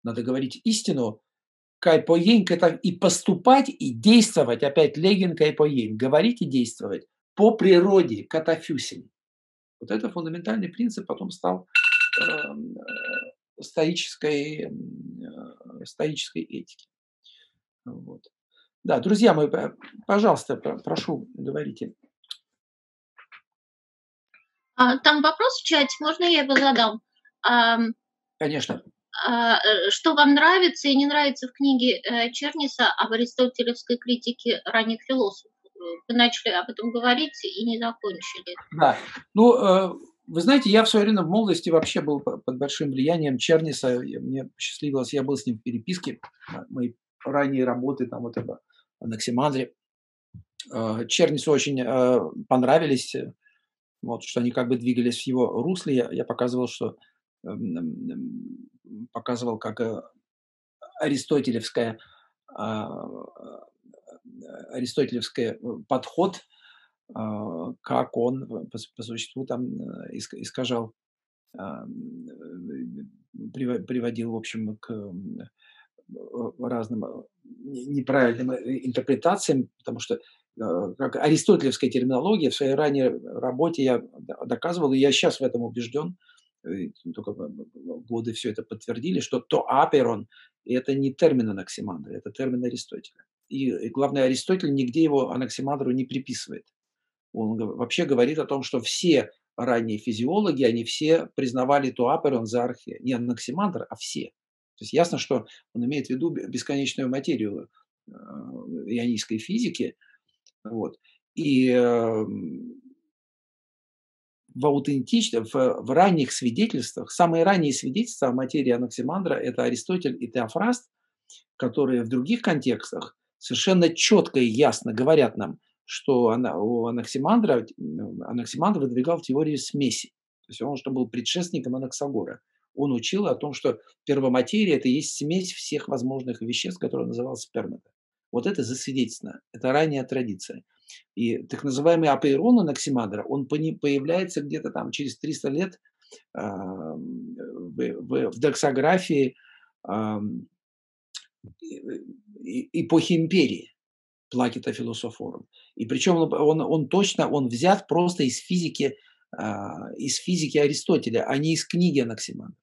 Надо говорить истину, кайпоень, это и поступать, и действовать, опять леген кайпоень, говорить и действовать по природе, катафюсин. Вот это фундаментальный принцип потом стал э, стоической, э, стоической этики. Вот. Да, друзья мои, пожалуйста, прошу, говорите. А, там вопрос в чате, можно я его задам? Конечно. А, э, что вам нравится и не нравится в книге э, Черниса об аристотелевской критике ранних философов? Вы начали об этом говорить и не закончили. Да. Ну, вы знаете, я в свое время в молодости вообще был под большим влиянием Черниса. Мне посчастливилось, я был с ним в переписке. Мои ранние работы, там вот это Анаксимандре. Чернису очень понравились Вот, что они как бы двигались в его русле. Я, я показывал, что эм, показывал, как э, аристотелевская, а, аристотелевский э, подход, как он по, по существу там э, искажал, а, приводил, в общем, к разным неправильным интерпретациям, потому что как аристотелевская терминология в своей ранней работе я доказывал, и я сейчас в этом убежден, только годы все это подтвердили, что то аперон – это не термин Анаксимандра, это термин Аристотеля. И, и главное, Аристотель нигде его Анаксимандру не приписывает. Он вообще говорит о том, что все ранние физиологи, они все признавали то аперон за архе. Не Анаксимандр, а все. То есть ясно, что он имеет в виду бесконечную материю э, ионийской физики. Вот. И эм, в аутентичном, в, в ранних свидетельствах, самые ранние свидетельства о материи Анаксимандра – это Аристотель и Теофраст, которые в других контекстах совершенно четко и ясно говорят нам, что она, у Анаксимандра, Анаксимандр выдвигал теорию смеси. То есть он что был предшественником Анаксагора. Он учил о том, что первоматерия – это есть смесь всех возможных веществ, которые называлась спермата. Вот это засвидетельствовано. Это ранняя традиция. И так называемый апейрон Анаксимандра, он появляется где-то там через 300 лет э, в, в, доксографии эпохи империи. Плакита философорум. И причем он, он, точно, он взят просто из физики, э, из физики Аристотеля, а не из книги Анаксимандра.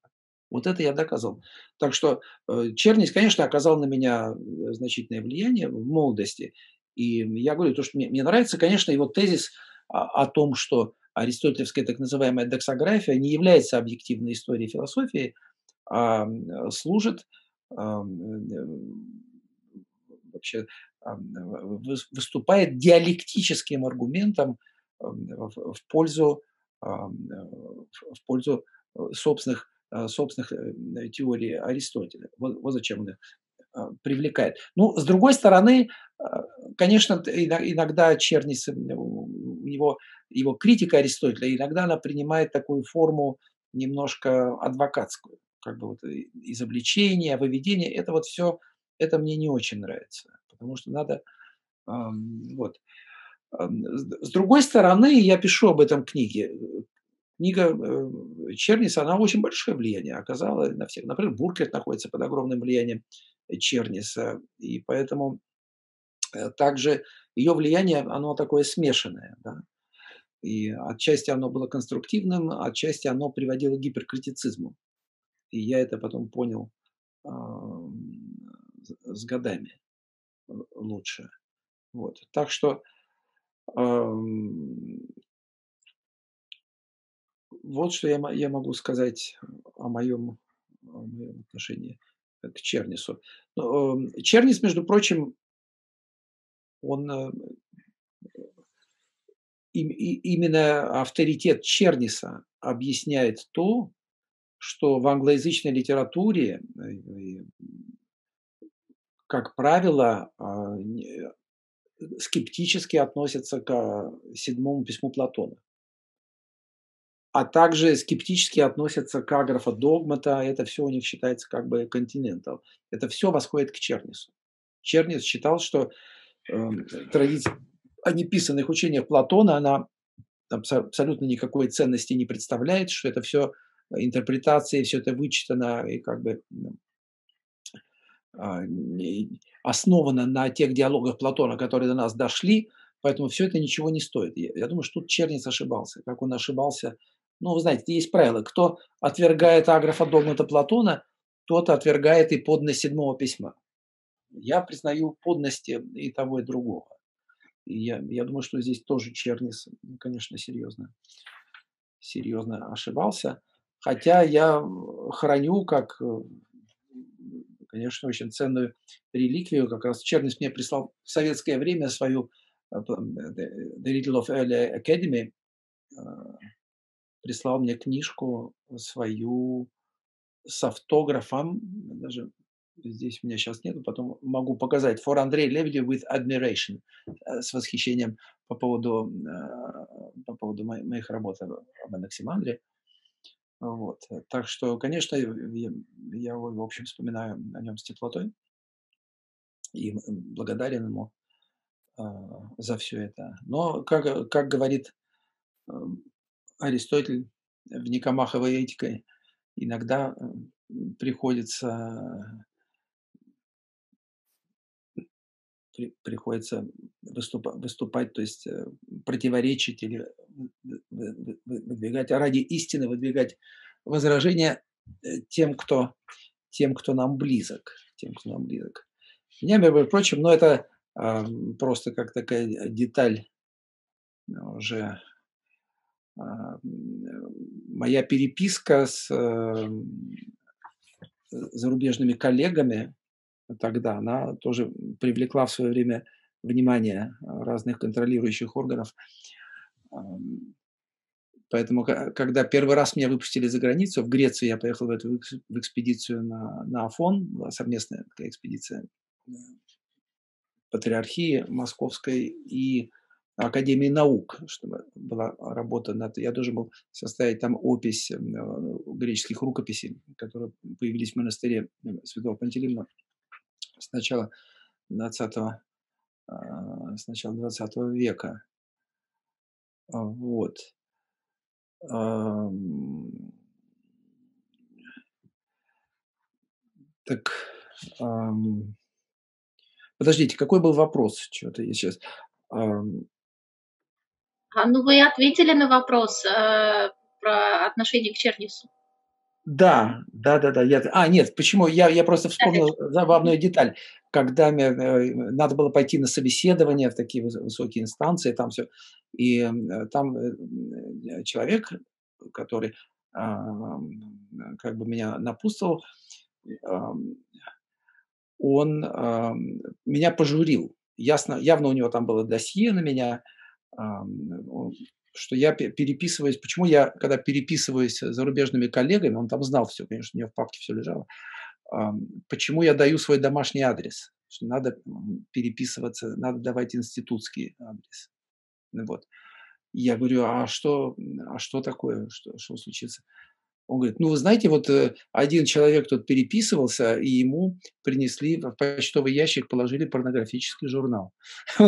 Вот это я доказал. Так что э, Чернис, конечно, оказал на меня э, значительное влияние в молодости. И я говорю, то, что мне, мне нравится, конечно, его тезис о, о том, что аристотелевская так называемая доксография не является объективной историей философии, а служит а, вообще а, выступает диалектическим аргументом в пользу, в пользу собственных, собственных э, теорий Аристотеля. Вот, вот зачем он а, привлекает. Ну, с другой стороны, конечно, иногда Чернис, у него его критика Аристотеля, иногда она принимает такую форму немножко адвокатскую, как бы вот изобличение, выведение. Это вот все, это мне не очень нравится, потому что надо вот. С другой стороны, я пишу об этом книге. Книга э, Черниса, она очень большое влияние оказала на всех. Например, Буркет находится под огромным влиянием Черниса. И поэтому э, также ее влияние, оно такое смешанное. Да? И отчасти оно было конструктивным, отчасти оно приводило к гиперкритицизму. И я это потом понял э, с годами лучше. Вот. Так что э, вот что я, я могу сказать о моем, о моем отношении к Чернису. Эм, Чернис, между прочим, он э, именно авторитет Черниса объясняет то, что в англоязычной литературе, э, как правило, а, скептически относятся к седьмому письму Платона а также скептически относятся к аграфа догмата. Это все у них считается как бы континентал. Это все восходит к Чернису. Чернис считал, что э, традиция о неписанных учениях Платона, она абсолютно никакой ценности не представляет, что это все интерпретации, все это вычитано и как бы а, основано на тех диалогах Платона, которые до нас дошли, поэтому все это ничего не стоит. Я думаю, что тут Чернис ошибался, как он ошибался ну, вы знаете, есть правило. Кто отвергает аграфа догмата Платона, тот отвергает и подность седьмого письма. Я признаю подности и того, и другого. И я, я думаю, что здесь тоже Чернис, конечно, серьезно, серьезно ошибался. Хотя я храню как, конечно, очень ценную реликвию. Как раз Чернис мне прислал в советское время свою э, The Riddle of Early Academy, э, прислал мне книжку свою с автографом, даже здесь меня сейчас нету, потом могу показать. For Андрей Лебедев with admiration, э, с восхищением по поводу, э, по поводу моих работ об Анаксимандре. Вот. Так что, конечно, я, я в общем, вспоминаю о нем с теплотой и благодарен ему э, за все это. Но, как, как говорит э, Аристотель в Никомаховой этике, иногда приходится при, приходится выступать, выступать, то есть э, противоречить или выдвигать, а ради истины выдвигать возражения э, тем, кто, тем, кто нам близок. Тем, кто нам близок. Меня, между прочим, но это э, просто как такая деталь уже э, моя переписка с э, зарубежными коллегами тогда, она тоже привлекла в свое время внимание разных контролирующих органов. Поэтому, когда первый раз меня выпустили за границу, в Грецию я поехал в эту в экспедицию на, на Афон, была совместная такая экспедиция э, Патриархии Московской и Академии наук, чтобы была работа над... Я должен был составить там опись э, греческих рукописей, которые появились в монастыре Святого Пантелеймона с начала 20 а, с начала 20 века. А, вот. Так, подождите, какой был вопрос? Что-то я сейчас... А, ну, вы ответили на вопрос э, про отношение к Чернису. Да, да, да, да. Я, а, нет, почему? Я, я просто вспомнил забавную деталь. Когда мне э, надо было пойти на собеседование в такие высокие инстанции, там все, и э, там э, человек, который а, как бы меня напутствовал, он меня пожурил. Ясно, явно у него там было досье на меня, что я переписываюсь, почему я, когда переписываюсь с зарубежными коллегами, он там знал все, конечно, у него в папке все лежало, почему я даю свой домашний адрес, что надо переписываться, надо давать институтский адрес. Вот. Я говорю, а что, а что такое, что, что случится? Он говорит, ну вы знаете, вот э, один человек тут переписывался, и ему принесли в почтовый ящик, положили порнографический журнал.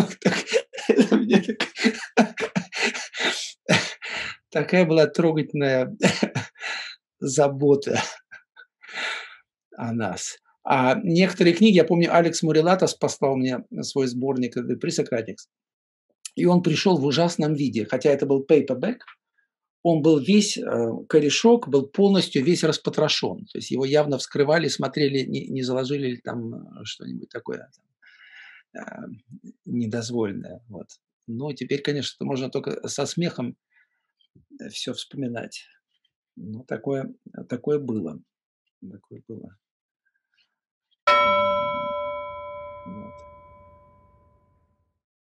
Такая была трогательная забота о нас. А некоторые книги, я помню, Алекс Мурилатос послал мне свой сборник «The Socratics», и он пришел в ужасном виде, хотя это был paperback, он был весь, э, корешок был полностью весь распотрошен. То есть его явно вскрывали, смотрели, не, не заложили ли там э, что-нибудь такое э, недозволенное. Вот. Но теперь, конечно, это можно только со смехом все вспоминать. Ну, такое, такое было. Такое было. Вот.